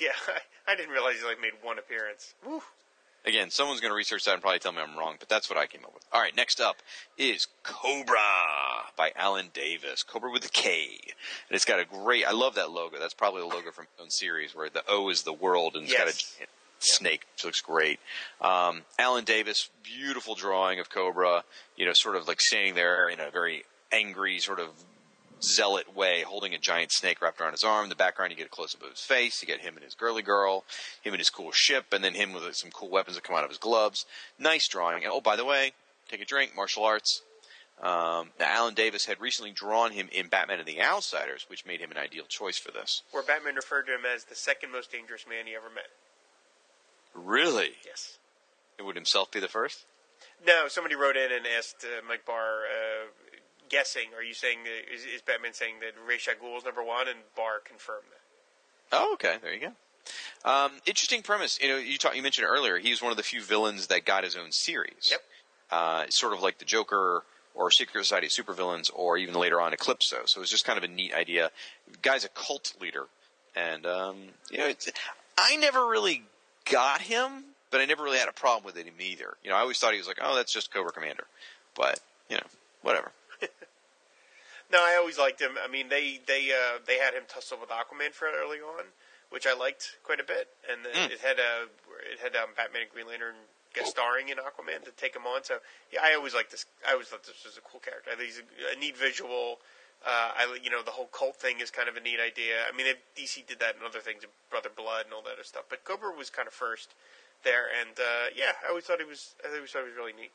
Yeah. I, I didn't realize he like made one appearance. Woo. Again, someone's going to research that and probably tell me I'm wrong, but that's what I came up with. All right, next up is Kobra by Alan Davis. Kobra with a K. And it's got a great, I love that logo. That's probably a logo from its own series where the O is the world and it's got a giant snake, which looks great. Um, Alan Davis, beautiful drawing of Kobra, you know, sort of like standing there in a very angry, sort of zealot way, holding a giant snake wrapped around his arm. In the background, you get a close up of his face. You get him and his girly girl, him and his cool ship, and then him with some cool weapons that come out of his gloves. Nice drawing. And, oh, by the way, take a drink. Martial arts. Um, now, Alan Davis had recently drawn him in Batman and the Outsiders, which made him an ideal choice for this. Where Batman referred to him as the second most dangerous man he ever met. Really? Yes. It would himself be the first? No, somebody wrote in and asked uh, Mike Barr, uh, guessing, are you saying, that, is, is Batman saying that Ra's al Ghul is number one? And Barr confirmed that. Oh, okay. There you go. Um, interesting premise. You know, you talk, you mentioned earlier. He was one of the few villains that got his own series. Yep. Uh, sort of like the Joker or Secret Society of Supervillains, or even later on Eclipso. So it was just kind of a neat idea. Guy's a cult leader, and um, you know, it's, I never really got him, but I never really had a problem with him either. You know, I always thought he was like, oh, that's just Cobra Commander, but you know, whatever. No, I always liked him. I mean, they they uh, they had him tussle with Aquaman for early on, which I liked quite a bit, and then it had a it had um, Batman and Green Lantern guest starring in Aquaman to take him on. So yeah, I always liked this. I always thought this was a cool character. I think he's a, a neat visual. Uh, I you know the whole cult thing is kind of a neat idea. I mean, DC did that and other things, Brother Blood and all that other stuff. But Kobra was kind of first there, and uh, yeah, I always thought he was. I always thought he was really neat.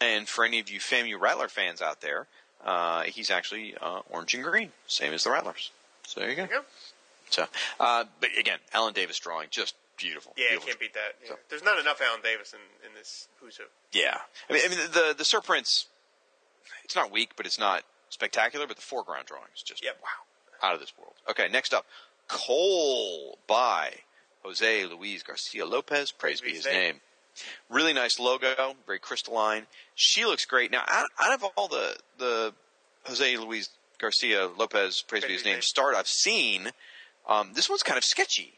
And for any of you FAMU Rattler fans out there, uh, he's actually uh, orange and green, same as the Rattlers. So there you go. There you go. So, uh, but again, Alan Davis drawing, just beautiful. Yeah, you beautiful. can't beat that. Yeah. So- There's not enough Alan Davis in, in this Who's Who. Yeah, I mean, I mean the the surprint, it's not weak, but it's not spectacular. But the foreground drawing is just Yep. wow, out of this world. Okay, next up, Kole by Jose Luis Garcia Lopez. Praise be his name. Really nice logo, very crystalline. She looks great. Now, out, out of all the the Jose Luis Garcia Lopez, praise be his name, start I've seen, um, this one's kind of sketchy.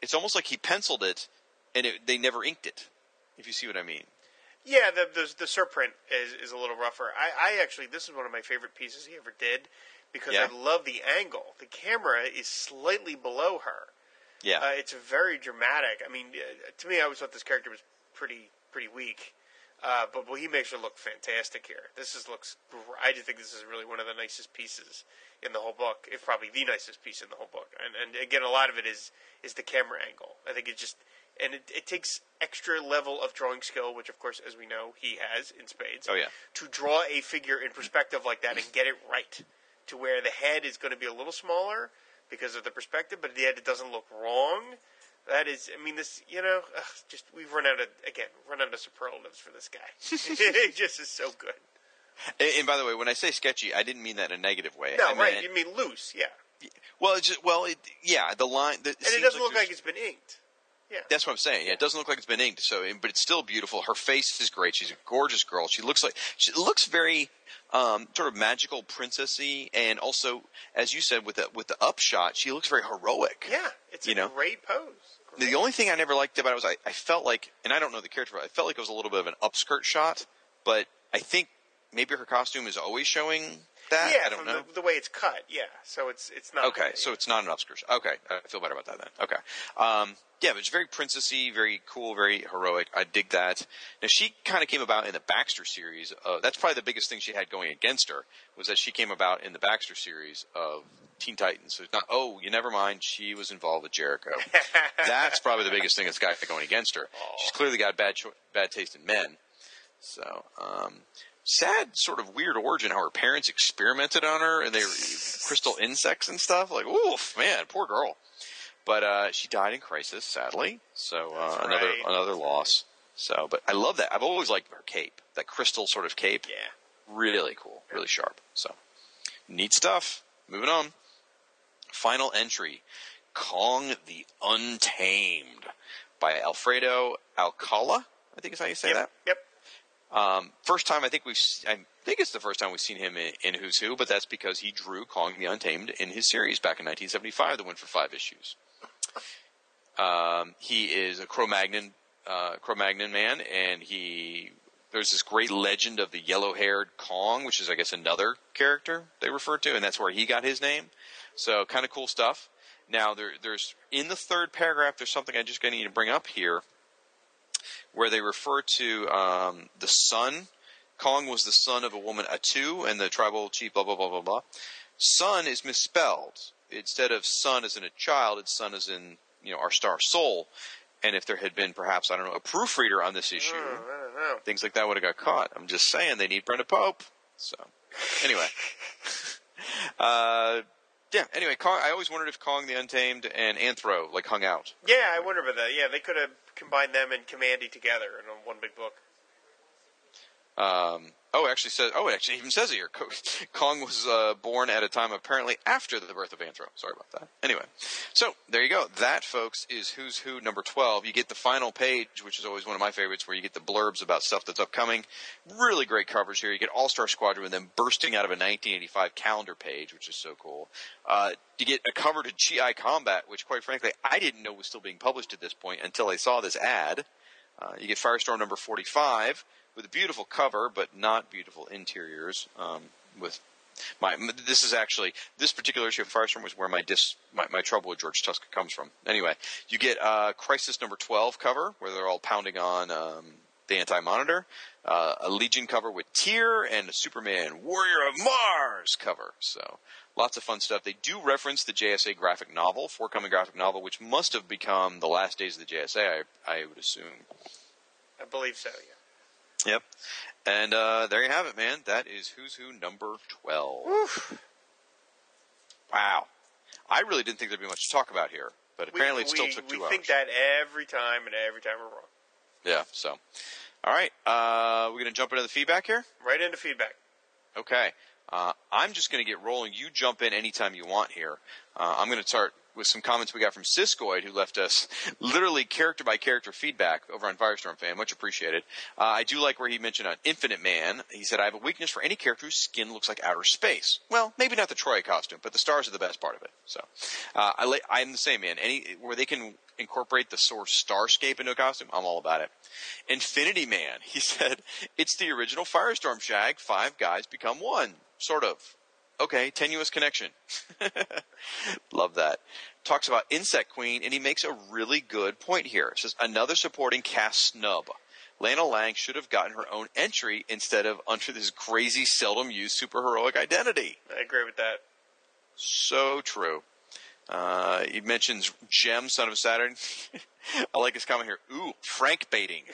It's almost like he penciled it, and it, they never inked it. If you see what I mean. Yeah, the the, the surprint is, is a little rougher. I, I actually this is one of my favorite pieces he ever did because Yeah. I love the angle. The camera is slightly below her. Yeah. Uh, it's very dramatic. I mean, uh, to me, I always thought this character was pretty pretty weak. Uh, but well, he makes her look fantastic here. This is looks. I just think this is really one of the nicest pieces in the whole book. If probably the nicest piece in the whole book. And and again, a lot of it is is the camera angle. I think it just and it, it takes extra level of drawing skill, which of course, as we know, he has in spades. Oh, yeah. To draw a figure in perspective like that and get it right, to where the head is going to be a little smaller because of the perspective, but yet it doesn't look wrong. That is, I mean, this, you know, ugh, just we've run out of again, run out of superlatives for this guy. it just is so good. And, and by the way, when I say sketchy, I didn't mean that in a negative way. No, I right? meant- You mean loose? Yeah, well, it's just, well, it, yeah, the line. The, and it doesn't look like it's been inked. Yeah, That's what I'm saying. Yeah, it doesn't look like it's been inked. So, but it's still beautiful. Her face is great. She's a gorgeous girl. She looks like she looks very um, sort of magical, princessy, and also, as you said, with the with the upshot, she looks very heroic. yeah, it's You a know? great pose. The only thing I never liked about it was I, I felt like, and I don't know the character, but I felt like it was a little bit of an upskirt shot. But I think maybe her costume is always showing that. yeah, I don't from know. The, the way it's cut. Yeah, so it's it's not Okay, so it's not an upskirt. Okay, I feel better about that then. Okay, um, yeah, but it's very princessy, very cool, very heroic. I dig that. Now she kind of came about in the Baxter series. Uh, that's probably the biggest thing she had going against her was that she came about in the Baxter series of Teen Titans. So it's not. Oh, you never mind. She was involved with Jericho. that's probably the biggest thing that's got going against her. She's clearly got bad cho- bad taste in men. So, um, sad, sort of weird origin how her parents experimented on her and they were crystal insects and stuff. Like, oof, man, poor girl. But uh, she died in crisis, sadly. So uh, another right. another loss. So, but I love that. I've always liked her cape, that crystal sort of cape. yeah. Really cool, really sharp. So, neat stuff. Moving on. Final entry Kong the Untamed by Alfredo Alcala. I think is how you say Yep. that. Yep. Um, first time I think we've, I think it's the first time we've seen him in, in Who's Who, but that's because he drew Kong the Untamed in his series back in 1975 that went for five issues. Um, he is a Cro-Magnon, uh, Cro-Magnon man, and he, there's this great legend of the yellow-haired Kong, which is, I guess, another character they refer to, and that's where he got his name. So, kind of cool stuff. Now, there, there's, in the third paragraph, there's something I just need to bring up here where they refer to um, the son. Kong was the son of a woman, Atu, and the tribal chief, blah, blah, blah, blah, blah. Son is misspelled. Instead of son as in a child, it's son as in, you know, our star soul. And if there had been perhaps, I don't know, a proofreader on this issue, know. things like that would have got caught. I'm just saying they need Brenda Pope. So, anyway. uh, yeah, anyway, Kong, I always wondered if Kong the Untamed and Anthro, like, hung out. Yeah, I wonder about that. Yeah, they could have combined them and Kamandi together in one big book. Um, oh, actually says. Oh, actually even says here. Kong was uh, born at a time apparently after the birth of Anthro. Sorry about that. Anyway, so there you go. That, folks, is Who's Who number twelve. You get the final page, which is always one of my favorites, where you get the blurbs about stuff that's upcoming. Really great covers here. You get All Star Squadron with them bursting out of a 1985 calendar page, which is so cool. Uh, you get a cover to GI Combat, which, quite frankly, I didn't know was still being published at this point until I saw this ad. Uh, you get Firestorm number 45 with a beautiful cover, but not beautiful interiors, um, with My this is actually this particular issue of Firestorm was where my dis my, my trouble with George Tuska comes from. Anyway, you get uh, Crisis number twelve cover where they're all pounding on um, the Anti Monitor, uh, a Legion cover with Tyr, and a Superman Warrior of Mars cover. So lots of fun stuff. They do reference the JSA graphic novel, forthcoming graphic novel, which must have become the last days of the JSA. I, I would assume. I believe so. Yeah. Yep. And uh, there you have it, man. That is Who's Who number 12. Wow. I really didn't think there'd be much to talk about here, but apparently we, it still we, took we two think hours. that every time, and every time we're wrong. Yeah, so. All right. Uh, we're going to jump into the feedback here? Right into feedback. Okay. Uh, I'm just going to get rolling. You jump in anytime you want here. Uh, I'm going to start with some comments we got from Siskoid, who left us literally character by character feedback over on Firestorm fan. Much appreciated. Uh, I do like where he mentioned on Infinity Man. He said, I have a weakness for any character whose skin looks like outer space. Well, maybe not the Troy costume, but the stars are the best part of it. So, uh, I li- I'm the same, man. Any, where they can incorporate the source starscape into a costume, I'm all about it. Infinity Man, he said, it's the original Firestorm Shag. Five guys become one. Sort of. Okay, tenuous connection. Love that. Talks about Insect Queen, and he makes a really good point here. It says, another supporting cast snub. Lana Lang should have gotten her own entry instead of under this crazy, seldom used superheroic identity. I agree with that. So true. Uh, he mentions Gem, son of Saturn. I like his comment here. Ooh, Frank baiting.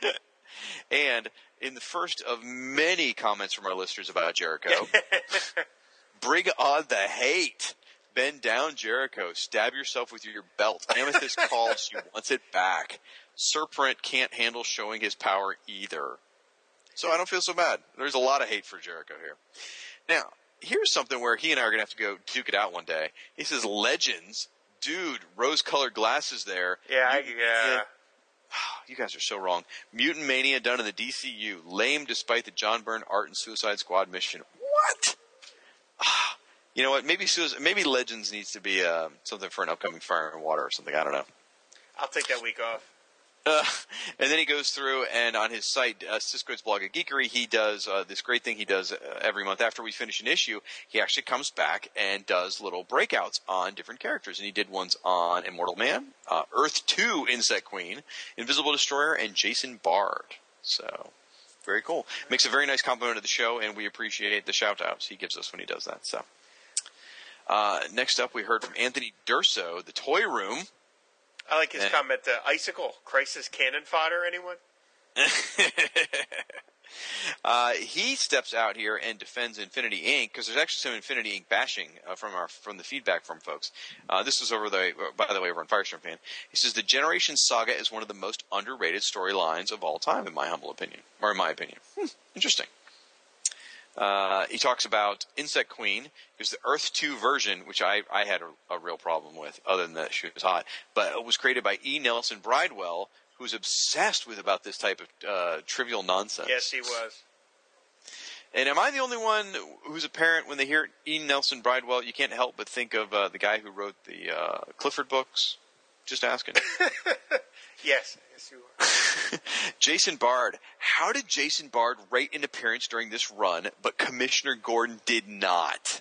and in the first of many comments from our listeners about Jericho, bring on the hate. Bend down, Jericho. Stab yourself with your belt. Amethyst calls. She wants it back. Serpent can't handle showing his power either. So I don't feel so bad. There's a lot of hate for Jericho here. Now, here's something where he and I are going to have to go duke it out one day. He says, Legends. Dude, rose colored glasses there. Yeah, I, You- yeah. You guys are so wrong. Mutant Mania done in the DCU. Lame despite the John Byrne art and Suicide Squad mission. What? You know what? Maybe maybe Legends needs to be uh, something for an upcoming Fire and Water or something. I don't know. I'll take that week off. Uh, and then he goes through and on his site, uh, Siskoid's blog at Geekery, he does uh, this great thing he does uh, every month after we finish an issue. He actually comes back and does little breakouts on different characters, and he did ones on Immortal Man, uh, Earth Two, Insect Queen, Invisible Destroyer, and Jason Bard. So very cool. Makes a very nice compliment to the show, and we appreciate the shout outs he gives us when he does that. So. Uh, next up, we heard from Anthony Durso, the Toy Room. I like his Yeah. comment. Uh, icicle crisis cannon fodder. Anyone? Uh, he steps out here and defends Infinity Inc. because there's actually some Infinity Inc. bashing uh, from our from the feedback from folks. Uh, this was over the by the way over on Firestorm fan. He says the Generation Saga is one of the most underrated storylines of all time, in my humble opinion, or in my opinion. Hmm, interesting. Uh, he talks about Insect Queen, who's the Earth 2 version, which I, I had a, a real problem with, other than that she was hot. But it was created by E. Nelson Bridwell, who's obsessed with about this type of uh, trivial nonsense. Yes, he was. And am I the only one who's a parent when they hear E. Nelson Bridwell? You can't help but think of uh, the guy who wrote the uh, Clifford books. Just asking. Yes, yes, you are. Jason Bard. How did Jason Bard rate an appearance during this run, but Commissioner Gordon did not?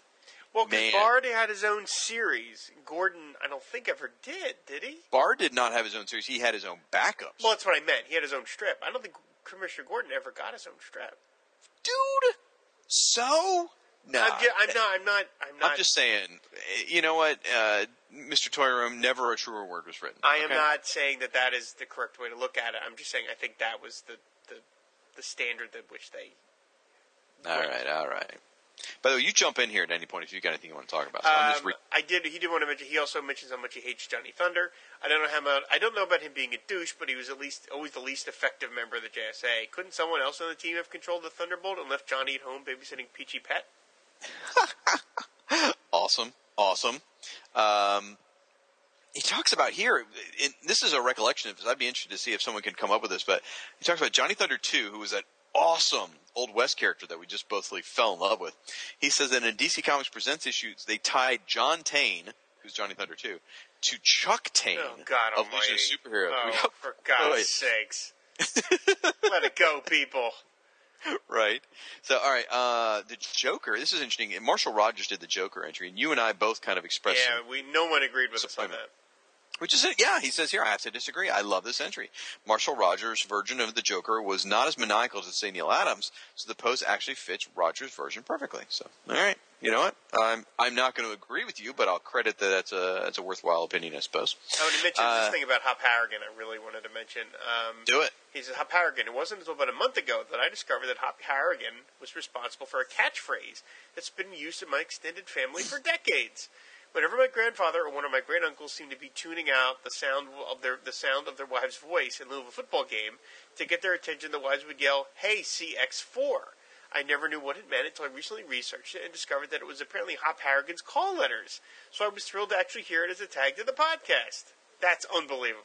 Well, because Bard had his own series. Gordon, I don't think ever did. Did he? Bard did not have his own series. He had his own backups. Well, that's what I meant. He had his own strip. I don't think Commissioner Gordon ever got his own strip. Dude, so no. I'm, I'm not. I'm not. I'm not. I'm just saying. eh, You know what, uh, Mr. Toy Room? Never a truer word was written. I am okay? not saying that that is the correct way to look at it. I'm just saying I think that was the the, the standard that which they. All right, all right. By the way, you jump in here at any point if you've got anything you want to talk about. So I'm just Um, re- I did. He did want to mention. He also mentions how much he hates Johnny Thunder. I don't know how much. I don't know about him being a douche, but he was at least always the least effective member of the JSA. Couldn't someone else on the team have controlled the Thunderbolt and left Johnny at home babysitting Peachy Pet? awesome, awesome. Um, he talks about here. It, this is a recollection of this. I'd be interested to see if someone can come up with this. But he talks about Johnny Thunder two, who was that awesome old West character that we just both like, fell in love with. He says that in DC Comics Presents issues, they tied John Tane, who's Johnny Thunder two, to Chuck Taine Oh God of! Legion of Superheroes. Oh, for God's sakes! Let it go, people. right. So, all right. Uh, the Joker. This is interesting. Marshall Rogers did the Joker entry, and you and I both kind of expressed. Yeah, we no one agreed with us on that. Which is it? Yeah, he says here. I have to disagree. I love this entry. Marshall Rogers' version of the Joker was not as maniacal as say Neal Adams, so the pose actually fits Rogers' version perfectly. So, all right. You know what? I'm I'm not going to agree with you, but I'll credit that that's a that's a worthwhile opinion, I suppose. I want to mention Uh, this thing about Hop Harrigan. I really wanted to mention. Um, Do it. He says Hop Harrigan. It wasn't until about a month ago that I discovered that Hop Harrigan was responsible for a catchphrase that's been used in my extended family for decades. Whenever my grandfather or one of my great uncles seemed to be tuning out the sound of their the sound of their wife's voice in lieu of a football game to get their attention, the wives would yell, "Hey, CX4!" I never knew what it meant until I recently researched it and discovered that it was apparently Hop Harrigan's call letters. So I was thrilled to actually hear it as a tag to the podcast. That's unbelievable.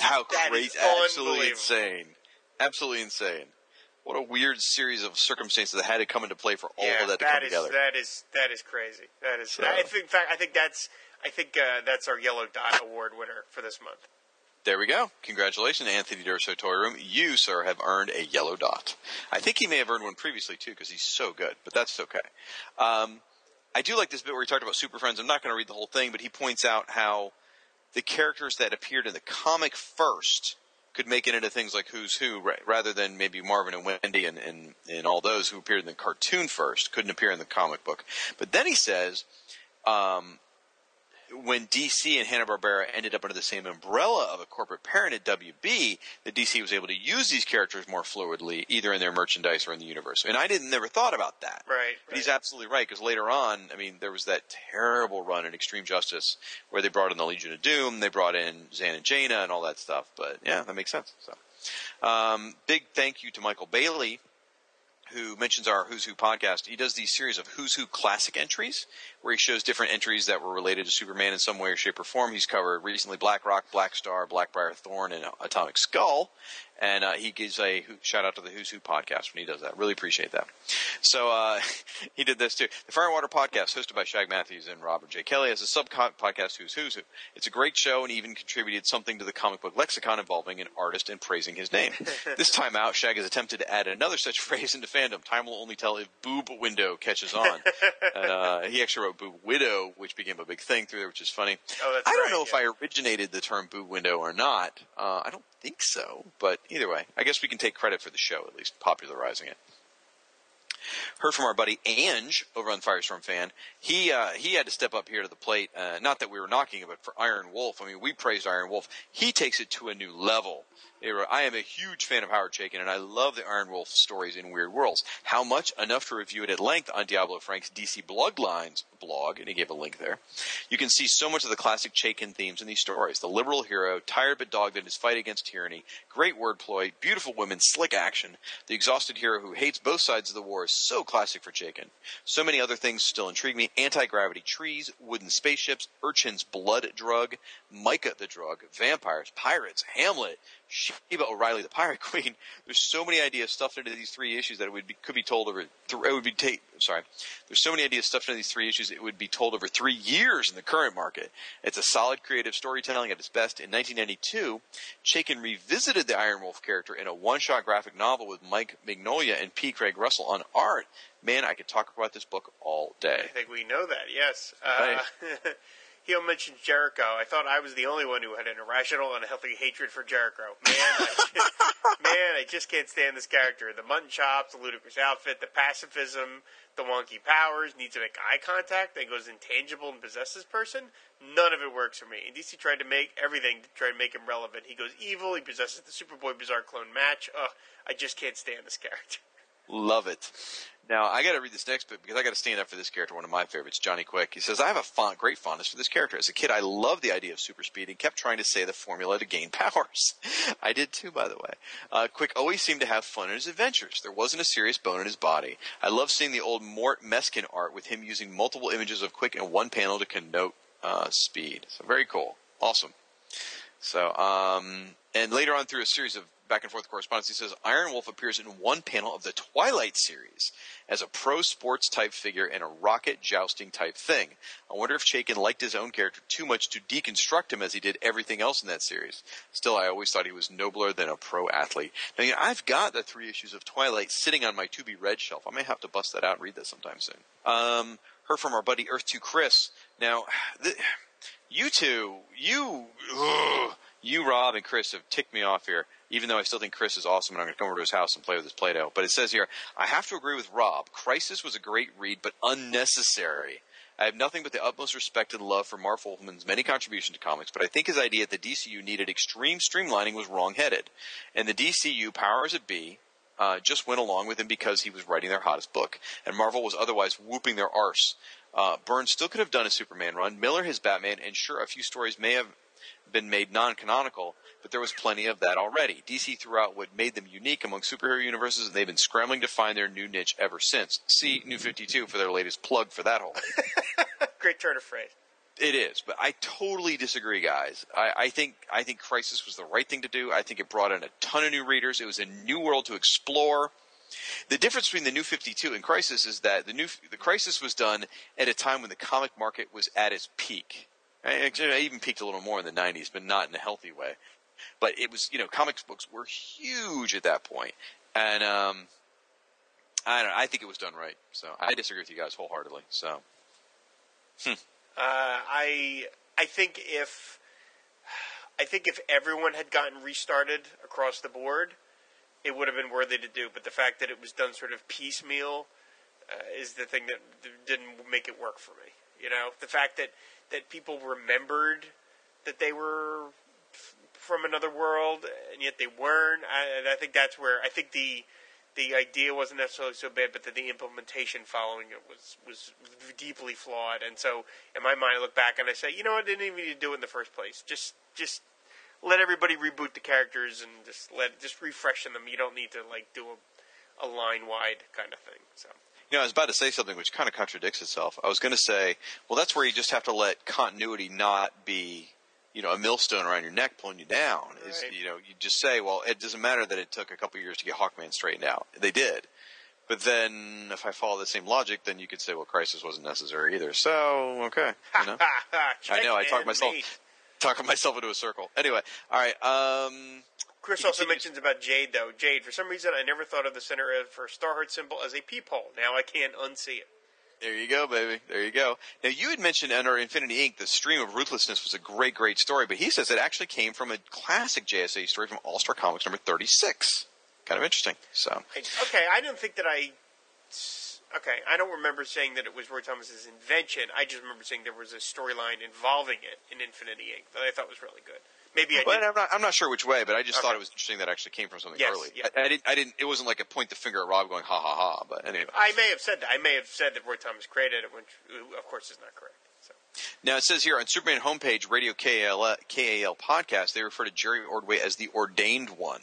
How That crazy! is Absolutely insane. Absolutely insane. What a weird series of circumstances that had to come into play for all yeah, of that to that come is- together. that is that is crazy. That is. So- I think, in fact, I think that's I think uh, that's our Yellow Dot Award winner for this month. There we go. Congratulations, Anthony Durso Toy Room. You, sir, have earned a yellow dot. I think he may have earned one previously too, because he's so good. But that's okay. Um, I do like this bit where he talked about Super Friends. I'm not going to read the whole thing, but he points out how the characters that appeared in the comic first could make it into things like Who's Who, rather than maybe Marvin and Wendy and, and, and all those who appeared in the cartoon first couldn't appear in the comic book. But then he says, um, when DC and Hanna Barbera ended up under the same umbrella of a corporate parent at WB, the DC was able to use these characters more fluidly, either in their merchandise or in the universe. And I didn't never thought about that. Right. But he's absolutely right because later on, I mean, there was that terrible run in Extreme Justice where they brought in the Legion of Doom, they brought in Zan and Jaina and all that stuff. But yeah, that makes sense. So, um, big thank you to Michael Bailey who mentions our Who's Who podcast. He does these series of Who's Who classic entries where he shows different entries that were related to Superman in some way or shape or form. He's covered recently Black Rock, Black Star, Blackbriar Thorn, and Atomic Skull. And uh, he gives a shout out to the Who's Who podcast when he does that. Really appreciate that. So uh, he did this too. The Fire and Water podcast, hosted by Shag Matthews and Robert J. Kelly, has a sub podcast, Who's Who's Who. It's a great show and even contributed something to the comic book lexicon involving an artist and praising his name. this time out, Shag has attempted to add another such phrase into fandom. Time will only tell if Boob Window catches on. and, uh, he actually wrote Boob Widow, which became a big thing through there, which is funny. Oh, that's I don't right, know if. I originated the term boob window or not. Uh, I don't think so, but either way, I guess we can take credit for the show at least popularizing it. Heard from our buddy Ange over on Firestorm Fan. He uh, he had to step up here to the plate. Uh, not that we were knocking him, but for Iron Wolf. I mean, we praised Iron Wolf. He takes it to a new level. Were- I am a huge fan of Howard Chaykin, and I love the Iron Wolf stories in Weird Worlds. How much? Enough to review it at length on Diablo Frank's DC Bloodlines blog, and he gave a link there. You can see so much of the classic Chaykin themes in these stories. The liberal hero, tired but dogged in his fight against tyranny, great wordplay, beautiful women, slick action. The exhausted hero who hates both sides of the war is so classic for Chaykin. So many other things still intrigue me. Anti-gravity trees, wooden spaceships, Urchin's blood drug, Micah the drug, vampires, pirates, Hamlet, Sheba O'Reilly the pirate queen. There's so many ideas stuffed into these three issues that it would be, could be told over, th- it would be ta- sorry. There's so many ideas stuffed into these three issues it would be told over three years in the current market. It's a solid creative storytelling at its best. In 1992, Chaykin revisited the Iron Wolf character in a one-shot graphic novel with Mike Mignola and P. Craig Russell on art. Man, I could talk about this book all day. I think we know that. Yes. Uh, He mentioned Jericho. I thought I was the only one who had an irrational and healthy hatred for Jericho. Man, I just, man, I just can't stand this character. The mutton chops, the ludicrous outfit, the pacifism, the wonky powers, needs to make eye contact, then goes intangible and possesses person. None of it works for me. And DC tried to make everything to try to make him relevant. He goes evil. He possesses the Superboy Bizarre clone match. Ugh, I just can't stand this character. Love it. Now I got to read this next bit because I got to stand up for this character. One of my favorites, Johnny Quick. He says, "I have a fond, great fondness for this character. As a kid, I loved the idea of super speed and kept trying to say the formula to gain powers. I did too, by the way. Uh, Quick always seemed to have fun in his adventures. There wasn't a serious bone in his body. I love seeing the old Mort Meskin art with him using multiple images of Quick in one panel to connote uh, speed. So very cool, awesome." So, um, and later on through a series of back and forth correspondence, he says Iron Wolf appears in one panel of the Twilight series as a pro sports type figure and a rocket jousting type thing. I wonder if Chaykin liked his own character too much to deconstruct him as he did everything else in that series. Still, I always thought he was nobler than a pro athlete. Now, you know, I've got the three issues of Twilight sitting on my to be read shelf. I may have to bust that out and read that sometime soon. Um, heard from our buddy Earth 2 Chris. Now, th- you two, you, ugh, you, Rob, and Chris have ticked me off here. Even though I still think Chris is awesome, and I'm going to come over to his house and play with his Play-Doh. But it says here, I have to agree with Rob. Crisis was a great read, but unnecessary. I have nothing but the utmost respect and love for Marv Wolfman's many contributions to comics, but I think his idea that the DCU needed extreme streamlining was wrong-headed. And the DCU powers that be uh, just went along with him because he was writing their hottest book, and Marvel was otherwise whooping their arse. Uh, Burns still could have done a Superman run, Miller his Batman, and sure, a few stories may have been made non-canonical, but there was plenty of that already. DC threw out what made them unique among superhero universes, and they've been scrambling to find their new niche ever since. See New 52 for their latest plug for that whole. Great turn of phrase. It is, but I totally disagree, guys. I, I think I think Crisis was the right thing to do. I think it brought in a ton of new readers. It was a new world to explore. The difference between the New Fifty Two and Crisis is that the new the Crisis was done at a time when the comic market was at its peak. I, even peaked a little more in the '90s, but not in a healthy way. But it was, you know, comics books were huge at that point. and um, I don't. know, I think it was done right. So I disagree with you guys wholeheartedly. So Uh, I I think if I think if everyone had gotten restarted across the board, it would have been worthy to do. But the fact that it was done sort of piecemeal uh, is the thing that didn't make it work for me. You know, the fact that that people remembered that they were from another world and yet they weren't. I, I think that's where I think the the idea wasn't necessarily so bad, but that the implementation following it was was deeply flawed. And so, in my mind, I look back and I say, you know, what, I didn't even need to do it in the first place. Just just let everybody reboot the characters and just let just refreshen them. You don't need to like do a a line wide kind of thing. So. You know, I was about to say something which kind of contradicts itself. I was going to say, well, that's where you just have to let continuity not be, you know, a millstone around your neck pulling you down. Is Right. you know, you just say, well, it doesn't matter that it took a couple years to get Hawkman straightened out. They did. But then, if I follow the same logic, then you could say, well, Crisis wasn't necessary either. So, okay, you know, I know, I talked myself. Talking myself into a circle. Anyway, all right. Um, Chris also mentions about Jade, though. Jade, for some reason, I never thought of the center of her Starheart symbol as a peephole. Now I can't unsee it. There you go, baby. There you go. Now you had mentioned under Infinity Inc. the stream of ruthlessness was a great, great story, but he says it actually came from a classic JSA story from All Star Comics number thirty-six. Kind of interesting. So Okay, I don't think that I. Okay, I don't remember saying that it was Roy Thomas's invention. I just remember saying there was a storyline involving it in Infinity Inc. that I thought was really good. Maybe I But did. I'm not, I'm not sure which way, but I just Okay. thought it was interesting that it actually came from something Yes, early. yeah. I, I didn't. I didn't. It wasn't like a point the finger at Rob going ha ha ha. But anyway. I may have said that. I may have said that Roy Thomas created it, which, uh, of course, is not correct. So. Now it says here on Superman homepage, Radio KAL, KAL podcast, they refer to Jerry Ordway as the ordained one,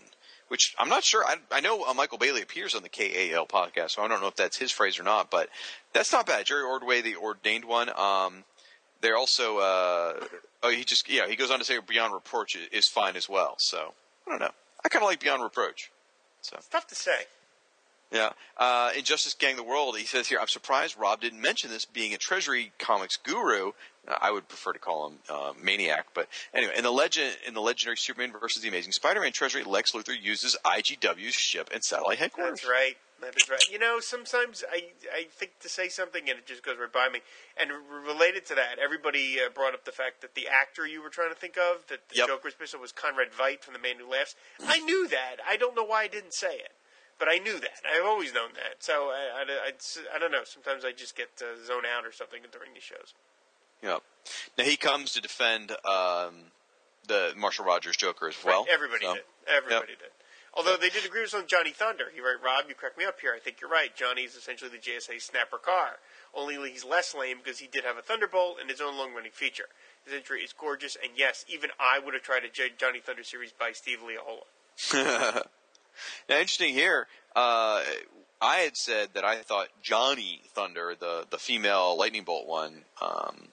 which I'm not sure. I, I know uh, Michael Bailey appears on the KAL podcast, so I don't know if that's his phrase or not, but that's not bad. Jerry Ordway, the ordained one. Um, they're also, uh, oh, he just, yeah, he goes on to say Beyond Reproach is, fine as well. So I don't know. I kind of like Beyond Reproach. So It's tough to say. Yeah. Uh, Injustice Gang the World, he says here, I'm surprised Rob didn't mention this being a Treasury Comics guru. Uh, I would prefer to call him uh, Maniac, but anyway, in the legend, in the legendary Superman versus the Amazing Spider-Man Treasury, Lex Luthor uses IGW's ship and satellite headquarters. That's right. That is right. You know, sometimes I I think to say something and it just goes right by me. And related to that, everybody uh, brought up the fact that the actor you were trying to think of, that the Yep. Joker's pistol was Conrad Veidt from The Man Who Laughs. I knew that. I don't know why I didn't say it, but I knew that. I've always known that. So I, I, I, I don't know. Sometimes I just get uh, zone out or something during these shows. Yep. Now he comes to defend um, the Marshall Rogers Joker as well. Right, everybody so- did. Everybody did. Although they did agree with on Johnny Thunder. You're right, Rob. You correct me up here. I think you're right. Johnny's essentially the JSA Snapper Carr. Only he's less lame because he did have a Thunderbolt and his own long running feature. His entry is gorgeous, and yes, even I would have tried a J- Johnny Thunder series by Steve Lightle. Now, interesting here. Uh, I had said that I thought Johnny Thunder, the the female lightning bolt one, um,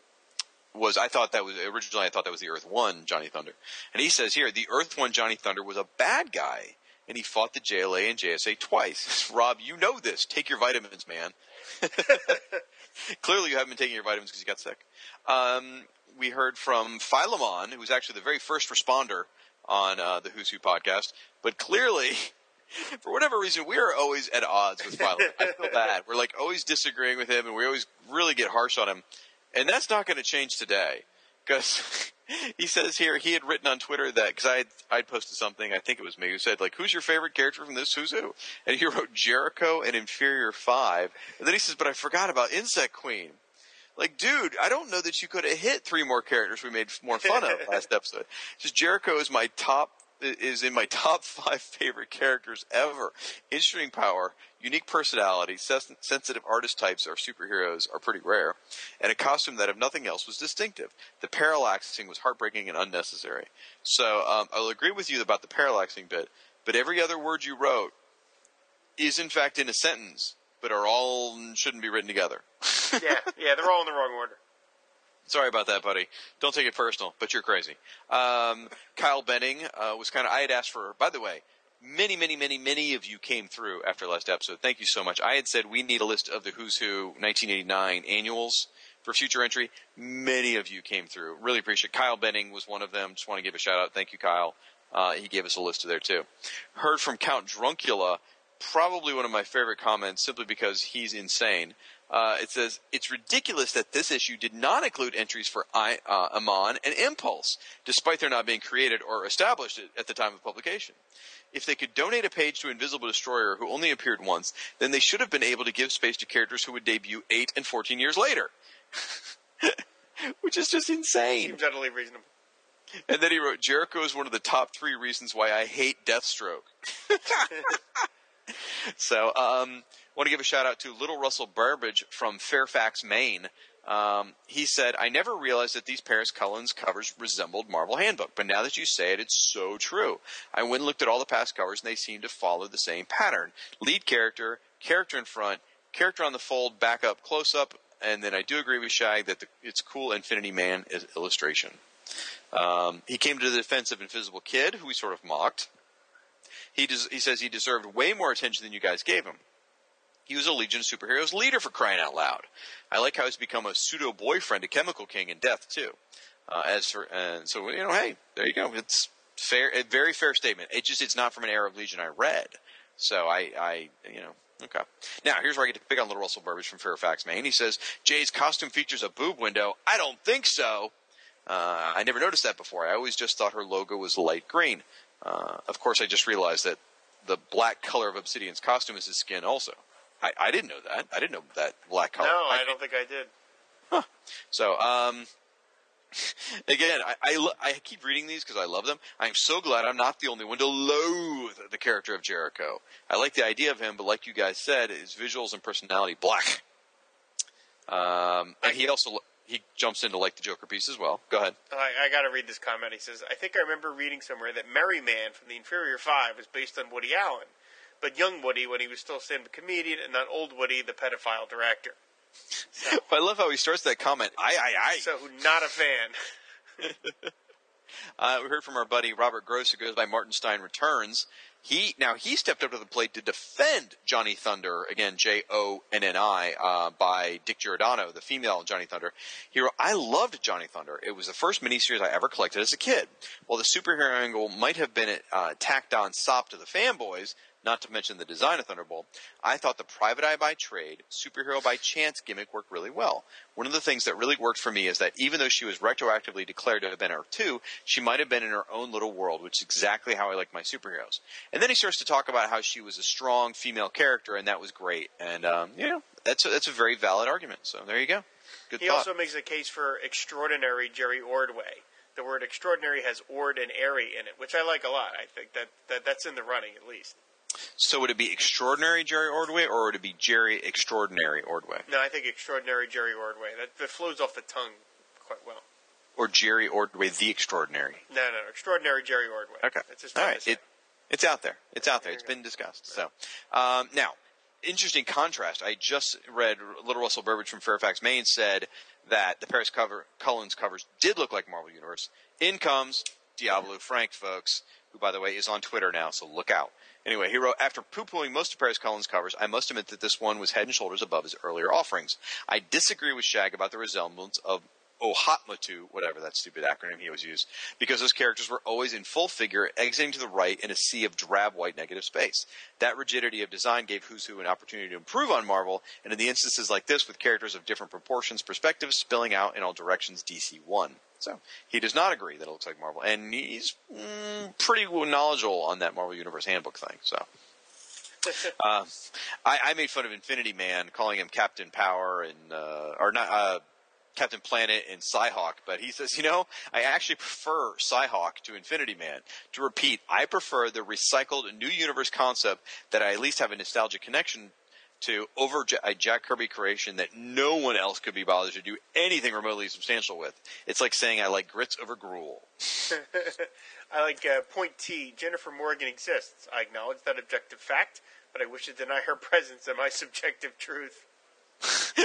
was I thought that was originally I thought that was the Earth One Johnny Thunder, and he says here the Earth One Johnny Thunder was a bad guy, and he fought the JLA and JSA twice. Rob, you know this. Take your vitamins, man. Clearly, you haven't been taking your vitamins because you got sick. Um, we heard from Philemon, who was actually the very first responder on uh, the Who's Who podcast, but clearly. For whatever reason, we are always at odds with Philemon. I feel bad. We're like always disagreeing with him, and we always really get harsh on him. And that's not going to change today because he says here he had written on Twitter that because I I'd posted something I think it was me who said like who's your favorite character from this Who's Who and he wrote Jericho and Inferior Five and then he says but I forgot about Insect Queen. Like, dude, I don't know that you could have hit three more characters we made more fun of last episode. Just Jericho is my top is in my top five favorite characters ever. Interesting power, unique personality, ses- sensitive artist types are superheroes are pretty rare, and a costume that, if nothing else, was distinctive. The parallaxing was heartbreaking and unnecessary. So um, I'll agree with you about the parallaxing bit, but every other word you wrote is in fact in a sentence, but are all shouldn't be written together. yeah, yeah, they're all in the wrong order. Sorry about that, buddy. Don't take it personal, but you're crazy. Um, Kyle Benning uh, was kind of. I had asked for. By the way, many, many, many, many of you came through after last episode. Thank you so much. I had said we need a list of the Who's Who 1989 annuals for future entry. Many of you came through. Really appreciate. it. Kyle Benning was one of them. Just want to give a shout out. Thank you, Kyle. Uh, he gave us a list of there too. Heard from Count Druncula. Probably one of my favorite comments, simply because he's insane. Uh, it says it's ridiculous that this issue did not include entries for I, uh, Amon and Impulse, despite their not being created or established at the time of publication. If they could donate a page to Invisible Destroyer, who only appeared once, then they should have been able to give space to characters who would debut eight and fourteen years later, which is just insane. Seems utterly reasonable. And then he wrote, Jericho is one of the top three reasons why I hate Deathstroke. so, um, want to give a shout out to Little Russell Burbage from Fairfax, Maine. Um, he said, I never realized that these Paris Cullins covers resembled Marvel Handbook, but now that you say it, it's so true. I went and looked at all the past covers, and they seem to follow the same pattern. Lead character, character in front, character on the fold, back up, close up, and then I do agree with Shag that the, it's cool Infinity Man is illustration. Um, he came to the defense of Invisible Kid, who we sort of mocked. He, des- he says he deserved way more attention than you guys gave him. He was a Legion of Superheroes leader for crying out loud. I like how he's become a pseudo boyfriend to Chemical King in Death too. Uh, as for and so you know, hey, there you go. It's fair, a very fair statement. It just it's not from an era of Legion I read, so I, I you know. Okay. Now, here's where I get to pick on Little Russell Burbage from Fairfax, Maine. He says, Jay's costume features a boob window. I don't think so. Uh, I never noticed that before. I always just thought her logo was light green. Uh, of course, I just realized that the black color of Obsidian's costume is his skin also. I, I didn't know that. I didn't know that black color. No, I don't think I did. So, um, again, I, I, lo- I keep reading these because I love them. I'm so glad I'm not the only one to loathe the character of Jericho. I like the idea of him, but like you guys said, his visuals and personality black. Um, and he also he jumps into like the Joker piece as well. Go ahead. I, I got to read this comment. He says, "I think I remember reading somewhere that Merry Man from the Inferior Five is based on Woody Allen, but young Woody when he was still a stand-up comedian, and not old Woody, the pedophile director." I love how he starts that comment. I, I, I. So, not a fan. Uh, we heard from our buddy Robert Gross, who goes by Martin Stein Returns. He now he stepped up to the plate to defend Johnny Thunder again, J O N N I, uh, by Dick Giordano, the female Johnny Thunder. He wrote, "I loved Johnny Thunder. It was the first miniseries I ever collected as a kid. While the superhero angle might have been uh, tacked on sop to the fanboys." Not to mention the design of Thunderbolt, I thought the private eye by trade, superhero by chance gimmick worked really well. One of the things that really worked for me is that even though she was retroactively declared to have been Earth 2, she might have been in her own little world, which is exactly how I like my superheroes. And then he starts to talk about how she was a strong female character, and that was great. And, um, you know, that's a, that's a very valid argument. So there you go. Good He thought. also makes a case for extraordinary Jerry Ordway. The word extraordinary has ord and airy in it, which I like a lot. I think that, that that's in the running at least. So would it be extraordinary Jerry Ordway, or would it be Jerry Extraordinary Ordway? No, I think extraordinary Jerry Ordway. That, that flows off the tongue quite well. Or Jerry Ordway the Extraordinary? No, no, no. extraordinary Jerry Ordway. Okay. That's just All right. It, it's out there. It's out there. It's been discussed. So, um, now, interesting contrast. I just read Little Russell Burbage from Fairfax, Maine said that the Paris cover Cullins' covers did look like Marvel Universe. In comes Diablo Frank, folks, who by the way is on Twitter now, so look out. Anyway, he wrote, after poo-pooing most of Paris Cullins' covers, I must admit that this one was head and shoulders above his earlier offerings. I disagree with Shag about the resemblance of OHOTMU, whatever that stupid acronym he always used, because those characters were always in full figure, exiting to the right in a sea of drab white negative space. That rigidity of design gave Who's Who an opportunity to improve on Marvel, and in the instances like this, with characters of different proportions, perspectives spilling out in all directions, DC won. So he does not agree that it looks like Marvel, and he's mm, pretty knowledgeable on that Marvel Universe Handbook thing. So. Uh, I, I made fun of Infinity Man, calling him Captain Power and uh, or not uh, Captain Planet and Psyhawk, but he says, you know, I actually prefer Psyhawk to Infinity Man. To repeat, I prefer the recycled new universe concept that I at least have a nostalgic connection to over a Jack Kirby creation that no one else could be bothered to do anything remotely substantial with. It's like saying I like grits over gruel. I like uh, point T. Jennifer Morgan exists. I acknowledge that objective fact, but I wish to deny her presence and my subjective truth. uh,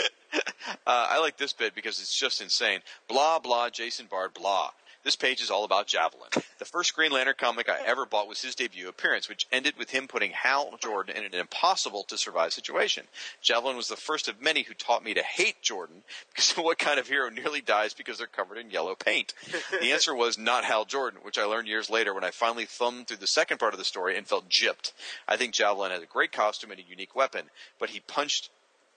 I like this bit because it's just insane. Blah, blah, Jason Bard, blah. This page is all about Javelin. The first Green Lantern comic I ever bought was his debut appearance, which ended with him putting Hal Jordan in an impossible to survive situation. Javelin was the first of many who taught me to hate Jordan because what kind of hero nearly dies because they're covered in yellow paint? The answer was not Hal Jordan, which I learned years later when I finally thumbed through the second part of the story and felt gypped. I think Javelin has a great costume and a unique weapon, but he punched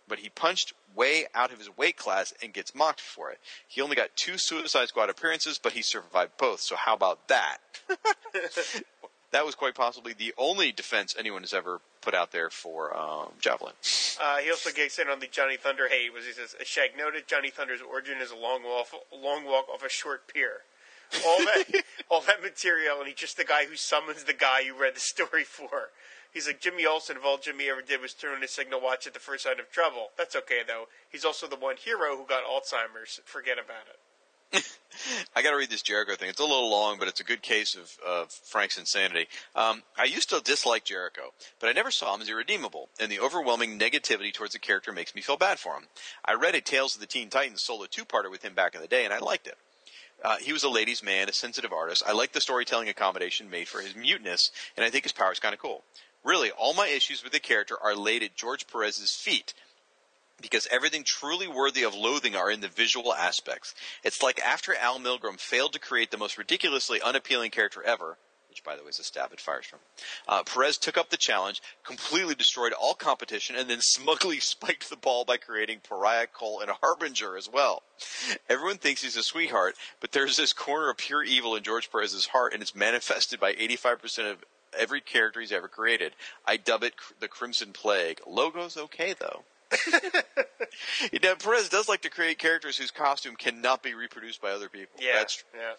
but he punched way out of his weight class and gets mocked for it. He only got two Suicide Squad appearances, but he survived both. So how about that? that was quite possibly the only defense anyone has ever put out there for um, Javelin. Uh, he also gets in on the Johnny Thunder hate. Was he says, "As Shag noted, Johnny Thunder's origin is a long walk, long walk off a short pier." All that, all that material, and he's just the guy who summons the guy you read the story for. He's like Jimmy Olsen. If all Jimmy ever did was turn on his signal watch at the first sign of trouble, that's okay though. He's also the one hero who got Alzheimer's. Forget about it. I got to read this Jericho thing. It's a little long, but it's a good case of, of Frank's insanity. Um, I used to dislike Jericho, but I never saw him as irredeemable, and the overwhelming negativity towards the character makes me feel bad for him. I read a Tales of the Teen Titans solo two-parter with him back in the day, and I liked it. Uh, he was a ladies' man, a sensitive artist. I like the storytelling accommodation made for his muteness, and I think his power is kind of cool. Really, all my issues with the character are laid at George Perez's feet because everything truly worthy of loathing are in the visual aspects. It's like after Al Milgrom failed to create the most ridiculously unappealing character ever, which by the way is a stab at Firestorm, uh, Perez took up the challenge, completely destroyed all competition, and then smugly spiked the ball by creating Pariah Kole and a Harbinger as well. Everyone thinks he's a sweetheart, but there's this corner of pure evil in George Perez's heart, and it's manifested by 85% of every character he's ever created. I dub it the Crimson Plague. Logo's okay though. you know, Perez does like to create characters whose costume cannot be reproduced by other people. Yeah, That's yeah.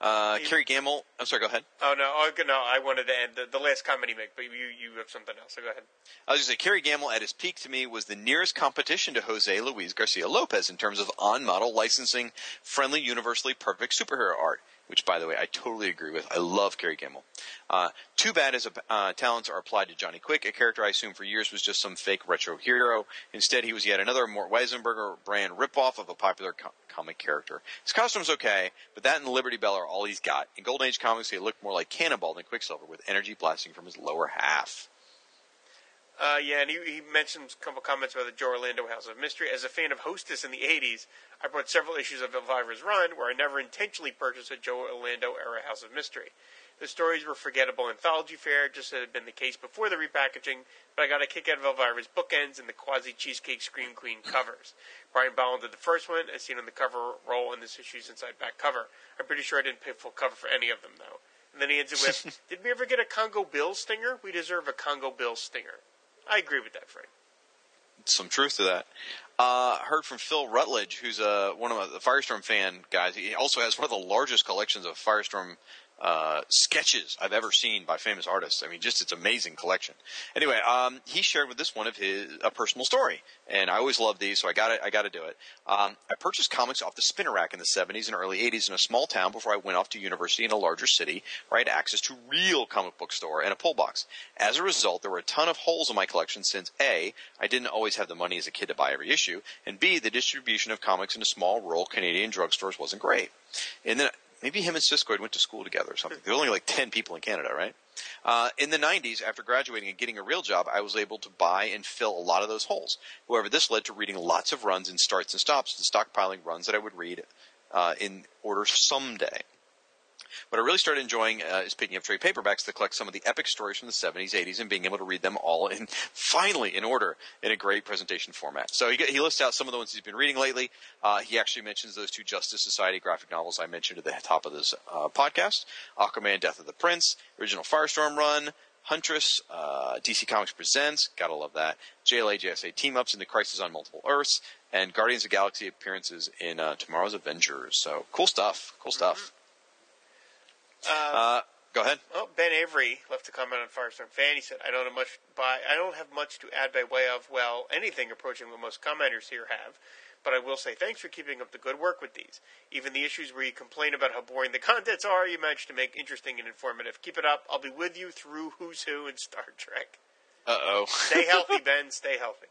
uh, Kerry Gammill. I'm sorry. Go ahead. Oh no, oh, no, I wanted to end the, the last comment he made, but you you have something else. So go ahead. I was going to say, Kerry Gammill at his peak to me was the nearest competition to Jose Luis Garcia Lopez in terms of on-model licensing, friendly, universally perfect superhero art which, by the way, I totally agree with. I love Kerry Gammill. Uh, too bad his uh, talents are applied to Johnny Quick, a character I assumed for years was just some fake retro hero. Instead, he was yet another Mort Weisinger brand ripoff of a popular co- comic character. His costume's okay, but that and Liberty Bell are all he's got. In Golden Age comics, he looked more like Cannonball than Quicksilver, with energy blasting from his lower half. Uh, yeah, and he, he mentioned a couple comments about the Joe Orlando House of Mystery. As a fan of Hostess in the 80s, I bought several issues of Elvira's Run where I never intentionally purchased a Joe Orlando era House of Mystery. The stories were forgettable anthology fare, just as had been the case before the repackaging, but I got a kick out of Elvira's bookends and the quasi cheesecake Scream Queen covers. Brian Bolland did the first one, as seen on the cover roll in this issue's inside back cover. I'm pretty sure I didn't pay full cover for any of them, though. And then he ends it with, Did we ever get a Congo Bill stinger? We deserve a Congo Bill stinger. I agree with that, Frank. Some truth to that. Uh, heard from Phil Rutledge, who's uh, one of the Firestorm fan guys. He also has one of the largest collections of Firestorm uh, sketches I've ever seen by famous artists. I mean, just it's amazing collection. Anyway, um, he shared with us one of his a personal story, and I always love these, so I got I got to do it. Um, I purchased comics off the spinner rack in the 70s and early 80s in a small town before I went off to university in a larger city where I had access to real comic book store and a pull box. As a result, there were a ton of holes in my collection since a I didn't always have the money as a kid to buy every issue. issue, and B, the distribution of comics into small rural Canadian drugstores wasn't great. And then maybe him and Siskoid went to school together or something. There's only like 10 people in Canada, right? Uh, in the 90s, after graduating and getting a real job, I was able to buy and fill a lot of those holes. However, this led to reading lots of runs and starts and stops, and stockpiling runs that I would read uh, in order someday. What I really started enjoying uh, is picking up trade paperbacks that collect some of the epic stories from the 70s, 80s, and being able to read them all in, finally, in order in a great presentation format. So he, he lists out some of the ones he's been reading lately. Uh, he actually mentions those two Justice Society graphic novels I mentioned at the top of this uh, podcast Aquaman, Death of the Prince, original Firestorm run, Huntress, uh, DC Comics Presents, gotta love that. JLA, JSA team ups in the Crisis on Multiple Earths, and Guardians of Galaxy appearances in uh, Tomorrow's Avengers. So cool stuff. Cool stuff. Uh, go ahead. Oh, Ben Avery left a comment on Firestorm Fan. He said, "I don't have much by I don't have much to add by way of well anything approaching what most commenters here have, but I will say thanks for keeping up the good work with these. Even the issues where you complain about how boring the contents are, you manage to make interesting and informative. Keep it up. I'll be with you through Who's Who and Star Trek. Uh oh. Stay healthy, Ben. Stay healthy.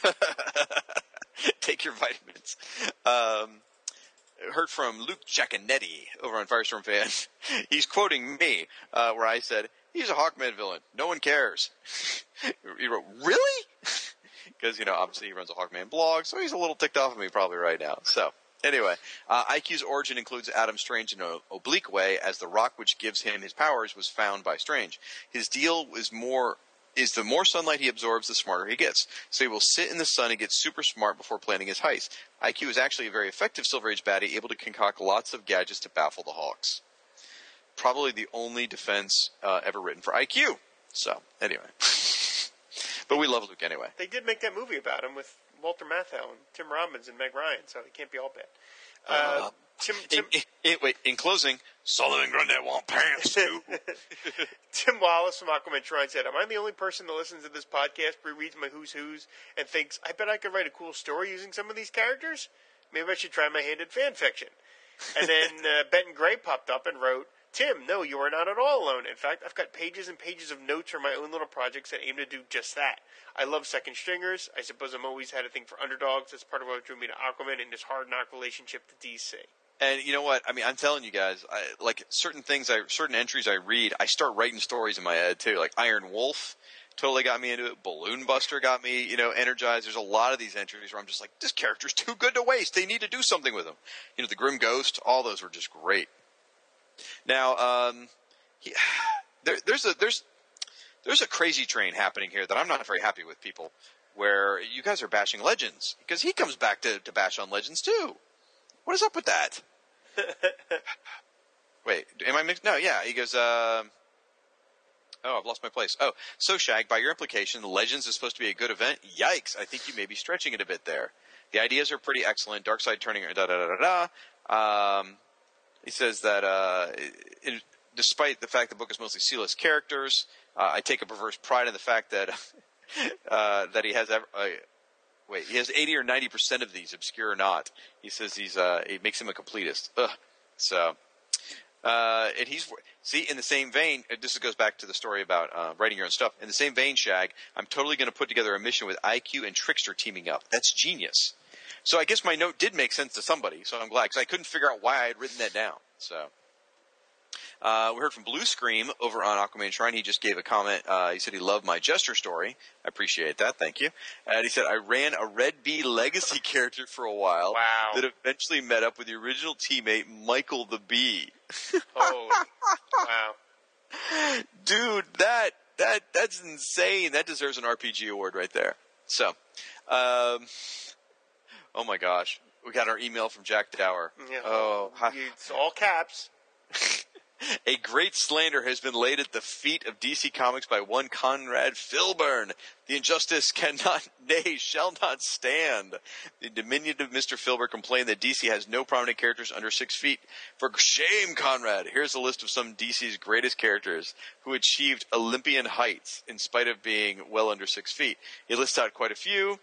Take your vitamins. Um, heard from Luke Jaconetti over on Firestorm Fan. He's quoting me, uh, where I said, he's a Hawkman villain. No one cares. he wrote, really? Because, you know, obviously he runs a Hawkman blog, so he's a little ticked off at me probably right now. So, anyway, uh, IQ's origin includes Adam Strange in an oblique way, as the rock which gives him his powers was found by Strange. His deal is more is the more sunlight he absorbs, the smarter he gets. So he will sit in the sun and get super smart before planning his heist. IQ is actually a very effective Silver Age baddie, able to concoct lots of gadgets to baffle the Hawks. Probably the only defense uh, ever written for IQ. So, anyway. but we love Luke anyway. They did make that movie about him with Walter Matthau and Tim Robbins and Meg Ryan, so he can't be all bad. Uh, Uh, Tim, Tim, in, in- wait, in closing, Solomon Grundy want pants too. Tim Wallace from Aquaman Shrine said, Am I the only person that listens to this podcast, rereads my Who's Who's, and thinks, I bet I could write a cool story using some of these characters? Maybe I should try my hand at fan fiction. And then uh, Benton Gray popped up and wrote, Tim, no, you are not at all alone. In fact, I've got pages and pages of notes for my own little projects that aim to do just that. I love second stringers. I suppose I'm always had a thing for underdogs. That's part of what drew me to Aquaman and his hard knock relationship to DC. And you know what? I mean, I'm telling you guys, I, like certain things, I certain entries I read, I start writing stories in my head too. Like Iron Wolf, totally got me into it. Balloon Buster got me, you know, energized. There's a lot of these entries where I'm just like, this character's too good to waste. They need to do something with him. You know, the Grim Ghost, all those were just great. Now, um, he, there, there's a there's there's a crazy train happening here that I'm not very happy with people. Where you guys are bashing Legends because he comes back to, to bash on Legends too. What is up with that? Wait, am I mixed? No, yeah. He goes, um oh, I've lost my place. Oh, so Shag, by your implication, Legends is supposed to be a good event. Yikes! I think you may be stretching it a bit there. The ideas are pretty excellent. Darkseid turning, da da da da da. Um, he says that uh, it, despite the fact the book is mostly C-list characters, uh, I take a perverse pride in the fact that uh, that he has ever. He has eighty or ninety percent of these, obscure or not. He says he's uh, it makes him a completist. Ugh. So, uh, and he's see in the same vein. uh, This goes back to the story about uh, writing your own stuff. In the same vein, Shag, I'm totally going to put together a mission with IQ and Trickster teaming up. That's genius. So I guess my note did make sense to somebody. So I'm glad because I couldn't figure out why I had written that down. So. Uh, we heard from Blue Scream over on Aquaman Shrine. He just gave a comment. Uh, he said he loved my Jester story. I appreciate that. Thank you. And he said I ran a Red Bee legacy character for a while. Wow. That eventually met up with the original teammate Michael the Bee. Holy, wow. Dude, that that that's insane. That deserves an RPG award right there. So, um, oh my gosh, we got our email from Jack Dower. Yeah. Oh, hi. It's all caps. A great slander has been laid at the feet of DC Comics by one Conrad Filburn. The injustice cannot, nay, shall not stand. The diminutive Mr. Filburn complained that DC has no prominent characters under six feet. For shame, Conrad. Here's a list of some DC's greatest characters who achieved Olympian heights in spite of being well under six feet. He lists out quite a few.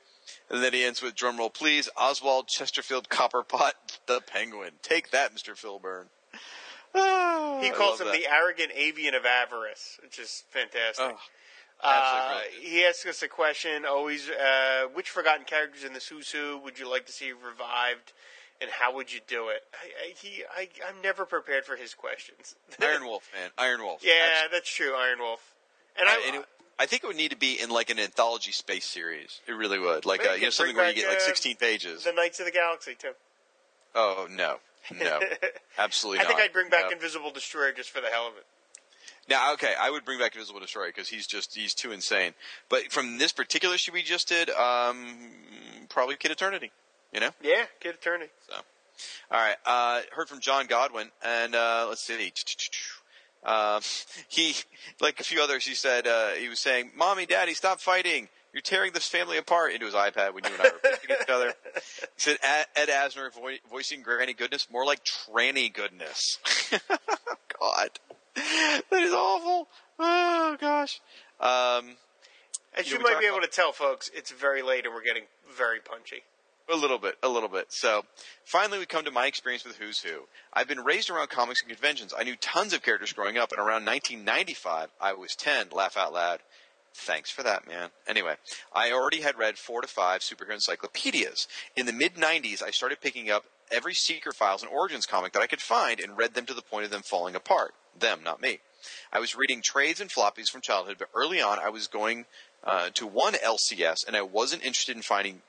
And then he ends with drumroll, please. Oswald Chesterfield Cobblepot, the Penguin. Take that, Mr. Filburn. He calls him that. the arrogant avian of avarice, which is fantastic. Oh. Uh, he asks us a question always uh, which forgotten characters in this Who's Who would you like to see revived, and how would you do it? I, I, he, I, I'm never prepared for his questions. Iron Wolf, man. Iron Wolf. yeah, Absolutely. that's true, Iron Wolf. And Uh, I, and it- I think it would need to be in like an anthology space series. It really would. Like uh, you you know something where you get like uh, 16 pages. the Knights of the Galaxy too. Oh no, no, absolutely not. I not. think I'd bring back No. Invisible Destroyer just for the hell of it. Now, okay, I would bring back Invisible Destroyer because he's just he's too insane. But from this particular issue we just did, um, probably Kid Eternity. You know. Yeah, Kid Eternity. So, all right. Uh, heard from John Godwin, and uh, let's see. Um, he, like a few others, he said uh, he was saying, "Mommy, Daddy, stop fighting! You're tearing this family apart." Into his iPad when you and I were pissing each other. He said, "Ed, Asner vo- voicing Granny Goodness, more like tranny goodness." God, that is awful. Oh gosh. Um, As you we might be able about- to tell, folks, it's very late and we're getting very punchy. A little bit, a little bit. So, finally, we come to my experience with Who's Who. I've been raised around comics and conventions. I knew tons of characters growing up, and around 1995, I was 10. Laugh out loud. Thanks for that, man. Anyway, I already had read four to five superhero encyclopedias. In the mid 90s, I started picking up every Secret Files and Origins comic that I could find and read them to the point of them falling apart. Them, not me. I was reading trades and floppies from childhood, but early on, I was going uh, to one LCS, and I wasn't interested in finding.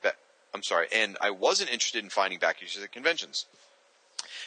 I'm sorry, and I wasn't interested in finding back issues at conventions.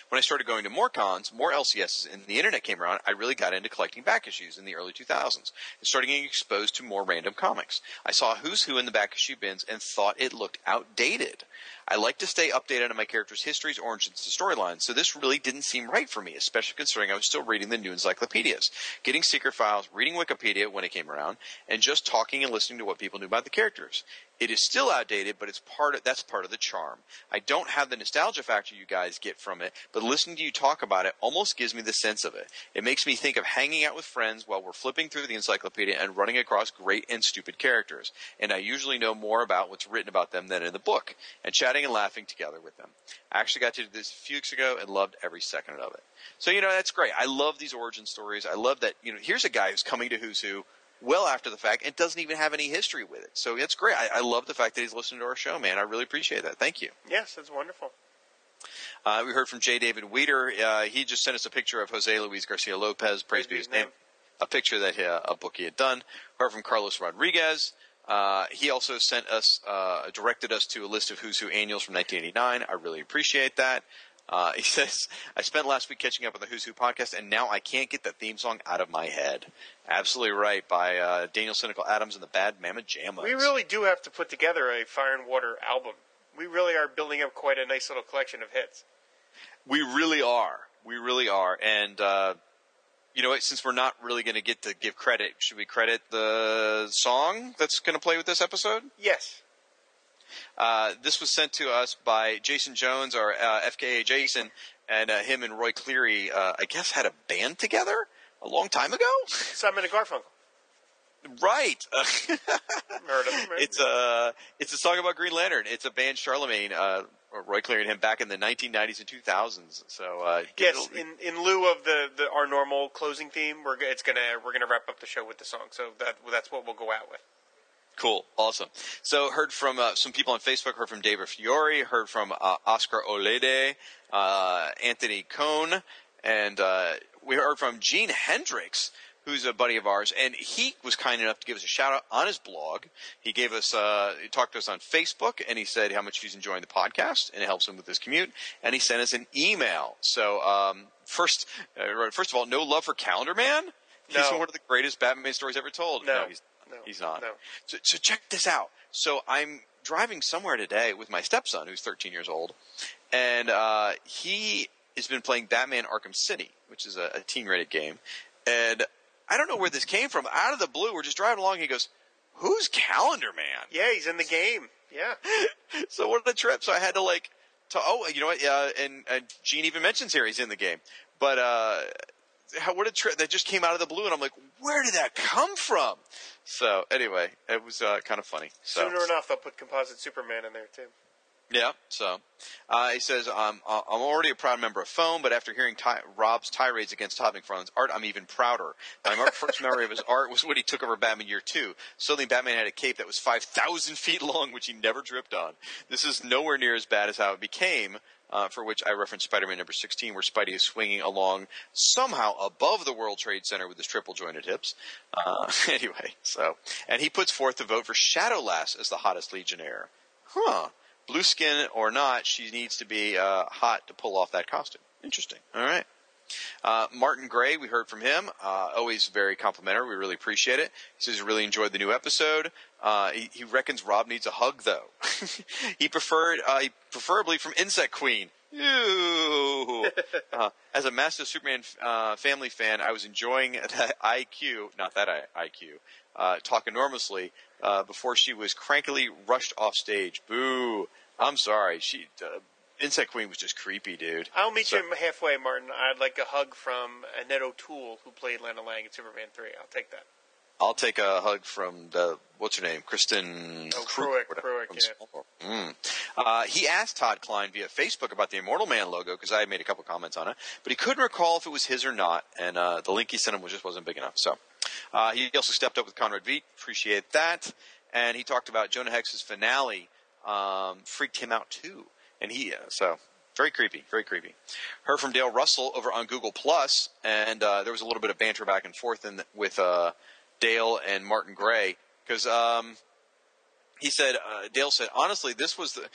When I started going to more cons, more LCSs, and the internet came around, I really got into collecting back issues in the early 2000s and started getting exposed to more random comics. I saw Who's Who in the back issue bins and thought it looked outdated. I like to stay updated on my characters' histories, origins, and storylines, so this really didn't seem right for me, especially considering I was still reading the new encyclopedias, getting secret files, reading Wikipedia when it came around, and just talking and listening to what people knew about the characters. It is still outdated, but it's part of, that's part of the charm. I don't have the nostalgia factor you guys get from it, but listening to you talk about it almost gives me the sense of it. It makes me think of hanging out with friends while we're flipping through the encyclopedia and running across great and stupid characters. And I usually know more about what's written about them than in the book, and chatting and laughing together with them. I actually got to do this a few weeks ago and loved every second of it. So, you know, that's great. I love these origin stories. I love that, you know, here's a guy who's coming to Who's Who well after the fact and doesn't even have any history with it. So it's great. I, I love the fact that he's listening to our show, man. I really appreciate that. Thank you. Yes, that's wonderful. Uh, we heard from J. David Weeder. Uh, he just sent us a picture of Jose Luis Garcia Lopez. Praise be his name. A picture that uh, a book he had done. Heard from Carlos Rodriguez. Uh, he also sent us, uh, directed us to a list of Who's Who annuals from 1989. I really appreciate that. Uh, he says, I spent last week catching up on the Who's Who podcast, and now I can't get that theme song out of my head. Absolutely right, by uh, Daniel Cynical Adams and the Bad Mama Jammas. We really do have to put together a Fire and Water album. We really are building up quite a nice little collection of hits. We really are. We really are. And, uh, you know what? Since we're not really going to get to give credit, should we credit the song that's going to play with this episode? Yes. Uh, this was sent to us by Jason Jones, our uh, FKA Jason, and uh, him and Roy Cleary, uh, I guess, had a band together a long time ago. Simon and Garfunkel. right. Uh, Heard of it's a it's a song about Green Lantern. It's a band Charlemagne, uh, Roy Cleary and him back in the 1990s and 2000s. So uh, Yes, in, in lieu of the, the our normal closing theme, we're it's gonna we're gonna wrap up the show with the song. So that that's what we'll go out with. Cool, awesome. So heard from uh, some people on Facebook. Heard from David Fiore. Heard from uh, Oscar Olede, uh, Anthony Cohn, and uh, we heard from Gene Hendricks, who's a buddy of ours, and he was kind enough to give us a shout out on his blog. He gave us, uh, he talked to us on Facebook, and he said how much he's enjoying the podcast, and it helps him with his commute. And he sent us an email. So um, first, uh, first of all, no love for Calendar Man. No. He's one of the greatest Batman stories ever told. No. he's, No. he's not. No. So, so check this out. So I'm driving somewhere today with my stepson, who's 13 years old, and uh, he has been playing Batman Arkham City, which is a, a teen-rated game. And I don't know where this came from. Out of the blue, we're just driving along. He goes, "Who's Calendar Man?" Yeah, he's in the game. Yeah. so what a trip! So I had to like, to, oh, you know what? Uh, and uh, Gene even mentions here he's in the game, but uh, how, what a trip that just came out of the blue, and I'm like, where did that come from? So anyway, it was uh, kind of funny. So Sooner enough, they'll put Composite Superman in there too. Yeah. So uh, he says, um, uh, "I'm already a proud member of Foam, but after hearing ti- Rob's tirades against Todd McFarlane's art, I'm even prouder. My first memory of his art was when he took over Batman Year Two. Suddenly, Batman had a cape that was 5,000 feet long, which he never dripped on. This is nowhere near as bad as how it became." Uh, for which I referenced Spider-Man number 16, where Spidey is swinging along somehow above the World Trade Center with his triple jointed hips. Uh, anyway, so and he puts forth the vote for Shadowlass as the hottest Legionnaire. Huh blue skin or not, she needs to be uh, hot to pull off that costume. Interesting. All right. Uh, Martin Gray, we heard from him. Uh, always very complimentary. We really appreciate it. He says he really enjoyed the new episode. Uh, he, he, reckons Rob needs a hug, though. he preferred, uh, preferably from Insect Queen. Ew. Uh, as a massive Superman uh, family fan, I was enjoying that IQ, not that IQ, talk enormously before she was crankily rushed off stage. Boo. I'm sorry. She uh, Insect Queen was just creepy, dude. I'll meet So- you halfway, Martin. I'd like a hug from Annette O'Toole, who played Lana Lang in Superman 3. I'll take that. I'll take a hug from the what's her name, Kristen Oh, Krug, Pruitt, whatever, yeah. Mm. Uh, he asked Todd Klein via Facebook about the Immortal Man logo because I had made a couple comments on it, but he couldn't recall if it was his or not, and uh, the link he sent him was just wasn't big enough. So uh, he also stepped up with Conrad Veidt, appreciate that, and he talked about Jonah Hex's finale um, freaked him out too, and he uh, so. Very creepy, very creepy. Heard from Dale Russell over on Google Plus, and uh, there was a little bit of banter back and forth in, with uh, Dale and Martin Gray because um, he said uh, Dale said honestly this was the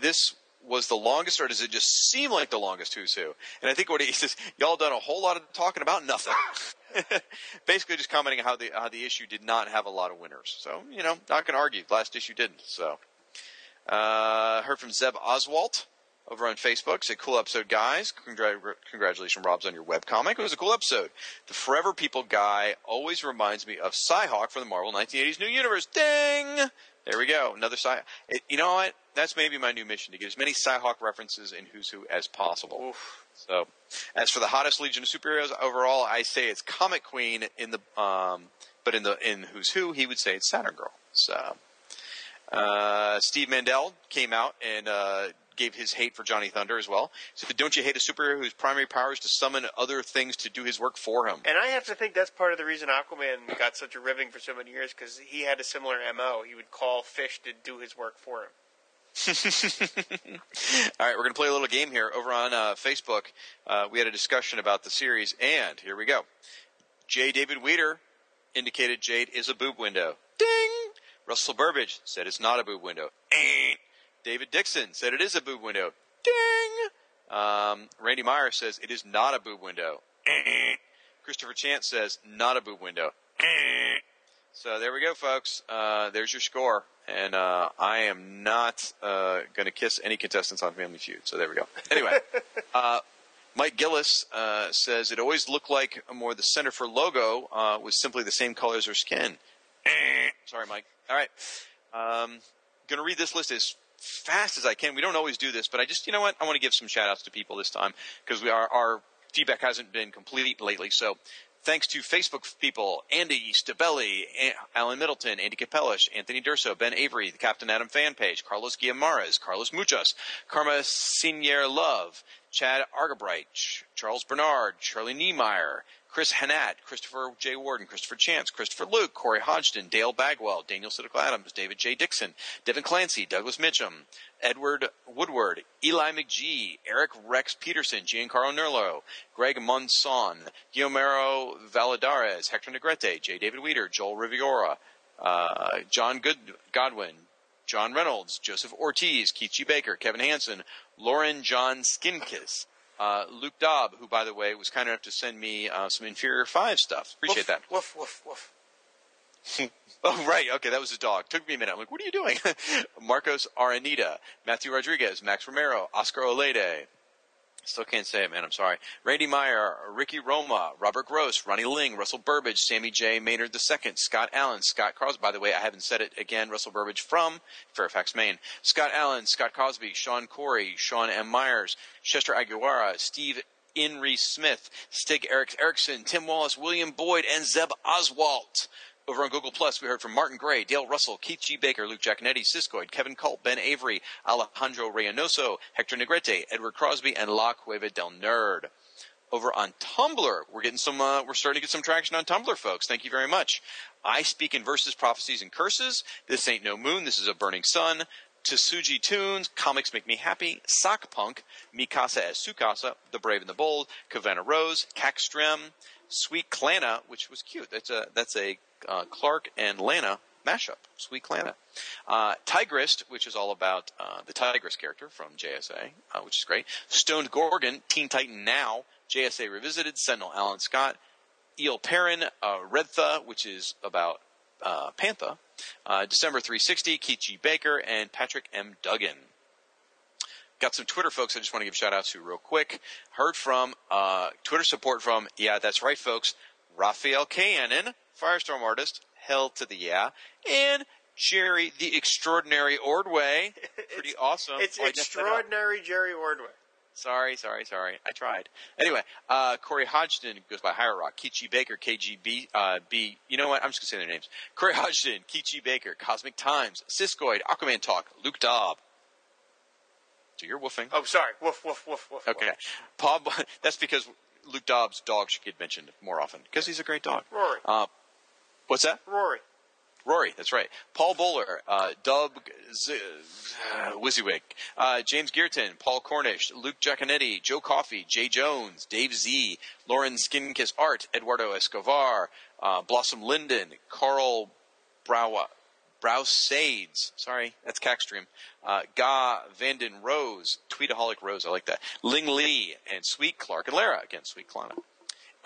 this was the longest or does it just seem like the longest who's who? And I think what he says y'all done a whole lot of talking about nothing. Basically just commenting how the how the issue did not have a lot of winners. So you know not gonna argue last issue didn't so. Uh, heard from Zeb Oswalt over on Facebook. Say, cool episode, guys. Congra- congratulations, Rob's, on your webcomic. It was a cool episode. The Forever People guy always reminds me of Psyhawk from the Marvel 1980s New Universe. Ding! There we go. Another Psy. It, you know what? That's maybe my new mission to get as many Psyhawk references in Who's Who as possible. Oof. So, as for the hottest Legion of Superheroes overall, I say it's Comic Queen in the, um, but in the in Who's Who, he would say it's Saturn Girl. So, uh, Steve Mandel came out and uh, gave his hate for Johnny Thunder as well. So, don't you hate a superhero whose primary power is to summon other things to do his work for him? And I have to think that's part of the reason Aquaman got such a ribbing for so many years because he had a similar MO. He would call fish to do his work for him. All right, we're going to play a little game here over on uh, Facebook. Uh, we had a discussion about the series, and here we go. J. David Weeder indicated Jade is a boob window. Ding! Russell Burbage said it's not a boob window. Eh. David Dixon said it is a boob window. Ding! Um, Randy Meyer says it is not a boob window. Christopher Chance says not a boob window. So there we go, folks. Uh, there's your score. And uh, I am not uh, going to kiss any contestants on Family Feud. So there we go. Anyway, uh, Mike Gillis uh, says it always looked like more the center for logo uh, was simply the same color as her skin. Sorry, Mike. All right. Um, going to read this list as fast as I can. We don't always do this, but I just, you know what? I want to give some shout outs to people this time because we are, our feedback hasn't been complete lately. So thanks to Facebook people, Andy Stabelli, Alan Middleton, Andy Capellish, Anthony Durso, Ben Avery, the Captain Atom fan page, Carlos Guiamares, Carlos Muchas, Karma Senior Love, Chad Argabright, Charles Bernard, Charlie Niemeyer, Chris Hanat, Christopher J. Warden, Christopher Chance, Christopher Luke, Corey Hodgson, Dale Bagwell, Daniel Siddiqua Adams, David J. Dixon, Devin Clancy, Douglas Mitchum, Edward Woodward, Eli McGee, Eric Rex Peterson, Giancarlo Nerlo, Greg Monson, Guillermo Valadares, Hector Negrete, J. David Weeder, Joel Riviera, uh, John Good- Godwin, John Reynolds, Joseph Ortiz, Keith G. Baker, Kevin Hansen, Lauren John Skinkiss, uh, Luke Dobb, who, by the way, was kind enough to send me uh, some Inferior 5 stuff. Appreciate woof, that. Woof, woof, woof. Oh, right. Okay, that was his dog. Took me a minute. I'm like, what are you doing? Marcos Aranita, Matthew Rodriguez, Max Romero, Oscar Olede. Still can't say it, man. I'm sorry. Randy Meyer, Ricky Roma, Robert Gross, Ronnie Ling, Russell Burbage, Sammy J. Maynard II, Scott Allen, Scott Crosby. By the way, I haven't said it again. Russell Burbage from Fairfax, Maine. Scott Allen, Scott Cosby, Sean Corey, Sean M. Myers, Chester Aguilera, Steve Inree Smith, Stig Eric Erickson, Tim Wallace, William Boyd, and Zeb Oswalt. Over on Google Plus, we heard from Martin Gray, Dale Russell, Keith G. Baker, Luke Giaconetti, Siskoid, Kevin Culp, Ben Avery, Alejandro Reynoso, Hector Negrete, Edward Crosby, and La Cueva del Nerd. Over on Tumblr, we're getting some, uh, we're starting to get some traction on Tumblr, folks. Thank you very much. I speak in verses, prophecies, and curses. This ain't no moon. This is a burning sun. Tsuji Tunes, Comics Make Me Happy, Sock Punk, Mikasa as Sukasa, The Brave and the Bold, Kavanna Rose, Cackstrem, Sweet Clana, which was cute. That's a that's a uh, Clark and Lana mashup. Sweet Lana. Uh, Tigrist, which is all about uh, the Tigress character from JSA, uh, which is great. Stoned Gorgon, Teen Titan Now, JSA Revisited, Sentinel Alan Scott, Eel Perrin, uh, Redtha, which is about uh, Pantha, December 360, Keith G. Baker, and Patrick M. Duggan. Got some Twitter folks I just want to give shout outs to real quick. Heard from Twitter support from, yeah, that's right, folks, Rafael Kayanan, Firestorm artist, hell to the yeah, and Jerry the Extraordinary Ordway. Pretty awesome. It's Oh, I messed that up. extraordinary Jerry Ordway. Sorry, sorry, sorry. I tried. Anyway, uh, Corey Hodgson goes by Higher Rock. Keith G. Baker, KGB, uh, B. You know what? I'm just going to say their names. Corey Hodgson, Keith G. Baker, Cosmic Times, Siskoid, Aquaman Talk, Luke Dobb. So you're woofing. Oh, sorry. Woof, woof, woof, woof. Okay. Paul, that's because Luke Dobb's dog should get mentioned more often because he's a great dog. Rory. Uh, what's that? Rory. Rory, that's right. Paul Bowler, uh, Dub Z- uh, WYSIWYG, uh, James Gearton, Paul Cornish, Luke Giaconetti, Joe Coffey, Jay Jones, Dave Z, Lauren Skinkiss Art, Eduardo Escobar, uh, Blossom Linden, Carl Brow Browsades, sorry, that's Cackstream, uh, Ga Vanden Rose, Tweetaholic Rose, I like that, Ling Lee, and Sweet Clark and Lara, again, Sweet Klana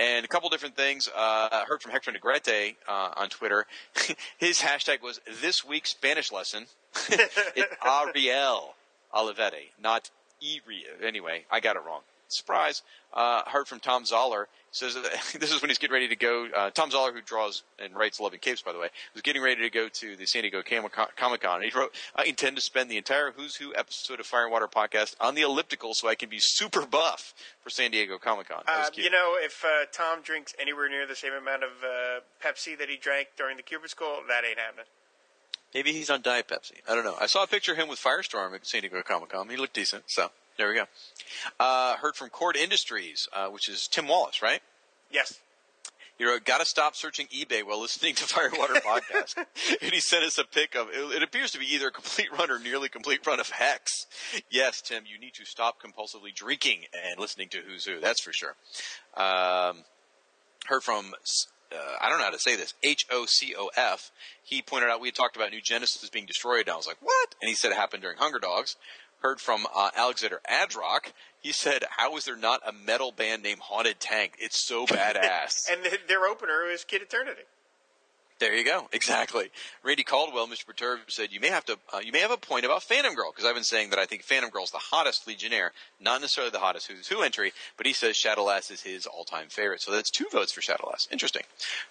and a couple different things. Uh, I heard from Hector Negrete uh, on Twitter. His hashtag was this week's Spanish lesson. it's Ariel Olivetti, not Iri. Anyway, I got it wrong. Surprise. Uh, heard from Thom Zahler. Says this is when he's getting ready to go. Uh, Thom Zahler, who draws and writes Love and Capes, by the way, was getting ready to go to the San Diego Comic Con. He wrote, "I intend to spend the entire Who's Who episode of Fire and Water podcast on the elliptical, so I can be super buff for San Diego Comic Con." Uh, you know, if uh, Tom drinks anywhere near the same amount of uh, Pepsi that he drank during the Kubert School, that ain't happening. Maybe he's on Diet Pepsi. I don't know. I saw a picture of him with Firestorm at San Diego Comic Con. He looked decent. So there we go. Uh, heard from Kord Industries, uh, which is Tim Wallace, right? Yes. He wrote, "Got to stop searching eBay while listening to Firewater podcast." and he sent us a pic of it, it. appears to be either a complete run or nearly complete run of Hex. Yes, Tim, you need to stop compulsively drinking and listening to Who's Who. That's for sure. Um, heard from uh, I don't know how to say this H O C O F. He pointed out we had talked about New Genesis being destroyed, and I was like, "What?" And he said it happened during Hunger Dogs. Heard from uh, Alexander Adrock. He said, "How is there not a metal band named Haunted Tank? It's so badass." And th- their opener is Kid Eternity. There you go. Exactly. Randy Caldwell, Mr. Perturb, said you may have to, uh, you may have a point about Phantom Girl because I've been saying that I think Phantom Girl's the hottest Legionnaire, not necessarily the hottest Who's Who entry, but he says Shadowlass is his all-time favorite. So that's two votes for Shadowlass. Interesting.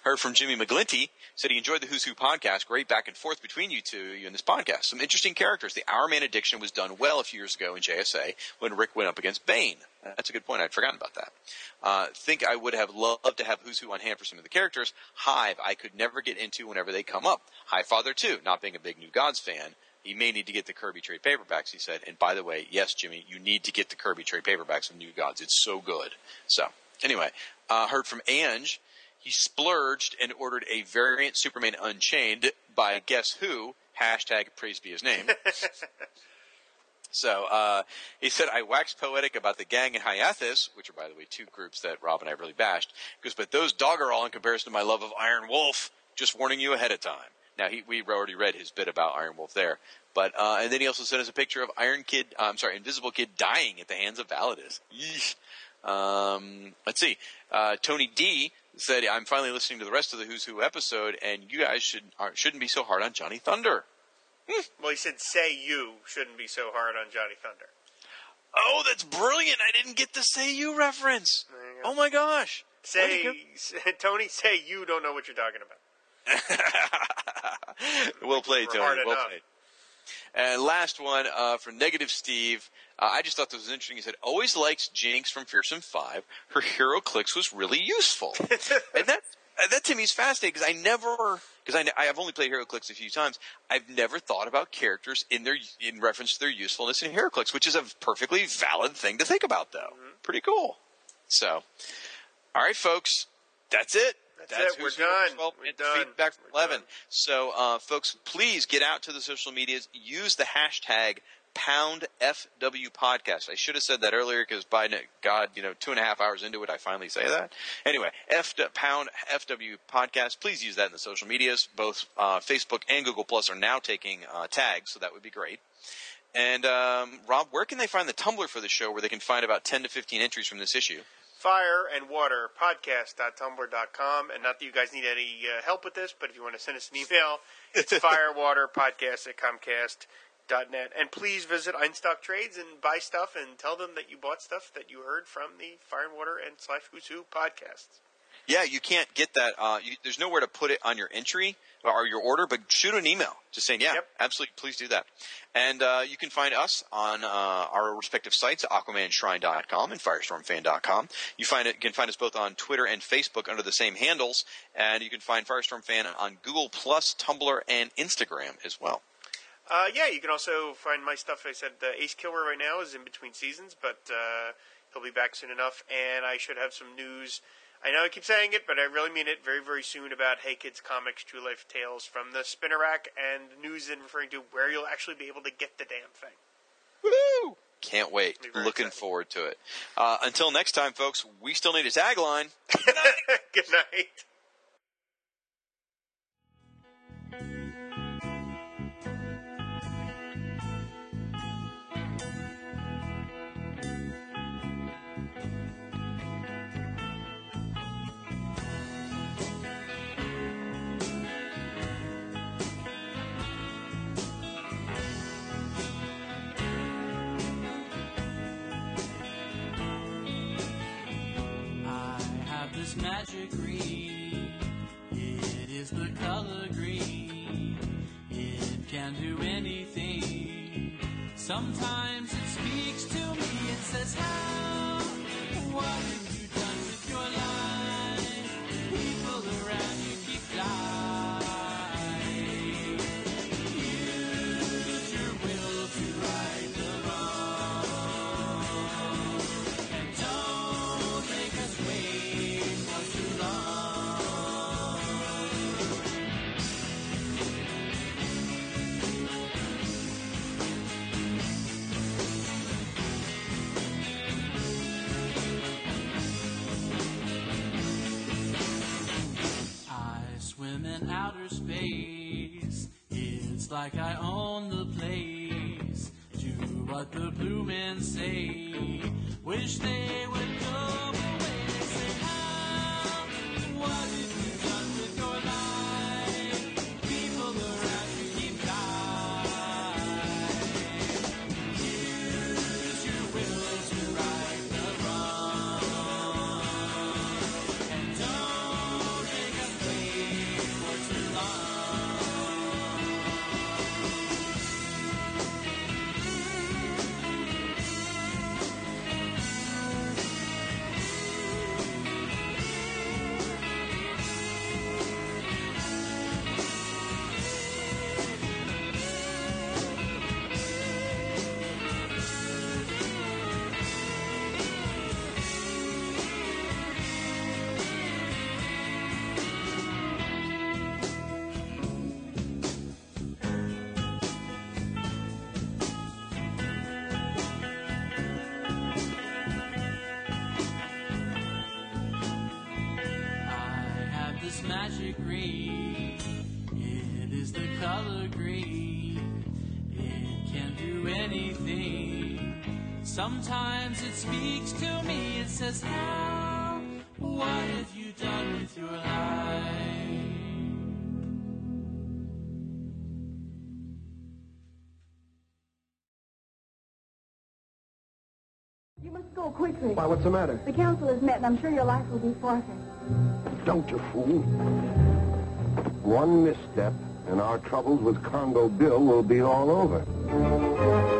Heard from Jimmy McGlinty, said he enjoyed the Who's Who podcast. Great back and forth between you two, you in this podcast. Some interesting characters. The Hour Man Addiction was done well a few years ago in JSA when Rick went up against Bane. That's a good point. I'd forgotten about that. Uh, think I would have loved to have Who's Who on hand for some of the characters. Hive, I could never get into whenever they come up. High Father too, not being a big New Gods fan. He may need to get the Kirby trade paperbacks, he said. And by the way, yes, Jimmy, you need to get the Kirby trade paperbacks of New Gods. It's so good. So, anyway, uh, heard from Ange. He splurged and ordered a variant Superman Unchained by guess who? Hashtag praise be his name. So uh, he said, I waxed poetic about the gang in Hyathis, which are, by the way, two groups that Rob and I really bashed. He goes, but those dog are all in comparison to my love of Iron Wolf. Just warning you ahead of time. Now, he, we already read his bit about Iron Wolf there. But uh, and then he also sent us a picture of Iron Kid, uh, I'm sorry, Invisible Kid dying at the hands of Validus. Um, let's see. Uh, Tony D said, "I'm finally listening to the rest of the Who's Who episode, and you guys should aren't- shouldn't be so hard on Johnny Thunder." Well, he said, "Say you shouldn't be so hard on Johnny Thunder." Oh, that's brilliant! I didn't get the "Say You" reference. You. Oh my gosh! Say, Tony, say you don't know what you're talking about. well played, Tony. Well enough. played. And last one uh, for Negative Steve. Uh, I just thought this was interesting. He said, "Always likes Jinx from Fearsome Five. Her HeroClix was really useful." and that's that to me is fascinating because I never because I, have only played HeroClix a few times. I've never thought about characters in their in reference to their usefulness in HeroClix, which is a perfectly valid thing to think about, though. Pretty cool. So, all right, folks, that's it. That's it. We're done. 12 We're done. Feedback from We're 11. done. So, uh, folks, please get out to the social medias. Use the hashtag pound FW podcast. I should have said that earlier because by God, you know, two and a half hours into it, I finally say that. Anyway, F pound FW podcast. Please use that in the social medias. Both uh, Facebook and Google Plus are now taking uh, tags, so that would be great. And um, Rob, where can they find the Tumblr for the show where they can find about 10 to 15 entries from this issue? Fire and Water Podcast.tumblr.com. And not that you guys need any uh, help with this, but if you want to send us an email, it's firewaterpodcast at comcast.net. And please visit Einstock Trades and buy stuff and tell them that you bought stuff that you heard from the Fire and Water and slash Who's Who podcasts. Yeah, you can't get that. Uh, you, there's nowhere to put it on your entry or your order, but shoot an email just saying, yeah, Yep. absolutely, please do that. And uh, you can find us on uh, our respective sites, AquamanShrine.com and FirestormFan.com. You find it, you can find us both on Twitter and Facebook under the same handles, and you can find Firestorm Fan on Google Plus, Tumblr, and Instagram as well. Uh, yeah, you can also find my stuff. I said uh, Ace Kilroy right now is in between seasons, but uh, he'll be back soon enough, and I should have some news. I know I keep saying it, but I really mean it very, very soon about Hey Kids Comics True Life Tales from the Spinner Rack, and news in referring to where you'll actually be able to get the damn thing. Woo! Can't wait. Looking excited. forward to it. Uh, until next time, folks, we still need a tagline. Good night. I this magic green. It is the color green. It can do anything. Sometimes it speaks to me. It says, How? What In outer space. It's like I own the place. Do what the blue men say. Wish they would go away. They say, How? What Why, what's the matter? The council has met, and I'm sure your life will be forfeit. Don't you fool. One misstep, and our troubles with Congo Bill will be all over.